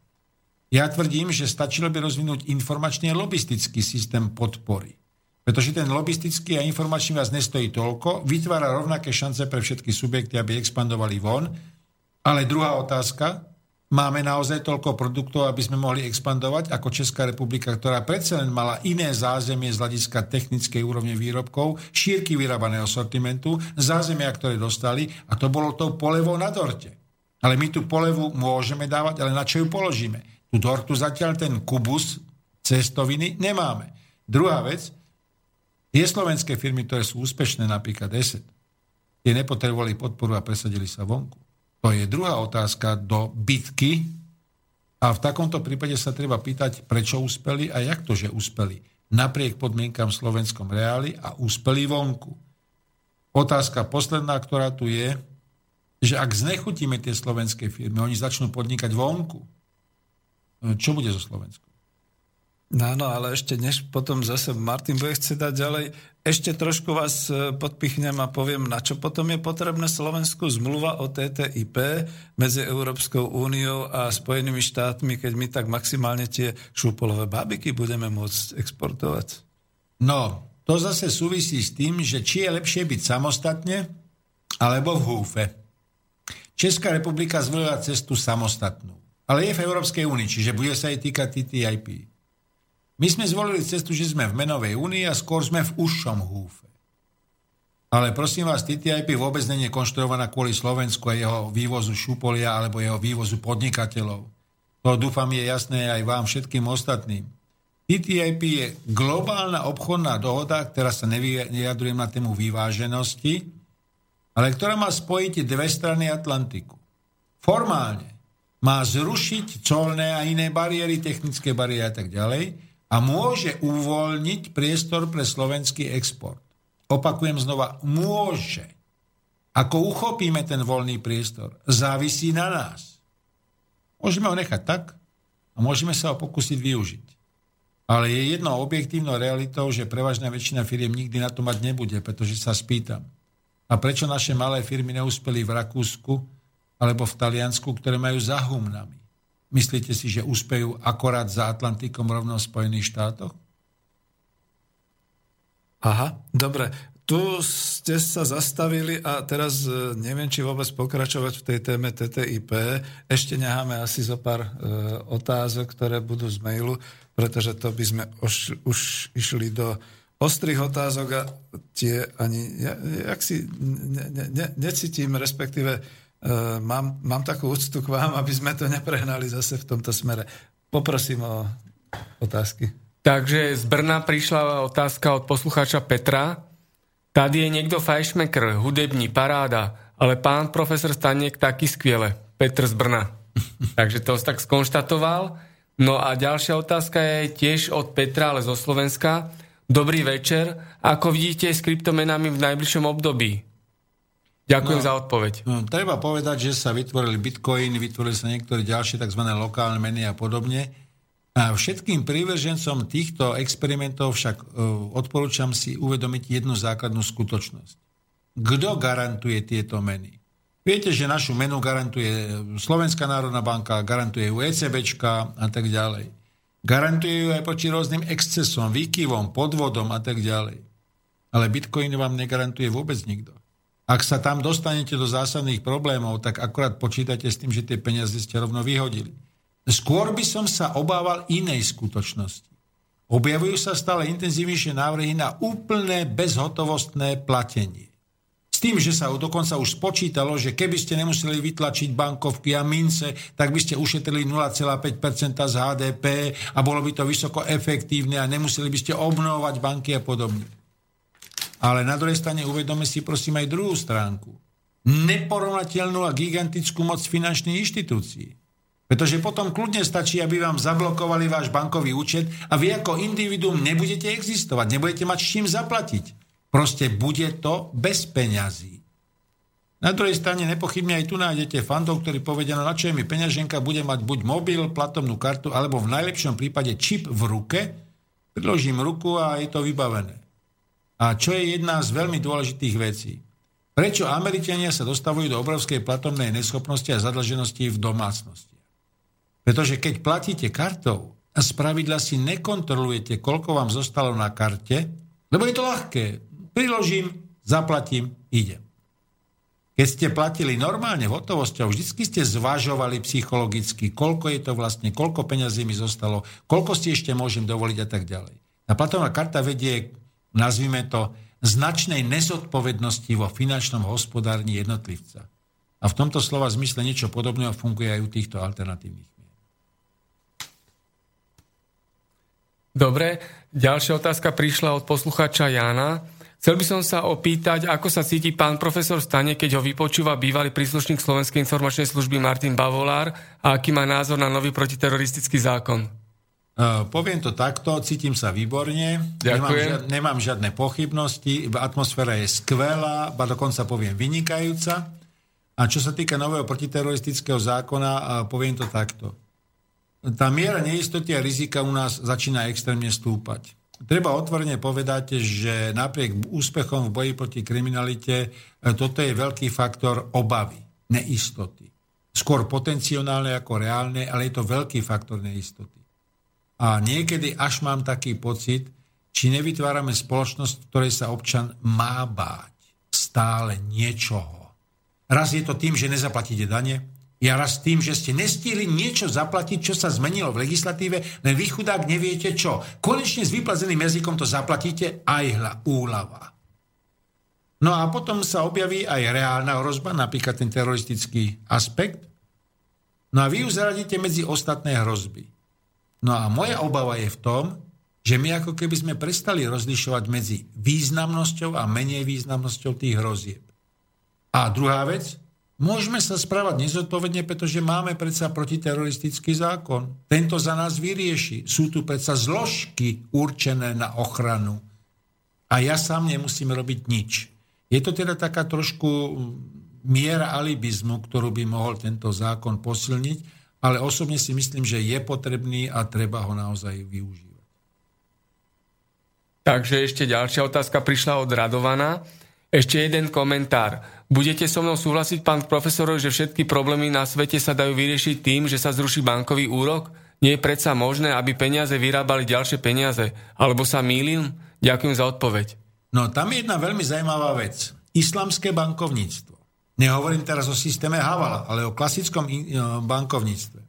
Ja tvrdím, že stačilo by rozvinúť informačný a lobistický systém podpory. Pretože ten lobistický a informačný vás nestojí toľko, vytvára rovnaké šance pre všetky subjekty, aby expandovali von ale druhá otázka, máme naozaj toľko produktov, aby sme mohli expandovať ako Česká republika, ktorá predsa len mala iné zázemie z hľadiska technickej úrovne výrobkov, šírky vyrábaného sortimentu, zázemia, ktoré dostali a to bolo tou polevou na dorte. Ale my tú polevu môžeme dávať, ale na čo ju položíme? Tu dortu zatiaľ ten kubus cestoviny nemáme. Druhá vec, tie slovenské firmy, ktoré sú úspešné, napríklad ESET, tie nepotrebovali podporu a presadili sa vonku. To je druhá otázka do bitky a v takomto prípade sa treba pýtať, prečo úspeli a jak to, že úspeli. Napriek podmienkam v slovenskom reáli a úspeli vonku. Otázka posledná, ktorá tu je, že ak znechutíme tie slovenské firmy, oni začnú podnikať vonku, čo bude zo Slovenskom? No áno, ale ešte než potom zase Martin bude chcieť dať ďalej, ešte trošku vás e, podpichnem a poviem, na čo potom je potrebné Slovensku zmluva o TTIP medzi Európskou úniou a Spojenými štátmi, keď my tak maximálne tie šúpolové bábiky budeme môcť exportovať? No, to zase súvisí s tým, že či je lepšie byť samostatne alebo v húfe. Česká republika zvolila cestu samostatnú, ale je v Európskej únii, čiže bude sa jej týkať TTIP. My sme zvolili cestu, že sme v menovej únii a skôr sme v užšom húfe. Ale prosím vás, TTIP vôbec nie je konštruovaná kvôli Slovensku a jeho vývozu šupolia alebo jeho vývozu podnikateľov. To dúfam je jasné aj vám všetkým ostatným. TTIP je globálna obchodná dohoda, ktorá sa nevyjadrujem na tému vyváženosti, ale ktorá má spojiť dve strany Atlantiku. Formálne má zrušiť colné a iné bariéry, technické bariéry a tak ďalej, a môže uvoľniť priestor pre slovenský export. Opakujem znova, môže. Ako uchopíme ten voľný priestor, závisí na nás. Môžeme ho nechať tak a môžeme sa ho pokúsiť využiť. Ale je jednou objektívnou realitou, že prevažná väčšina firiem nikdy na to mať nebude, pretože sa spýtam. A prečo naše malé firmy neúspeli v Rakúsku alebo v Taliansku, ktoré majú za humnami? Myslíte si, že úspejú akorát za Atlantikom rovno v Spojených štátoch? Aha, dobre. Tu ste sa zastavili a teraz e, neviem, či vôbec pokračovať v tej téme TTIP. Ešte necháme asi zo pár e, otázok, ktoré budú z mailu, pretože to by sme už, už išli do ostrých otázok a tie ani, ja, jak si ne, ne, ne, necítim, respektíve mám, mám takú úctu k vám, aby sme to neprehnali zase v tomto smere. Poprosím o otázky. Takže z Brna prišla otázka od poslucháča Petra. Tady je niekto fajšmekr, hudební, paráda, ale pán profesor Staniek taký skviele. Petr z Brna. Takže to tak skonštatoval. No a ďalšia otázka je tiež od Petra, ale zo Slovenska. Dobrý večer. Ako vidíte s kryptomenami v najbližšom období? Ďakujem no, za odpoveď. No, treba povedať, že sa vytvorili bitcoin, vytvorili sa niektoré ďalšie tzv. lokálne meny a podobne. A všetkým prívržencom týchto experimentov však uh, odporúčam si uvedomiť jednu základnú skutočnosť. Kto garantuje tieto meny? Viete, že našu menu garantuje Slovenská národná banka, garantuje ju ECBčka a tak ďalej. Garantuje ju aj proti rôznym excesom, výkyvom, podvodom a tak ďalej. Ale Bitcoin vám negarantuje vôbec nikto. Ak sa tam dostanete do zásadných problémov, tak akurát počítate s tým, že tie peniaze ste rovno vyhodili. Skôr by som sa obával inej skutočnosti. Objavujú sa stále intenzívnejšie návrhy na úplné bezhotovostné platenie tým, že sa dokonca už spočítalo, že keby ste nemuseli vytlačiť bankovky a mince, tak by ste ušetrili 0,5% z HDP a bolo by to vysoko efektívne a nemuseli by ste obnovovať banky a podobne. Ale na druhej strane uvedome si prosím aj druhú stránku. Neporovnateľnú a gigantickú moc finančných inštitúcií. Pretože potom kľudne stačí, aby vám zablokovali váš bankový účet a vy ako individuum nebudete existovať, nebudete mať s čím zaplatiť. Proste bude to bez peňazí. Na druhej strane nepochybne aj tu nájdete fandov, ktorí povedia, no na čo je mi peňaženka, bude mať buď mobil, platovnú kartu, alebo v najlepšom prípade čip v ruke, priložím ruku a je to vybavené. A čo je jedna z veľmi dôležitých vecí. Prečo Američania sa dostavujú do obrovskej platovnej neschopnosti a zadlženosti v domácnosti? Pretože keď platíte kartou z pravidla si nekontrolujete, koľko vám zostalo na karte, lebo je to ľahké priložím, zaplatím, idem. Keď ste platili normálne hotovosťou, vždy ste zvažovali psychologicky, koľko je to vlastne, koľko peňazí mi zostalo, koľko si ešte môžem dovoliť a tak ďalej. A platovná karta vedie, nazvime to, značnej nezodpovednosti vo finančnom hospodárni jednotlivca. A v tomto slova zmysle niečo podobného funguje aj u týchto alternatívnych mien. Dobre, ďalšia otázka prišla od poslucháča Jana. Chcel by som sa opýtať, ako sa cíti pán profesor Stane, keď ho vypočúva bývalý príslušník Slovenskej informačnej služby Martin Bavolár a aký má názor na nový protiteroristický zákon? Uh, poviem to takto, cítim sa výborne, nemám, žiad, nemám žiadne pochybnosti, atmosféra je skvelá, ba dokonca poviem vynikajúca. A čo sa týka nového protiteroristického zákona, uh, poviem to takto. Tá miera neistoty a rizika u nás začína extrémne stúpať. Treba otvorene povedať, že napriek úspechom v boji proti kriminalite e, toto je veľký faktor obavy, neistoty. Skôr potenciálne ako reálne, ale je to veľký faktor neistoty. A niekedy až mám taký pocit, či nevytvárame spoločnosť, v ktorej sa občan má báť stále niečoho. Raz je to tým, že nezaplatíte dane, ja raz tým, že ste nestihli niečo zaplatiť, čo sa zmenilo v legislatíve, len vy chudák neviete čo. Konečne s vyplazeným jazykom to zaplatíte aj hla, úlava. No a potom sa objaví aj reálna hrozba, napríklad ten teroristický aspekt. No a vy ju zaradíte medzi ostatné hrozby. No a moja obava je v tom, že my ako keby sme prestali rozlišovať medzi významnosťou a menej významnosťou tých hrozieb. A druhá vec, Môžeme sa správať nezodpovedne, pretože máme predsa protiteroristický zákon. Tento za nás vyrieši. Sú tu predsa zložky určené na ochranu. A ja sám nemusím robiť nič. Je to teda taká trošku miera alibizmu, ktorú by mohol tento zákon posilniť, ale osobne si myslím, že je potrebný a treba ho naozaj využívať. Takže ešte ďalšia otázka prišla od Radovana. Ešte jeden komentár. Budete so mnou súhlasiť, pán profesor, že všetky problémy na svete sa dajú vyriešiť tým, že sa zruší bankový úrok? Nie je predsa možné, aby peniaze vyrábali ďalšie peniaze? Alebo sa mýlim? Ďakujem za odpoveď. No tam je jedna veľmi zaujímavá vec. Islamské bankovníctvo. Nehovorím teraz o systéme Havala, ale o klasickom bankovníctve.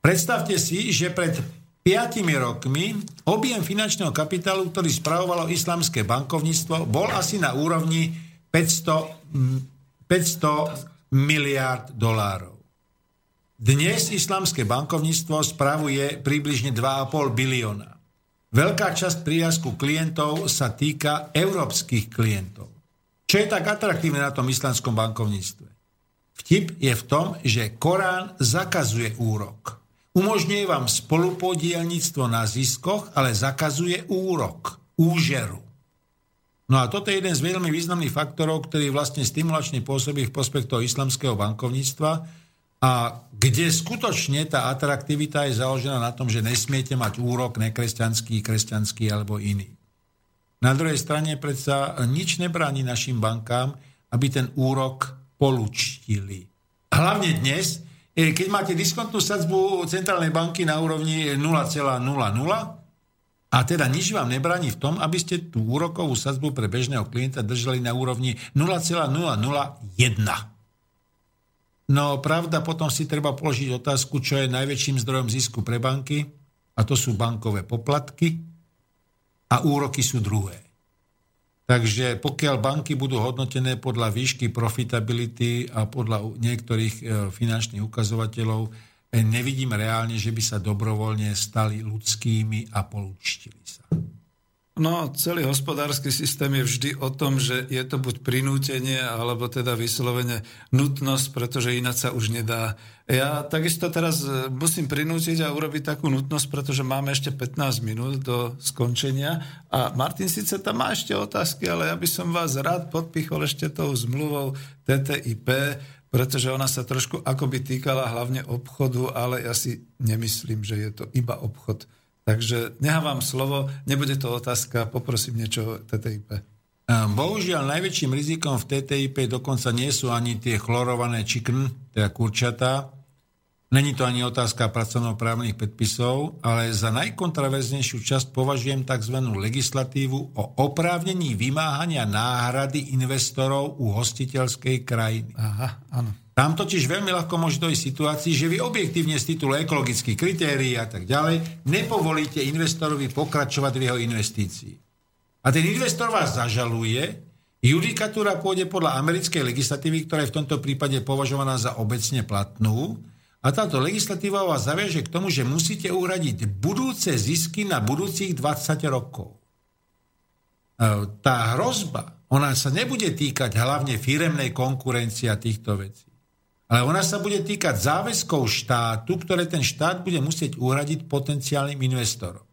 Predstavte si, že pred 5 rokmi objem finančného kapitálu, ktorý spravovalo islamské bankovníctvo, bol asi na úrovni 500, 500 miliard dolárov. Dnes islamské bankovníctvo spravuje približne 2,5 bilióna. Veľká časť prírasku klientov sa týka európskych klientov. Čo je tak atraktívne na tom islamskom bankovníctve? Vtip je v tom, že Korán zakazuje úrok. Umožňuje vám spolupodielnictvo na ziskoch, ale zakazuje úrok. úžeru. No a toto je jeden z veľmi významných faktorov, ktorý vlastne stimulačne pôsobí v prospech toho islamského bankovníctva a kde skutočne tá atraktivita je založená na tom, že nesmiete mať úrok nekresťanský, kresťanský alebo iný. Na druhej strane predsa nič nebráni našim bankám, aby ten úrok polučtili. Hlavne dnes, eh, keď máte diskontnú sadzbu centrálnej banky na úrovni 0,00, a teda nič vám nebráni v tom, aby ste tú úrokovú sadzbu pre bežného klienta držali na úrovni 0,001. No pravda, potom si treba položiť otázku, čo je najväčším zdrojom zisku pre banky, a to sú bankové poplatky a úroky sú druhé. Takže pokiaľ banky budú hodnotené podľa výšky profitability a podľa niektorých e, finančných ukazovateľov, nevidím reálne, že by sa dobrovoľne stali ľudskými a polúčtili sa. No, celý hospodársky systém je vždy o tom, že je to buď prinútenie, alebo teda vyslovene nutnosť, pretože ináč sa už nedá. Ja takisto teraz e, musím prinútiť a urobiť takú nutnosť, pretože máme ešte 15 minút do skončenia. A Martin síce tam má ešte otázky, ale ja by som vás rád podpichol ešte tou zmluvou TTIP, pretože ona sa trošku akoby týkala hlavne obchodu, ale ja si nemyslím, že je to iba obchod. Takže nehávam slovo, nebude to otázka, poprosím niečo o TTIP. Bohužiaľ, najväčším rizikom v TTIP dokonca nie sú ani tie chlorované čikn, teda kurčatá, Není to ani otázka pracovnoprávnych predpisov, ale za najkontraverznejšiu časť považujem tzv. legislatívu o oprávnení vymáhania náhrady investorov u hostiteľskej krajiny. Aha, áno. Tam totiž veľmi ľahko môže dojsť situácii, že vy objektívne z titulu ekologických kritérií a tak ďalej nepovolíte investorovi pokračovať v jeho investícii. A ten investor vás zažaluje, judikatúra pôjde podľa americkej legislatívy, ktorá je v tomto prípade považovaná za obecne platnú, a táto legislatíva vás zaviaže k tomu, že musíte uhradiť budúce zisky na budúcich 20 rokov. E, tá hrozba, ona sa nebude týkať hlavne firemnej konkurencie a týchto vecí. Ale ona sa bude týkať záväzkov štátu, ktoré ten štát bude musieť uhradiť potenciálnym investorom.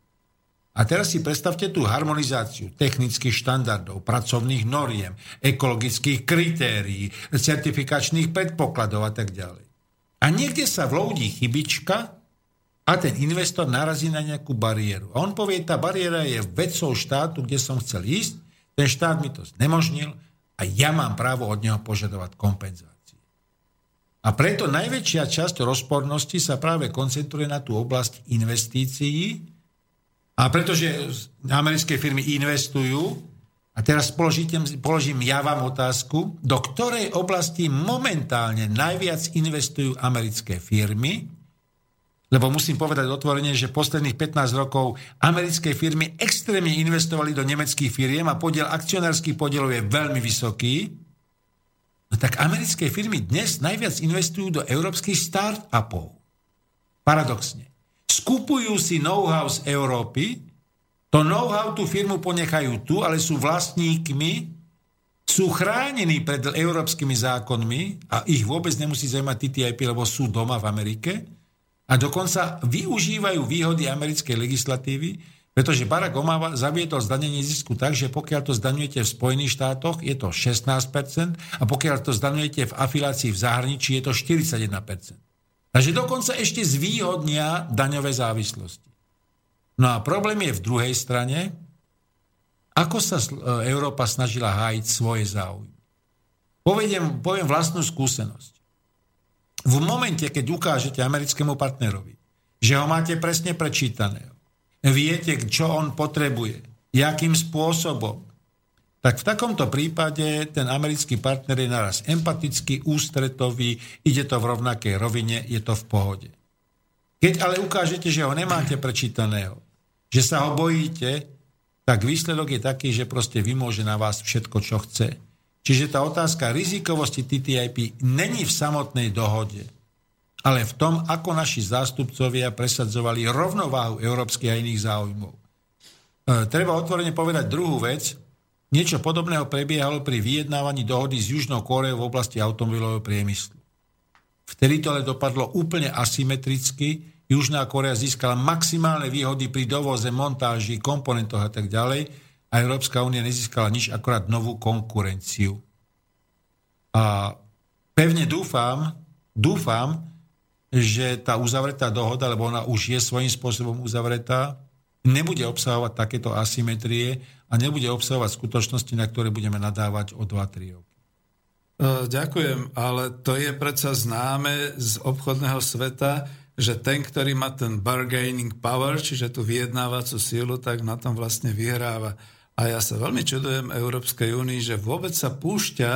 A teraz si predstavte tú harmonizáciu technických štandardov, pracovných noriem, ekologických kritérií, certifikačných predpokladov a tak ďalej. A niekde sa vloudí chybička a ten investor narazí na nejakú bariéru. A on povie, tá bariéra je vecou štátu, kde som chcel ísť, ten štát mi to znemožnil a ja mám právo od neho požadovať kompenzácie. A preto najväčšia časť rozpornosti sa práve koncentruje na tú oblasť investícií, a pretože americké firmy investujú, a teraz položím, položím ja vám otázku, do ktorej oblasti momentálne najviac investujú americké firmy, lebo musím povedať otvorene, že posledných 15 rokov americké firmy extrémne investovali do nemeckých firiem a podiel akcionárskych podielov je veľmi vysoký. No tak americké firmy dnes najviac investujú do európskych start-upov. Paradoxne. Skupujú si know-how z Európy, to know-how tú firmu ponechajú tu, ale sú vlastníkmi, sú chránení pred európskymi zákonmi a ich vôbec nemusí zaujímať TTIP, lebo sú doma v Amerike a dokonca využívajú výhody americkej legislatívy, pretože Barack Obama zaviedol zdanenie zisku tak, že pokiaľ to zdaňujete v Spojených štátoch, je to 16% a pokiaľ to zdaňujete v afilácii v zahraničí, je to 41%. Takže dokonca ešte zvýhodnia daňové závislosti. No a problém je v druhej strane, ako sa e, Európa snažila hájiť svoje záujmy. Poviem, poviem vlastnú skúsenosť. V momente, keď ukážete americkému partnerovi, že ho máte presne prečítaného, viete, čo on potrebuje, jakým spôsobom, tak v takomto prípade ten americký partner je naraz empatický, ústretový, ide to v rovnakej rovine, je to v pohode. Keď ale ukážete, že ho nemáte prečítaného, že sa ho bojíte, tak výsledok je taký, že proste vymôže na vás všetko, čo chce. Čiže tá otázka rizikovosti TTIP není v samotnej dohode, ale v tom, ako naši zástupcovia presadzovali rovnováhu európskych a iných záujmov. E, treba otvorene povedať druhú vec. Niečo podobného prebiehalo pri vyjednávaní dohody s Južnou Koreou v oblasti automobilového priemyslu. Vtedy to ale dopadlo úplne asymetricky, Južná Korea získala maximálne výhody pri dovoze, montáži, komponentoch a tak ďalej. a Európska únia nezískala nič, akorát novú konkurenciu. A pevne dúfam, dúfam, že tá uzavretá dohoda, lebo ona už je svojím spôsobom uzavretá, nebude obsahovať takéto asymetrie a nebude obsahovať skutočnosti, na ktoré budeme nadávať o 2-3 roky. E, ďakujem, ale to je predsa známe z obchodného sveta, že ten, ktorý má ten bargaining power, čiže tú vyjednávacú sílu, tak na tom vlastne vyhráva. A ja sa veľmi čudujem Európskej únii, že vôbec sa púšťa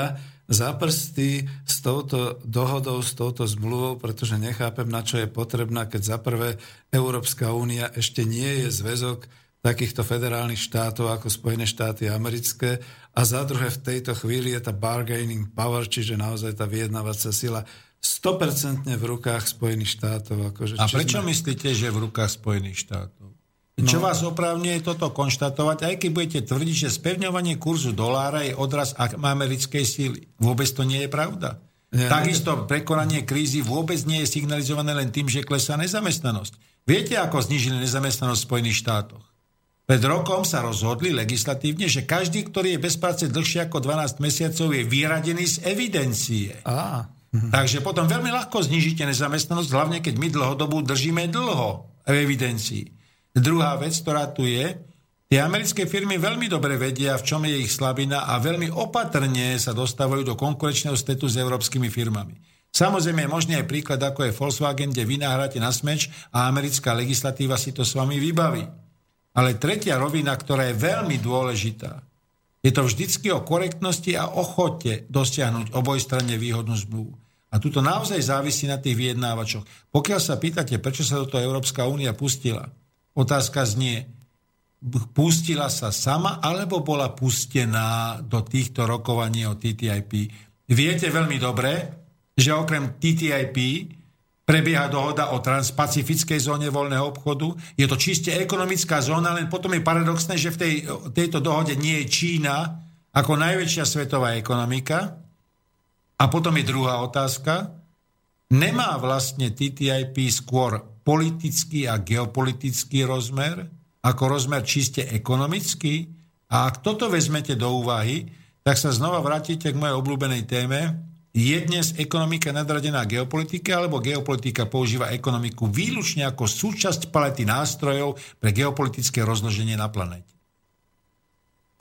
za prsty s touto dohodou, s touto zmluvou, pretože nechápem, na čo je potrebná, keď za prvé Európska únia ešte nie je zväzok takýchto federálnych štátov ako Spojené štáty americké a za druhé v tejto chvíli je tá bargaining power, čiže naozaj tá vyjednávacia sila 100% v rukách Spojených štátov. Akože, a prečo sme... myslíte, že v rukách Spojených štátov? No. Čo vás oprávňuje toto konštatovať, aj keď budete tvrdiť, že spevňovanie kurzu dolára je odraz americkej síly. Vôbec to nie je pravda. Ja, Takisto prekonanie krízy vôbec nie je signalizované len tým, že klesá nezamestnanosť. Viete, ako znižili nezamestnanosť v Spojených štátoch? Pred rokom sa rozhodli legislatívne, že každý, ktorý je bez práce dlhšie ako 12 mesiacov, je vyradený z evidencie. Á. Takže potom veľmi ľahko znižíte nezamestnanosť, hlavne keď my dlhodobu držíme dlho v evidencii. Druhá vec, ktorá tu je, tie americké firmy veľmi dobre vedia, v čom je ich slabina a veľmi opatrne sa dostávajú do konkurenčného stetu s európskymi firmami. Samozrejme je možný aj príklad, ako je Volkswagen, kde vy nahráte na smeč a americká legislatíva si to s vami vybaví. Ale tretia rovina, ktorá je veľmi dôležitá, je to vždycky o korektnosti a ochote dosiahnuť obojstranne výhodnú zmluvu. A tuto naozaj závisí na tých vyjednávačoch. Pokiaľ sa pýtate, prečo sa do toho Európska únia pustila, Otázka znie, pustila sa sama, alebo bola pustená do týchto rokovaní o TTIP. Viete veľmi dobre, že okrem TTIP prebieha dohoda o transpacifickej zóne voľného obchodu. Je to čiste ekonomická zóna, len potom je paradoxné, že v tej, tejto dohode nie je Čína ako najväčšia svetová ekonomika. A potom je druhá otázka. Nemá vlastne TTIP skôr politický a geopolitický rozmer, ako rozmer čiste ekonomický. A ak toto vezmete do úvahy, tak sa znova vrátite k mojej obľúbenej téme. Je dnes ekonomika nadradená geopolitike, alebo geopolitika používa ekonomiku výlučne ako súčasť palety nástrojov pre geopolitické rozloženie na planete?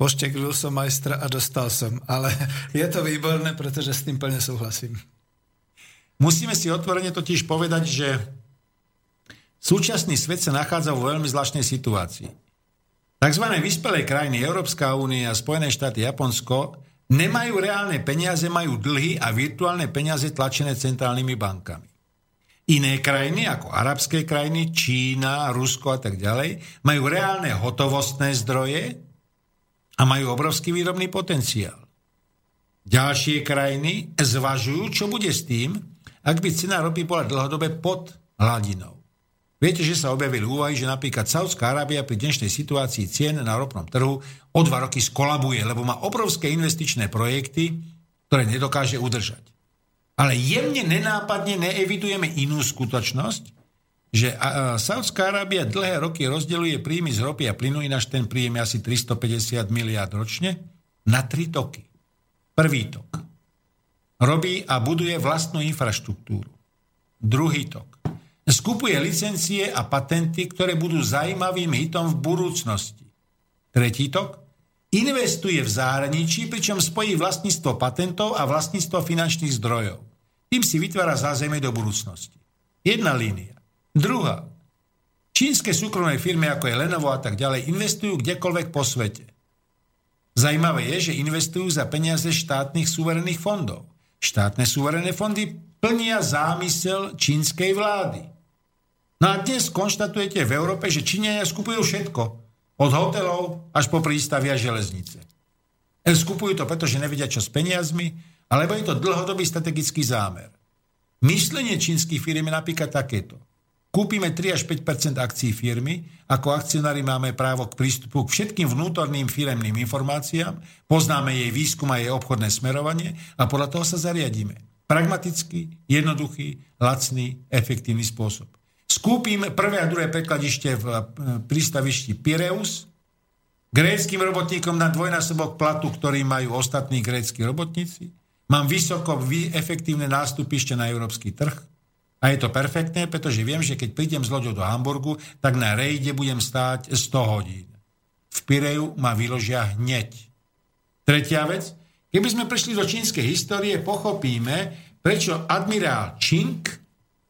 Pošteklil som majstra a dostal som, ale je to výborné, pretože s tým plne súhlasím. Musíme si otvorene totiž povedať, že Súčasný svet sa nachádza vo veľmi zvláštnej situácii. Takzvané vyspelé krajiny Európska únia, Spojené štáty, Japonsko nemajú reálne peniaze, majú dlhy a virtuálne peniaze tlačené centrálnymi bankami. Iné krajiny, ako arabské krajiny, Čína, Rusko a tak ďalej, majú reálne hotovostné zdroje a majú obrovský výrobný potenciál. Ďalšie krajiny zvažujú, čo bude s tým, ak by cena ropy bola dlhodobe pod hladinou. Viete, že sa objavili úvahy, že napríklad Saudská Arábia pri dnešnej situácii cien na ropnom trhu o dva roky skolabuje, lebo má obrovské investičné projekty, ktoré nedokáže udržať. Ale jemne nenápadne neevidujeme inú skutočnosť, že Saudská Arábia dlhé roky rozdeluje príjmy z ropy a plynu, ináč ten príjem je asi 350 miliard ročne, na tri toky. Prvý tok. Robí a buduje vlastnú infraštruktúru. Druhý tok skupuje licencie a patenty, ktoré budú zaujímavým hitom v budúcnosti. Tretí tok. Investuje v zahraničí, pričom spojí vlastníctvo patentov a vlastníctvo finančných zdrojov. Tým si vytvára zázemie do budúcnosti. Jedna línia. Druhá. Čínske súkromné firmy, ako je Lenovo a tak ďalej, investujú kdekoľvek po svete. Zajímavé je, že investujú za peniaze štátnych súverených fondov. Štátne súverené fondy plnia zámysel čínskej vlády. No a dnes konštatujete v Európe, že Číňania skupujú všetko. Od hotelov až po prístavy a železnice. E, skupujú to, pretože nevedia čo s peniazmi, alebo je to dlhodobý strategický zámer. Myslenie čínskych firm je napríklad takéto. Kúpime 3 až 5% akcií firmy, ako akcionári máme právo k prístupu k všetkým vnútorným firemným informáciám, poznáme jej výskum a jej obchodné smerovanie a podľa toho sa zariadíme. Pragmatický, jednoduchý, lacný, efektívny spôsob. Skúpim prvé a druhé prekladište v e, prístavišti Pireus Gréckým robotníkom na dvojnásobok platu, ktorý majú ostatní grécky robotníci. Mám vysoko efektívne nástupište na európsky trh. A je to perfektné, pretože viem, že keď prídem z loďou do Hamburgu, tak na rejde budem stáť 100 hodín. V Pireju ma vyložia hneď. Tretia vec, keby sme prešli do čínskej histórie, pochopíme, prečo admirál Čink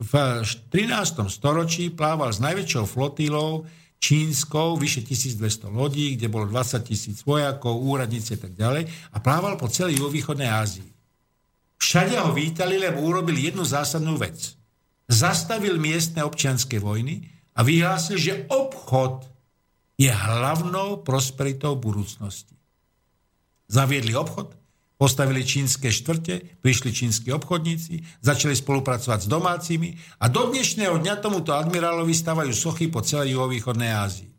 v 13. storočí plával s najväčšou flotilou čínskou, vyše 1200 lodí, kde bolo 20 tisíc vojakov, úradníci a tak ďalej a plával po celej juhovýchodnej Ázii. Všade ho vítali, lebo urobil jednu zásadnú vec. Zastavil miestne občianské vojny a vyhlásil, že obchod je hlavnou prosperitou budúcnosti. Zaviedli obchod, Postavili čínske štvrte, prišli čínsky obchodníci, začali spolupracovať s domácimi a do dnešného dňa tomuto admirálovi stavajú sochy po celej juhovýchodnej Ázii.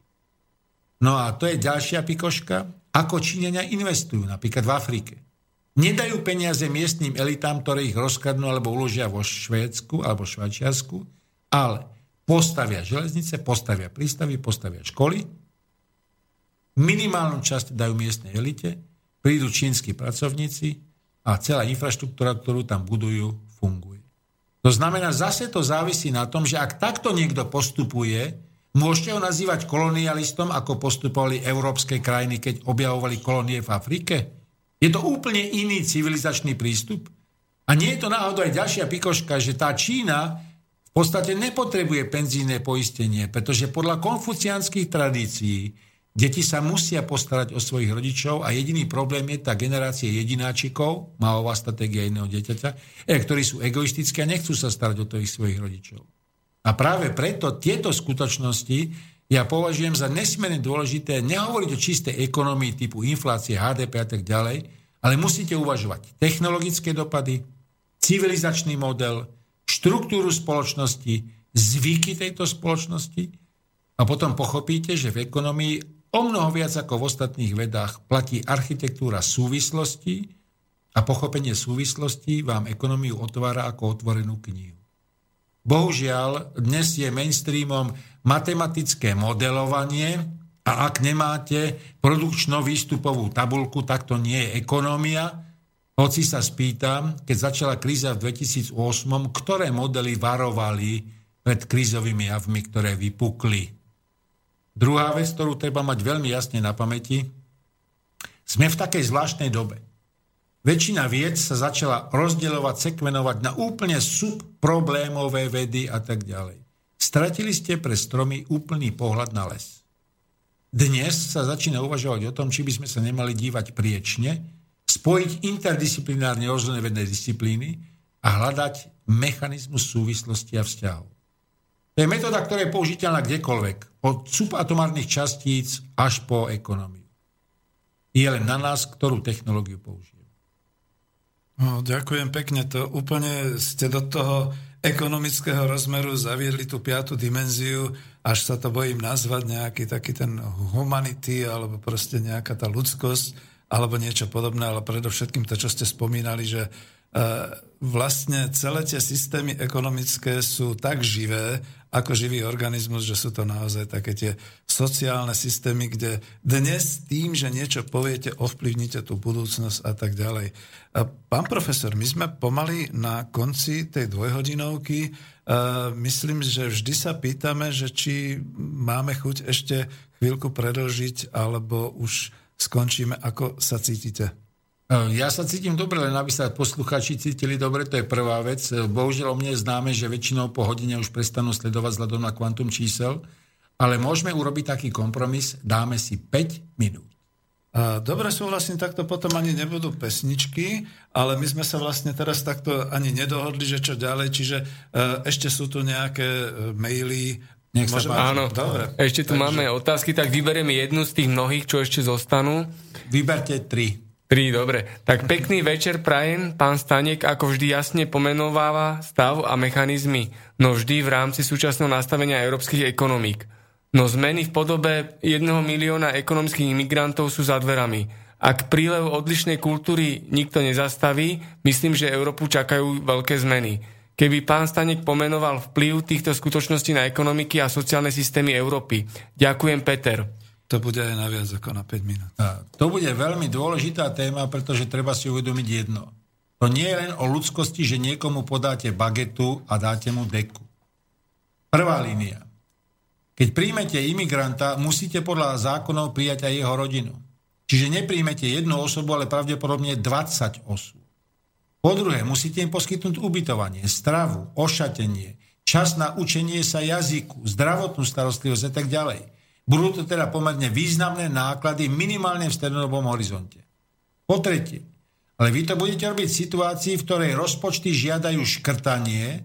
No a to je ďalšia pikoška, ako Číňania investujú, napríklad v Afrike. Nedajú peniaze miestnym elitám, ktoré ich rozkradnú alebo uložia vo Švédsku alebo Švajčiarsku, ale postavia železnice, postavia prístavy, postavia školy, minimálnu časť dajú miestnej elite, prídu čínsky pracovníci a celá infraštruktúra, ktorú tam budujú, funguje. To znamená, zase to závisí na tom, že ak takto niekto postupuje, môžete ho nazývať kolonialistom, ako postupovali európske krajiny, keď objavovali kolónie v Afrike? Je to úplne iný civilizačný prístup? A nie je to náhodou aj ďalšia pikoška, že tá Čína v podstate nepotrebuje penzíne poistenie, pretože podľa konfuciánskych tradícií Deti sa musia postarať o svojich rodičov a jediný problém je tá generácia jedináčikov, málová stratégia jedného dieťaťa, e, ktorí sú egoistickí a nechcú sa starať o tých svojich rodičov. A práve preto tieto skutočnosti ja považujem za nesmierne dôležité nehovoriť o čistej ekonomii typu inflácie, HDP a tak ďalej, ale musíte uvažovať technologické dopady, civilizačný model, štruktúru spoločnosti, zvyky tejto spoločnosti a potom pochopíte, že v ekonomii O mnoho viac ako v ostatných vedách platí architektúra súvislosti a pochopenie súvislostí vám ekonómiu otvára ako otvorenú knihu. Bohužiaľ, dnes je mainstreamom matematické modelovanie a ak nemáte produkčno-výstupovú tabulku, tak to nie je ekonómia. Hoci sa spýtam, keď začala kríza v 2008, ktoré modely varovali pred krízovými javmi, ktoré vypukli. Druhá vec, ktorú treba mať veľmi jasne na pamäti, sme v takej zvláštnej dobe. Väčšina vied sa začala rozdielovať, sekvenovať na úplne subproblémové vedy a tak ďalej. Stratili ste pre stromy úplný pohľad na les. Dnes sa začína uvažovať o tom, či by sme sa nemali dívať priečne, spojiť interdisciplinárne rozhodné vedné disciplíny a hľadať mechanizmus súvislosti a vzťahov. To je metóda, ktorá je použiteľná kdekoľvek. Od subatomárnych častíc až po ekonómiu. Je len na nás, ktorú technológiu použijeme. No, ďakujem pekne. To úplne ste do toho ekonomického rozmeru zaviedli tú piatu dimenziu, až sa to bojím nazvať nejaký taký ten humanity, alebo proste nejaká tá ľudskosť, alebo niečo podobné, ale predovšetkým to, čo ste spomínali, že vlastne celé tie systémy ekonomické sú tak živé, ako živý organizmus, že sú to naozaj také tie sociálne systémy, kde dnes tým, že niečo poviete, ovplyvnite tú budúcnosť a tak ďalej. Pán profesor, my sme pomaly na konci tej dvojhodinovky. Myslím, že vždy sa pýtame, že či máme chuť ešte chvíľku predlžiť, alebo už skončíme. Ako sa cítite? E, ja sa cítim dobre, len aby sa posluchači cítili dobre, to je prvá vec. E, bohužiaľ o mne je známe, že väčšinou po hodine už prestanú sledovať vzhľadom na kvantum čísel, ale môžeme urobiť taký kompromis, dáme si 5 minút. Dobre, súhlasím, takto potom ani nebudú pesničky, ale my sme sa vlastne teraz takto ani nedohodli, že čo ďalej, čiže e, ešte sú tu nejaké maily, nech sa Môžeme... Áno, Dobre. ešte tu Takže... máme otázky, tak vyberieme jednu z tých mnohých, čo ešte zostanú. Vyberte tri. Tri, dobre. Tak pekný večer prajem. Pán Stanek ako vždy jasne pomenováva stav a mechanizmy, no vždy v rámci súčasného nastavenia európskych ekonomík. No zmeny v podobe jedného milióna ekonomických imigrantov sú za dverami. Ak prílev odlišnej kultúry nikto nezastaví, myslím, že Európu čakajú veľké zmeny. Keby pán Stanek pomenoval vplyv týchto skutočností na ekonomiky a sociálne systémy Európy. Ďakujem, Peter. To bude aj na viac ako na 5 minút. A to bude veľmi dôležitá téma, pretože treba si uvedomiť jedno. To nie je len o ľudskosti, že niekomu podáte bagetu a dáte mu deku. Prvá línia. Keď príjmete imigranta, musíte podľa zákonov prijať aj jeho rodinu. Čiže nepríjmete jednu osobu, ale pravdepodobne 20 osôb. Po druhé, musíte im poskytnúť ubytovanie, stravu, ošatenie, čas na učenie sa jazyku, zdravotnú starostlivosť a tak ďalej. Budú to teda pomerne významné náklady minimálne v strednodobom horizonte. Po tretie, ale vy to budete robiť v situácii, v ktorej rozpočty žiadajú škrtanie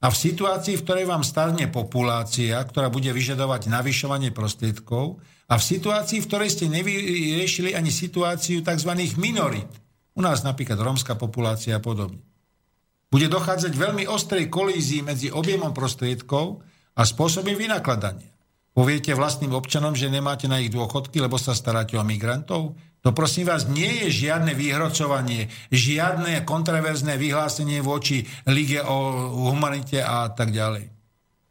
a v situácii, v ktorej vám starne populácia, ktorá bude vyžadovať navyšovanie prostriedkov a v situácii, v ktorej ste nevyriešili ani situáciu tzv. minorit, u nás napríklad rómska populácia a podobne. Bude dochádzať veľmi ostrej kolízii medzi objemom prostriedkov a spôsobom vynakladania. Poviete vlastným občanom, že nemáte na ich dôchodky, lebo sa staráte o migrantov? To prosím vás nie je žiadne vyhrocovanie, žiadne kontraverzné vyhlásenie voči Lige o humanite a tak ďalej.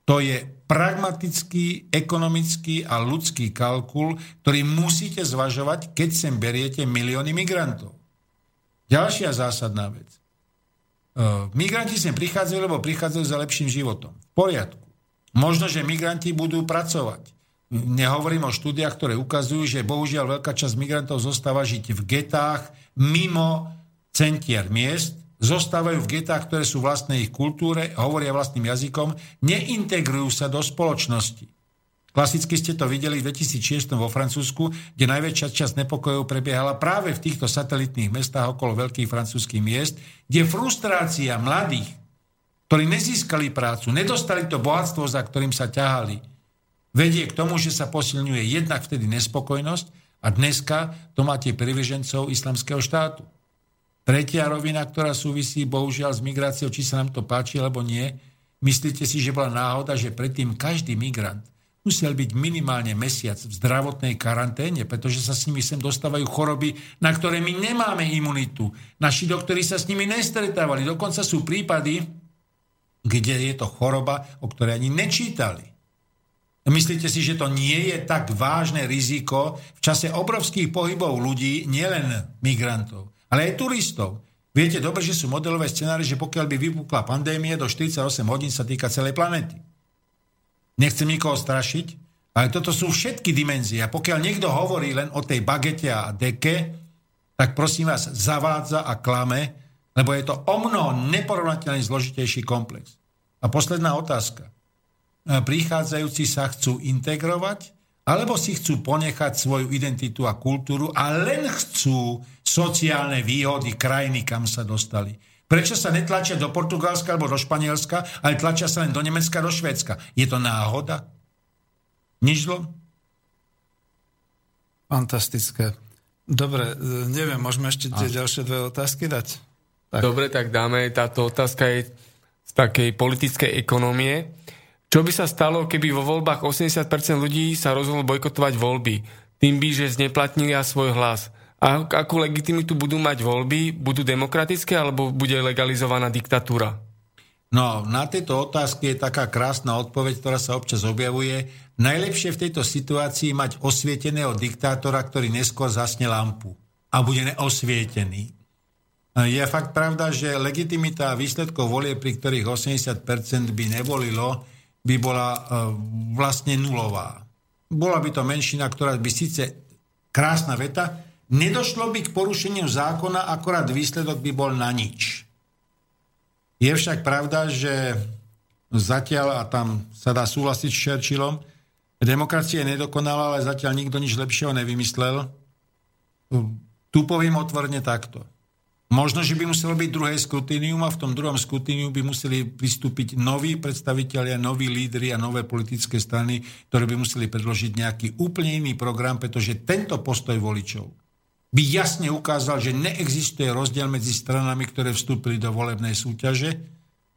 To je pragmatický, ekonomický a ľudský kalkul, ktorý musíte zvažovať, keď sem beriete milióny migrantov. Ďalšia zásadná vec. E, migranti sem prichádzajú, lebo prichádzajú za lepším životom. V poriadku. Možno, že migranti budú pracovať. Nehovorím o štúdiách, ktoré ukazujú, že bohužiaľ veľká časť migrantov zostáva žiť v getách mimo centier miest, zostávajú v getách, ktoré sú vlastné ich kultúre, hovoria vlastným jazykom, neintegrujú sa do spoločnosti. Klasicky ste to videli v 2006 vo Francúzsku, kde najväčšia časť nepokojov prebiehala práve v týchto satelitných mestách okolo veľkých francúzských miest, kde frustrácia mladých, ktorí nezískali prácu, nedostali to bohatstvo, za ktorým sa ťahali, vedie k tomu, že sa posilňuje jednak vtedy nespokojnosť a dneska to máte privižencov islamského štátu. Tretia rovina, ktorá súvisí bohužiaľ s migráciou, či sa nám to páči alebo nie, myslíte si, že bola náhoda, že predtým každý migrant musel byť minimálne mesiac v zdravotnej karanténe, pretože sa s nimi sem dostávajú choroby, na ktoré my nemáme imunitu. Naši doktori sa s nimi nestretávali. Dokonca sú prípady, kde je to choroba, o ktorej ani nečítali. Myslíte si, že to nie je tak vážne riziko v čase obrovských pohybov ľudí, nielen migrantov, ale aj turistov? Viete dobre, že sú modelové scenáre, že pokiaľ by vypukla pandémia, do 48 hodín sa týka celej planety. Nechcem nikoho strašiť, ale toto sú všetky dimenzie. A pokiaľ niekto hovorí len o tej bagete a deke, tak prosím vás, zavádza a klame, lebo je to o mnoho neporovnateľne zložitejší komplex. A posledná otázka. E, prichádzajúci sa chcú integrovať, alebo si chcú ponechať svoju identitu a kultúru a len chcú sociálne výhody krajiny, kam sa dostali. Prečo sa netlačia do Portugalska alebo do Španielska, ale tlačia sa len do Nemecka, do Švédska? Je to náhoda? Nič zlo? Fantastické. Dobre, e, neviem, môžeme ešte tie ďalšie dve otázky dať? Tak. Dobre, tak dáme, táto otázka je z takej politickej ekonomie. Čo by sa stalo, keby vo voľbách 80% ľudí sa rozhodlo bojkotovať voľby? Tým by, že zneplatnili svoj hlas. A akú legitimitu budú mať voľby? Budú demokratické alebo bude legalizovaná diktatúra? No, na tieto otázky je taká krásna odpoveď, ktorá sa občas objavuje. Najlepšie v tejto situácii mať osvieteného diktátora, ktorý neskôr zasne lampu a bude neosvietený. Je fakt pravda, že legitimita výsledkov volie, pri ktorých 80% by nevolilo, by bola e, vlastne nulová. Bola by to menšina, ktorá by síce krásna veta, Nedošlo by k porušeniu zákona, akorát výsledok by bol na nič. Je však pravda, že zatiaľ, a tam sa dá súhlasiť s Churchillom, demokracia je nedokonalá, ale zatiaľ nikto nič lepšieho nevymyslel. Tu poviem otvorene takto. Možno, že by muselo byť druhé skrutínium a v tom druhom skrutíniu by museli pristúpiť noví predstavitelia, noví lídry a nové politické strany, ktoré by museli predložiť nejaký úplne iný program, pretože tento postoj voličov by jasne ukázal, že neexistuje rozdiel medzi stranami, ktoré vstúpili do volebnej súťaže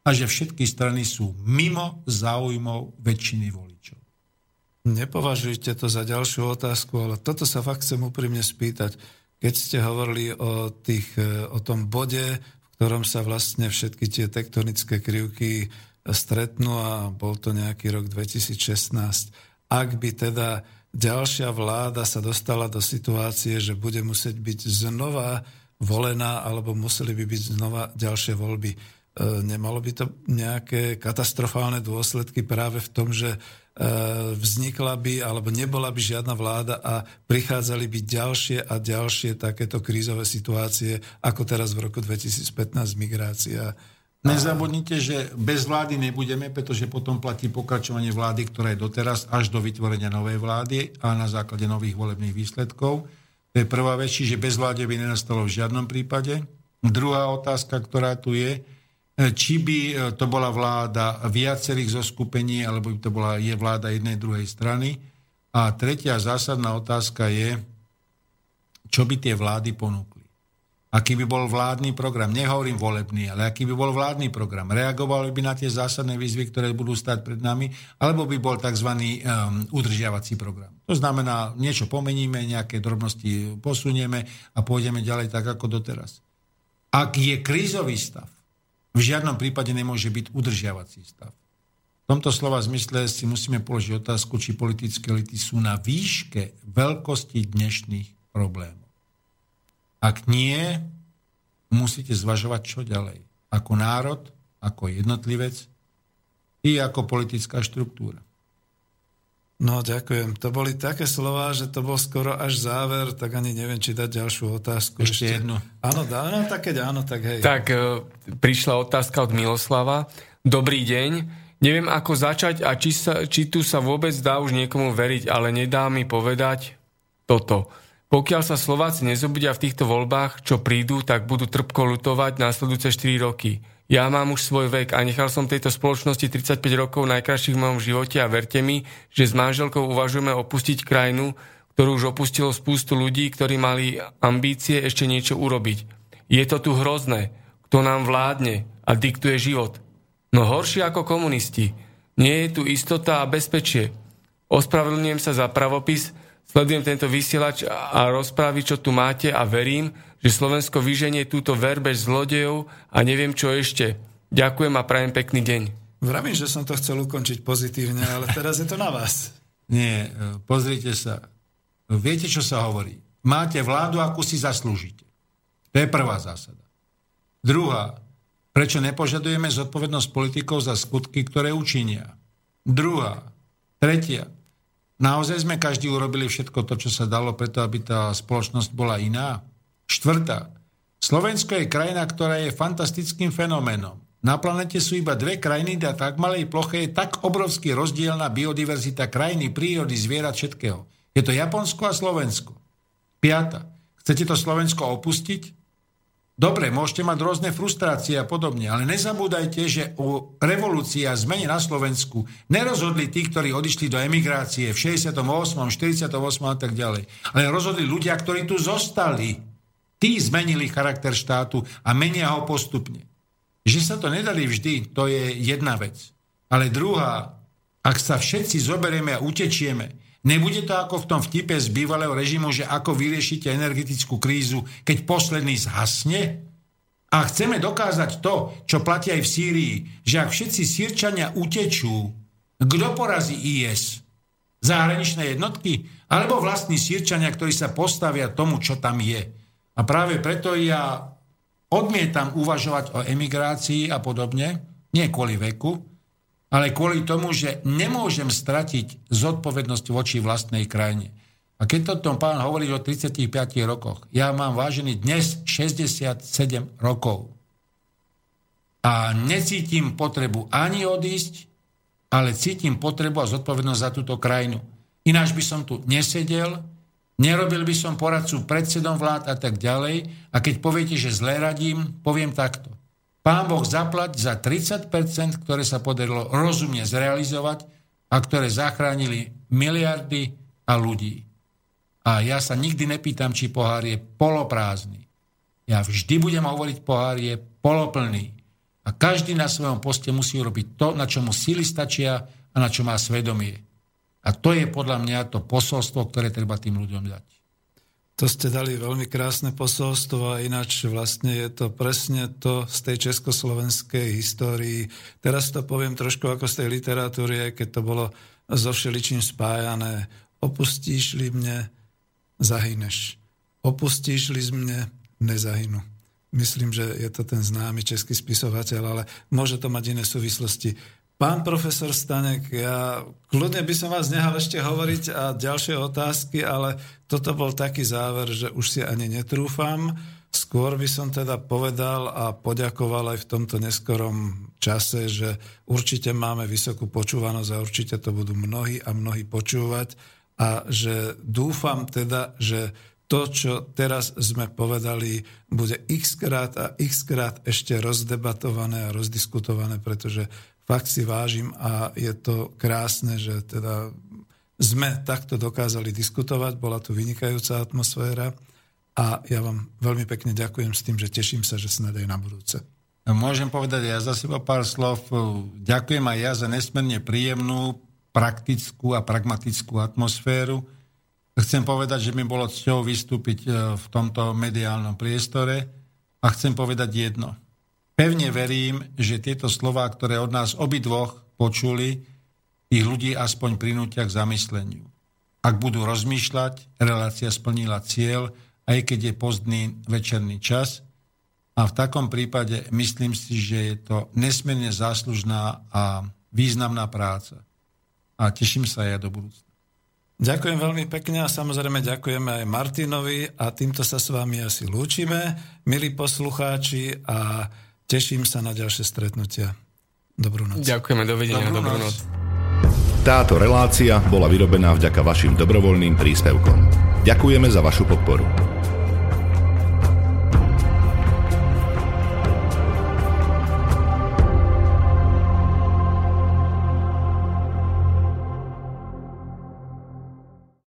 a že všetky strany sú mimo záujmov väčšiny voličov. Nepovažujte to za ďalšiu otázku, ale toto sa fakt chcem úprimne spýtať. Keď ste hovorili o, tých, e, o tom bode, v ktorom sa vlastne všetky tie tektonické krivky stretnú a bol to nejaký rok 2016, ak by teda ďalšia vláda sa dostala do situácie, že bude musieť byť znova volená, alebo museli by byť znova ďalšie voľby. E, nemalo by to nejaké katastrofálne dôsledky práve v tom, že vznikla by alebo nebola by žiadna vláda a prichádzali by ďalšie a ďalšie takéto krízové situácie, ako teraz v roku 2015 migrácia. Nezabudnite, že bez vlády nebudeme, pretože potom platí pokračovanie vlády, ktorá je doteraz až do vytvorenia novej vlády a na základe nových volebných výsledkov. To je prvá vec, čiže bez vlády by nenastalo v žiadnom prípade. Druhá otázka, ktorá tu je, E, či by e, to bola vláda viacerých zoskupení, alebo by to bola je vláda jednej druhej strany. A tretia zásadná otázka je, čo by tie vlády ponúkli. Aký by bol vládny program, nehovorím volebný, ale aký by bol vládny program. Reagovali by na tie zásadné výzvy, ktoré budú stať pred nami, alebo by bol tzv. Um, udržiavací program. To znamená, niečo pomeníme, nejaké drobnosti posunieme a pôjdeme ďalej tak, ako doteraz. Ak je krízový stav, v žiadnom prípade nemôže byť udržiavací stav. V tomto slova zmysle si musíme položiť otázku, či politické elity sú na výške veľkosti dnešných problémov. Ak nie, musíte zvažovať, čo ďalej. Ako národ, ako jednotlivec i ako politická štruktúra. No, ďakujem. To boli také slova, že to bol skoro až záver, tak ani neviem, či dať ďalšiu otázku. Ešte, ešte. jednu. Áno, dá, no, tak keď áno, tak hej. Tak e, prišla otázka od Miloslava. Dobrý deň. Neviem, ako začať a či, sa, či tu sa vôbec dá už niekomu veriť, ale nedá mi povedať toto. Pokiaľ sa Slováci nezobudia v týchto voľbách, čo prídu, tak budú trpko lutovať následujúce 4 roky. Ja mám už svoj vek a nechal som tejto spoločnosti 35 rokov najkrajších v mojom živote a verte mi, že s manželkou uvažujeme opustiť krajinu, ktorú už opustilo spústu ľudí, ktorí mali ambície ešte niečo urobiť. Je to tu hrozné. Kto nám vládne a diktuje život? No horšie ako komunisti. Nie je tu istota a bezpečie. Ospravedlňujem sa za pravopis, sledujem tento vysielač a rozprávy, čo tu máte a verím, že Slovensko vyženie túto verbež zlodejov a neviem čo ešte. Ďakujem a prajem pekný deň. Vravím, že som to chcel ukončiť pozitívne, ale teraz je to na vás. Nie, pozrite sa. Viete, čo sa hovorí? Máte vládu, akú si zaslúžite. To je prvá zásada. Druhá, prečo nepožadujeme zodpovednosť politikov za skutky, ktoré učinia? Druhá, tretia, naozaj sme každý urobili všetko to, čo sa dalo preto, aby tá spoločnosť bola iná? Štvrtá. Slovensko je krajina, ktorá je fantastickým fenoménom. Na planete sú iba dve krajiny a tak malej ploche je tak obrovský rozdielna biodiverzita krajiny, prírody, zvierat, všetkého. Je to Japonsko a Slovensko. Piata. Chcete to Slovensko opustiť? Dobre, môžete mať rôzne frustrácie a podobne, ale nezabúdajte, že o revolúcii a zmene na Slovensku nerozhodli tí, ktorí odišli do emigrácie v 68., 48. a tak ďalej, ale rozhodli ľudia, ktorí tu zostali. Tí zmenili charakter štátu a menia ho postupne. Že sa to nedali vždy, to je jedna vec. Ale druhá, ak sa všetci zoberieme a utečieme, nebude to ako v tom vtipe z bývalého režimu, že ako vyriešite energetickú krízu, keď posledný zhasne? A chceme dokázať to, čo platí aj v Sýrii, že ak všetci Sýrčania utečú, kto porazí IS? Zahraničné jednotky? Alebo vlastní Sýrčania, ktorí sa postavia tomu, čo tam je? A práve preto ja odmietam uvažovať o emigrácii a podobne, nie kvôli veku, ale kvôli tomu, že nemôžem stratiť zodpovednosť voči vlastnej krajine. A keď to tom pán hovorí o 35 rokoch, ja mám vážený dnes 67 rokov. A necítim potrebu ani odísť, ale cítim potrebu a zodpovednosť za túto krajinu. Ináč by som tu nesedel, Nerobil by som poradcu predsedom vlád a tak ďalej. A keď poviete, že zle radím, poviem takto. Pán Boh zaplať za 30%, ktoré sa podarilo rozumne zrealizovať a ktoré zachránili miliardy a ľudí. A ja sa nikdy nepýtam, či pohár je poloprázdny. Ja vždy budem hovoriť, pohár je poloplný. A každý na svojom poste musí urobiť to, na čo mu síly stačia a na čo má svedomie. A to je podľa mňa to posolstvo, ktoré treba tým ľuďom dať. To ste dali veľmi krásne posolstvo a ináč vlastne je to presne to z tej československej histórii. Teraz to poviem trošku ako z tej literatúry, keď to bolo so všeličím spájané opustíš-li mne, zahyneš. Opustíš-li mne, nezahynu. Myslím, že je to ten známy český spisovateľ, ale môže to mať iné súvislosti. Pán profesor Stanek, ja kľudne by som vás nehal ešte hovoriť a ďalšie otázky, ale toto bol taký záver, že už si ani netrúfam. Skôr by som teda povedal a poďakoval aj v tomto neskorom čase, že určite máme vysokú počúvanosť a určite to budú mnohí a mnohí počúvať a že dúfam teda, že to, čo teraz sme povedali, bude x krát a x krát ešte rozdebatované a rozdiskutované, pretože fakt si vážim a je to krásne, že teda sme takto dokázali diskutovať, bola tu vynikajúca atmosféra a ja vám veľmi pekne ďakujem s tým, že teším sa, že snad aj na budúce. Môžem povedať ja za seba pár slov. Ďakujem aj ja za nesmierne príjemnú, praktickú a pragmatickú atmosféru. Chcem povedať, že mi bolo cťou vystúpiť e, v tomto mediálnom priestore a chcem povedať jedno. Pevne verím, že tieto slová, ktoré od nás obidvoch počuli, ich ľudí aspoň prinútia k zamysleniu. Ak budú rozmýšľať, relácia splnila cieľ, aj keď je pozdný večerný čas. A v takom prípade myslím si, že je to nesmierne záslužná a významná práca. A teším sa aj do budúcna. Ďakujem veľmi pekne a samozrejme ďakujeme aj Martinovi a týmto sa s vami asi lúčime, milí poslucháči a teším sa na ďalšie stretnutia. Dobrú noc. Ďakujeme, dovidenia, dobrú, dobrú noc. noc. Táto relácia bola vyrobená vďaka vašim dobrovoľným príspevkom. Ďakujeme za vašu podporu.